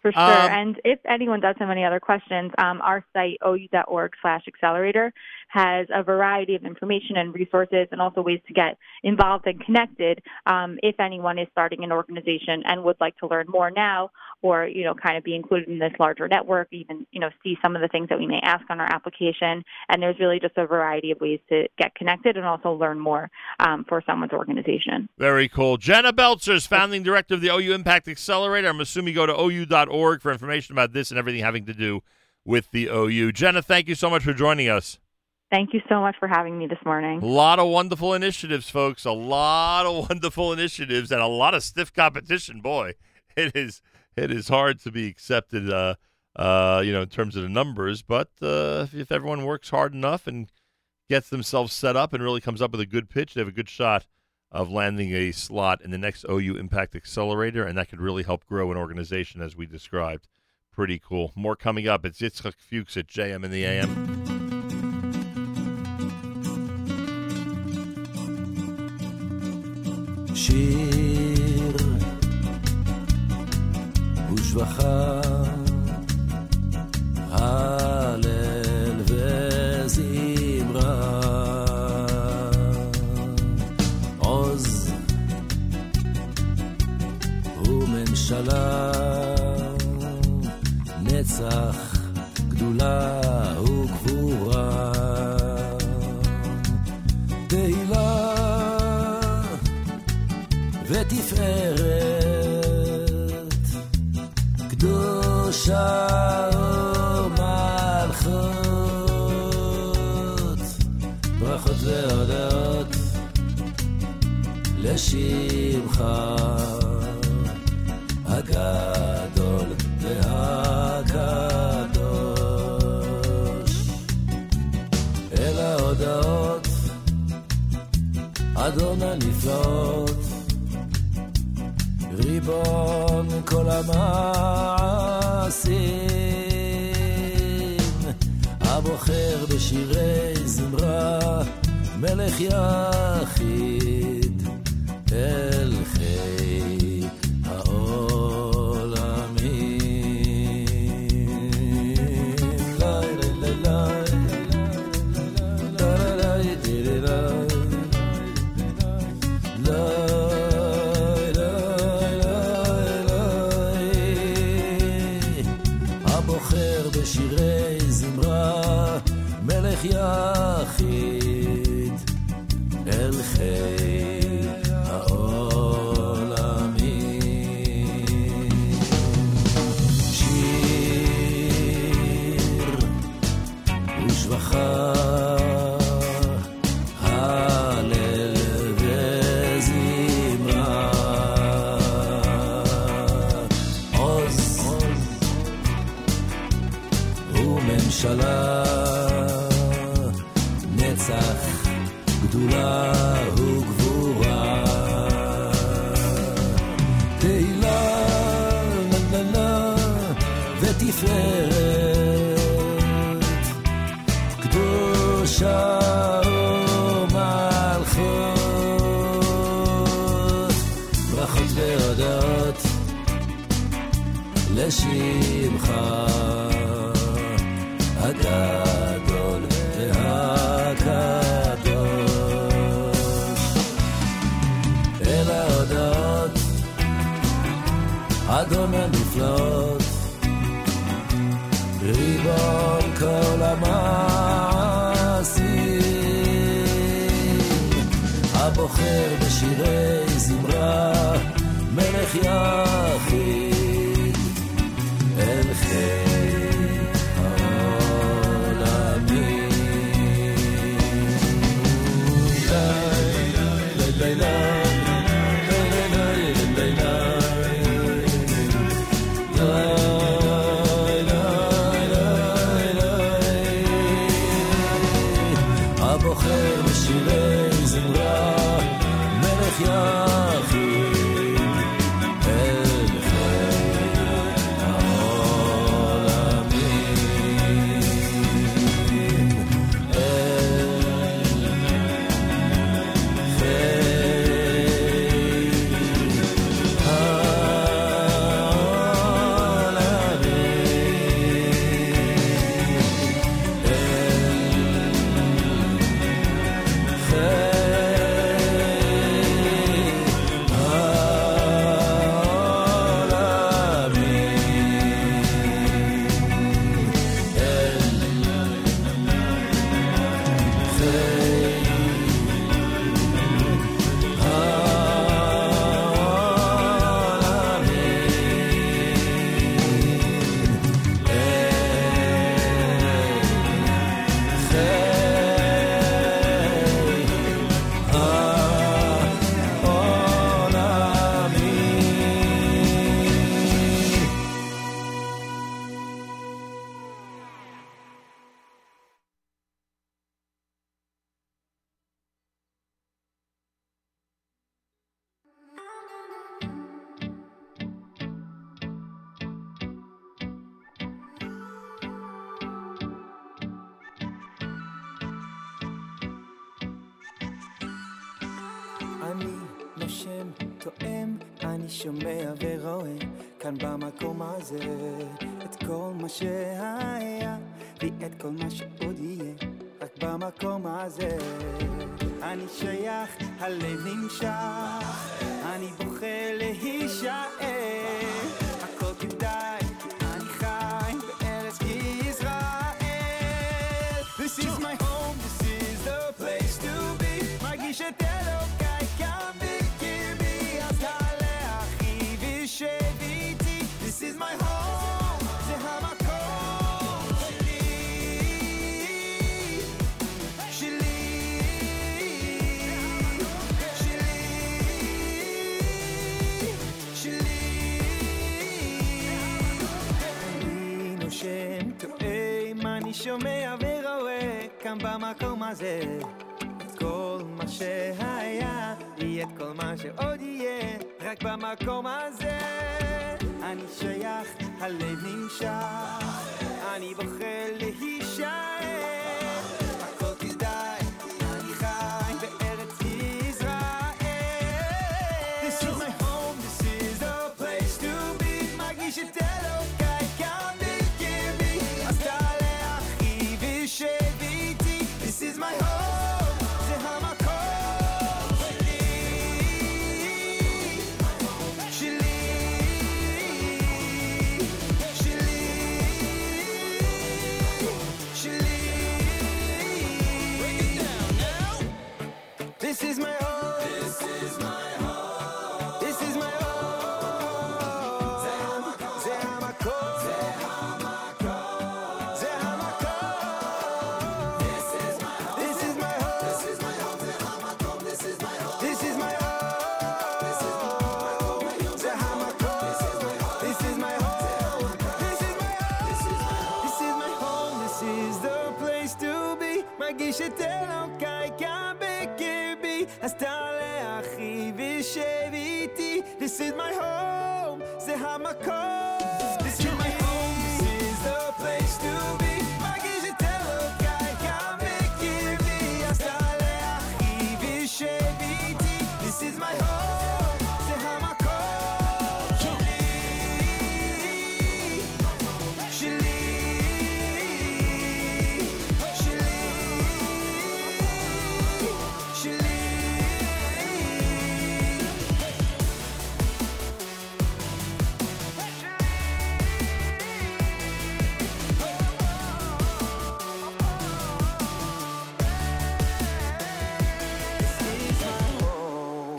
for sure. Um, and if anyone does have any other questions, um, our site, ou.org slash accelerator, has a variety of information and resources and also ways to get involved and connected um, if anyone is starting an organization and would like to learn more now or, you know, kind of be included in this larger network, even, you know, see some of the things that we may ask on our application. And there's really just a variety of ways to get connected and also learn more um, for someone's organization. Very cool. Jenna Belzer's founding director of the OU Impact Accelerator. I'm assuming you go to OU.org for information about this and everything having to do with the OU. Jenna, thank you so much for joining us. Thank you so much for having me this morning. A lot of wonderful initiatives, folks. A lot of [laughs] wonderful initiatives and a lot of stiff competition. Boy, it is it is hard to be accepted, uh, uh, you know, in terms of the numbers. But uh, if, everyone works hard enough and gets themselves set up and really comes up with a good pitch, they have a good shot of landing a slot in the next OU Impact Accelerator, and that could really help grow an organization as we described. Pretty cool. More coming up. It's Yitzchak Fuchs at JM in the AM. שיר. ושבחה, הלל וזמרה, עוז. וממשלה, נצח, גדולה קדושה ומלכות, ברכות והודעות לשמך הגדול והקדוש. אל ההודעות, אדון הנפלאות, ריבון כל המעשים, הבוחר בשירי זמרה, מלך יחיד,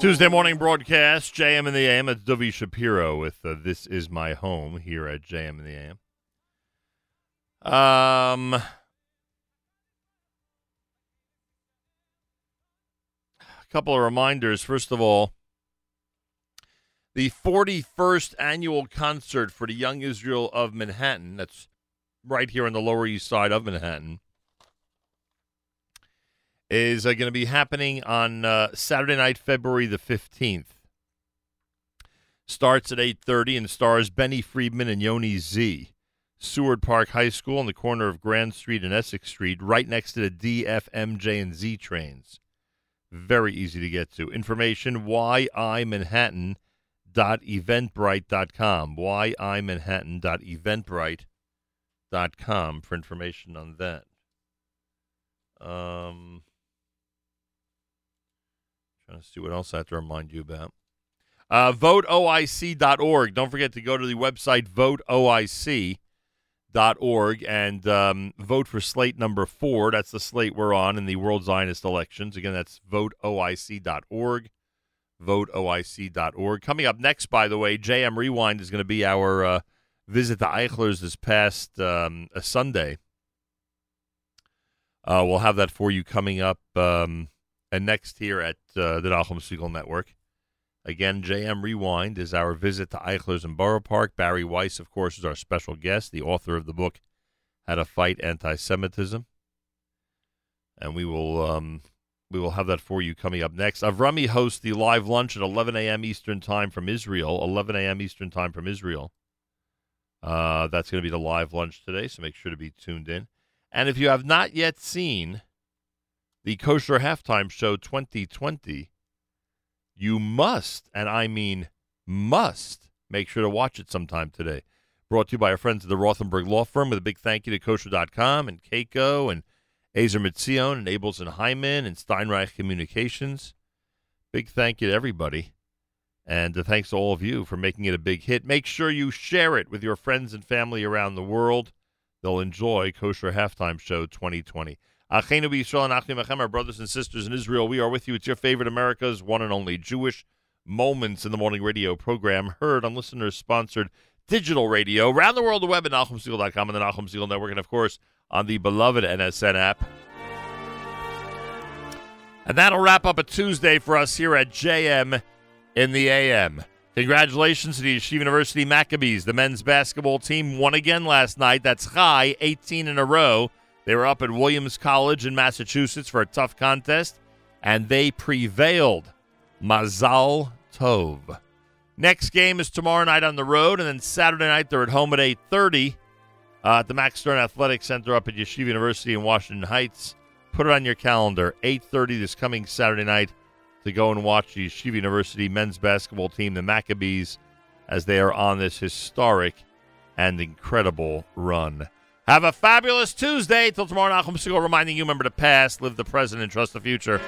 Tuesday morning broadcast, JM in the AM. It's Dovi Shapiro with uh, This Is My Home here at JM in the AM. Um, a couple of reminders. First of all, the 41st annual concert for the Young Israel of Manhattan, that's right here on the Lower East Side of Manhattan, is uh, going to be happening on uh, Saturday night, February the 15th. Starts at 8.30 and stars Benny Friedman and Yoni Z. Seward Park High School on the corner of Grand Street and Essex Street, right next to the DFMJ and Z trains. Very easy to get to. Information, yimanhattan.eventbrite.com. yimanhattan.eventbrite.com for information on that. Um, to see what else I have to remind you about. Uh, VoteOIC.org. Don't forget to go to the website VoteOIC.org and um, vote for slate number four. That's the slate we're on in the World Zionist elections. Again, that's VoteOIC.org. VoteOIC.org. Coming up next, by the way, JM Rewind is going to be our uh, visit to Eichler's this past um, Sunday. Uh, we'll have that for you coming up um, and next here at uh, the Nachum Segal Network. Again, JM Rewind is our visit to Eichler's in Borough Park. Bari Weiss, of course, is our special guest, the author of the book How to Fight Anti-Semitism. And we will um, we will have that for you coming up next. Avrami hosts the live lunch at 11 a.m. Eastern Time from Israel. 11 a.m. Eastern Time from Israel. Uh, that's going to be the live lunch today, so make sure to be tuned in. And if you have not yet seen the Kosher Halftime Show 2020, you must, and I mean must, make sure to watch it sometime today. Brought to you by our friends at the Rothenberg Law Firm with a big thank you to Kosher.com and Kayco and Ezer Mizion and Abels and Hyman and Steinreich Communications. Big thank you to everybody. And uh, thanks to all of you for making it a big hit. Make sure you share it with your friends and family around the world. They'll enjoy Kosher Halftime Show 2020. And our brothers and sisters in Israel, we are with you. It's your favorite America's one and only Jewish Moments in the Morning radio program, heard on listeners-sponsored digital radio around the world, the web at NachumSegal.com and the Nachum Segal Network, and of course on the beloved NSN app. And that'll wrap up a Tuesday for us here at JM in the AM. Congratulations to the Yeshiva University Maccabees. The men's basketball team won again last night. That's high, 18 in a row. They were up at Williams College in Massachusetts for a tough contest, and they prevailed. Mazal Tov. Next game is tomorrow night on the road, and then Saturday night they're at home at 8.30 uh, at the Max Stern Athletic Center up at Yeshiva University in Washington Heights. Put it on your calendar, 8.30 this coming Saturday night to go and watch the Yeshiva University men's basketball team, the Maccabees, as they are on this historic and incredible run. Have a fabulous Tuesday. Till tomorrow, Nachum Segal reminding you, remember the past, live the present, and trust the future.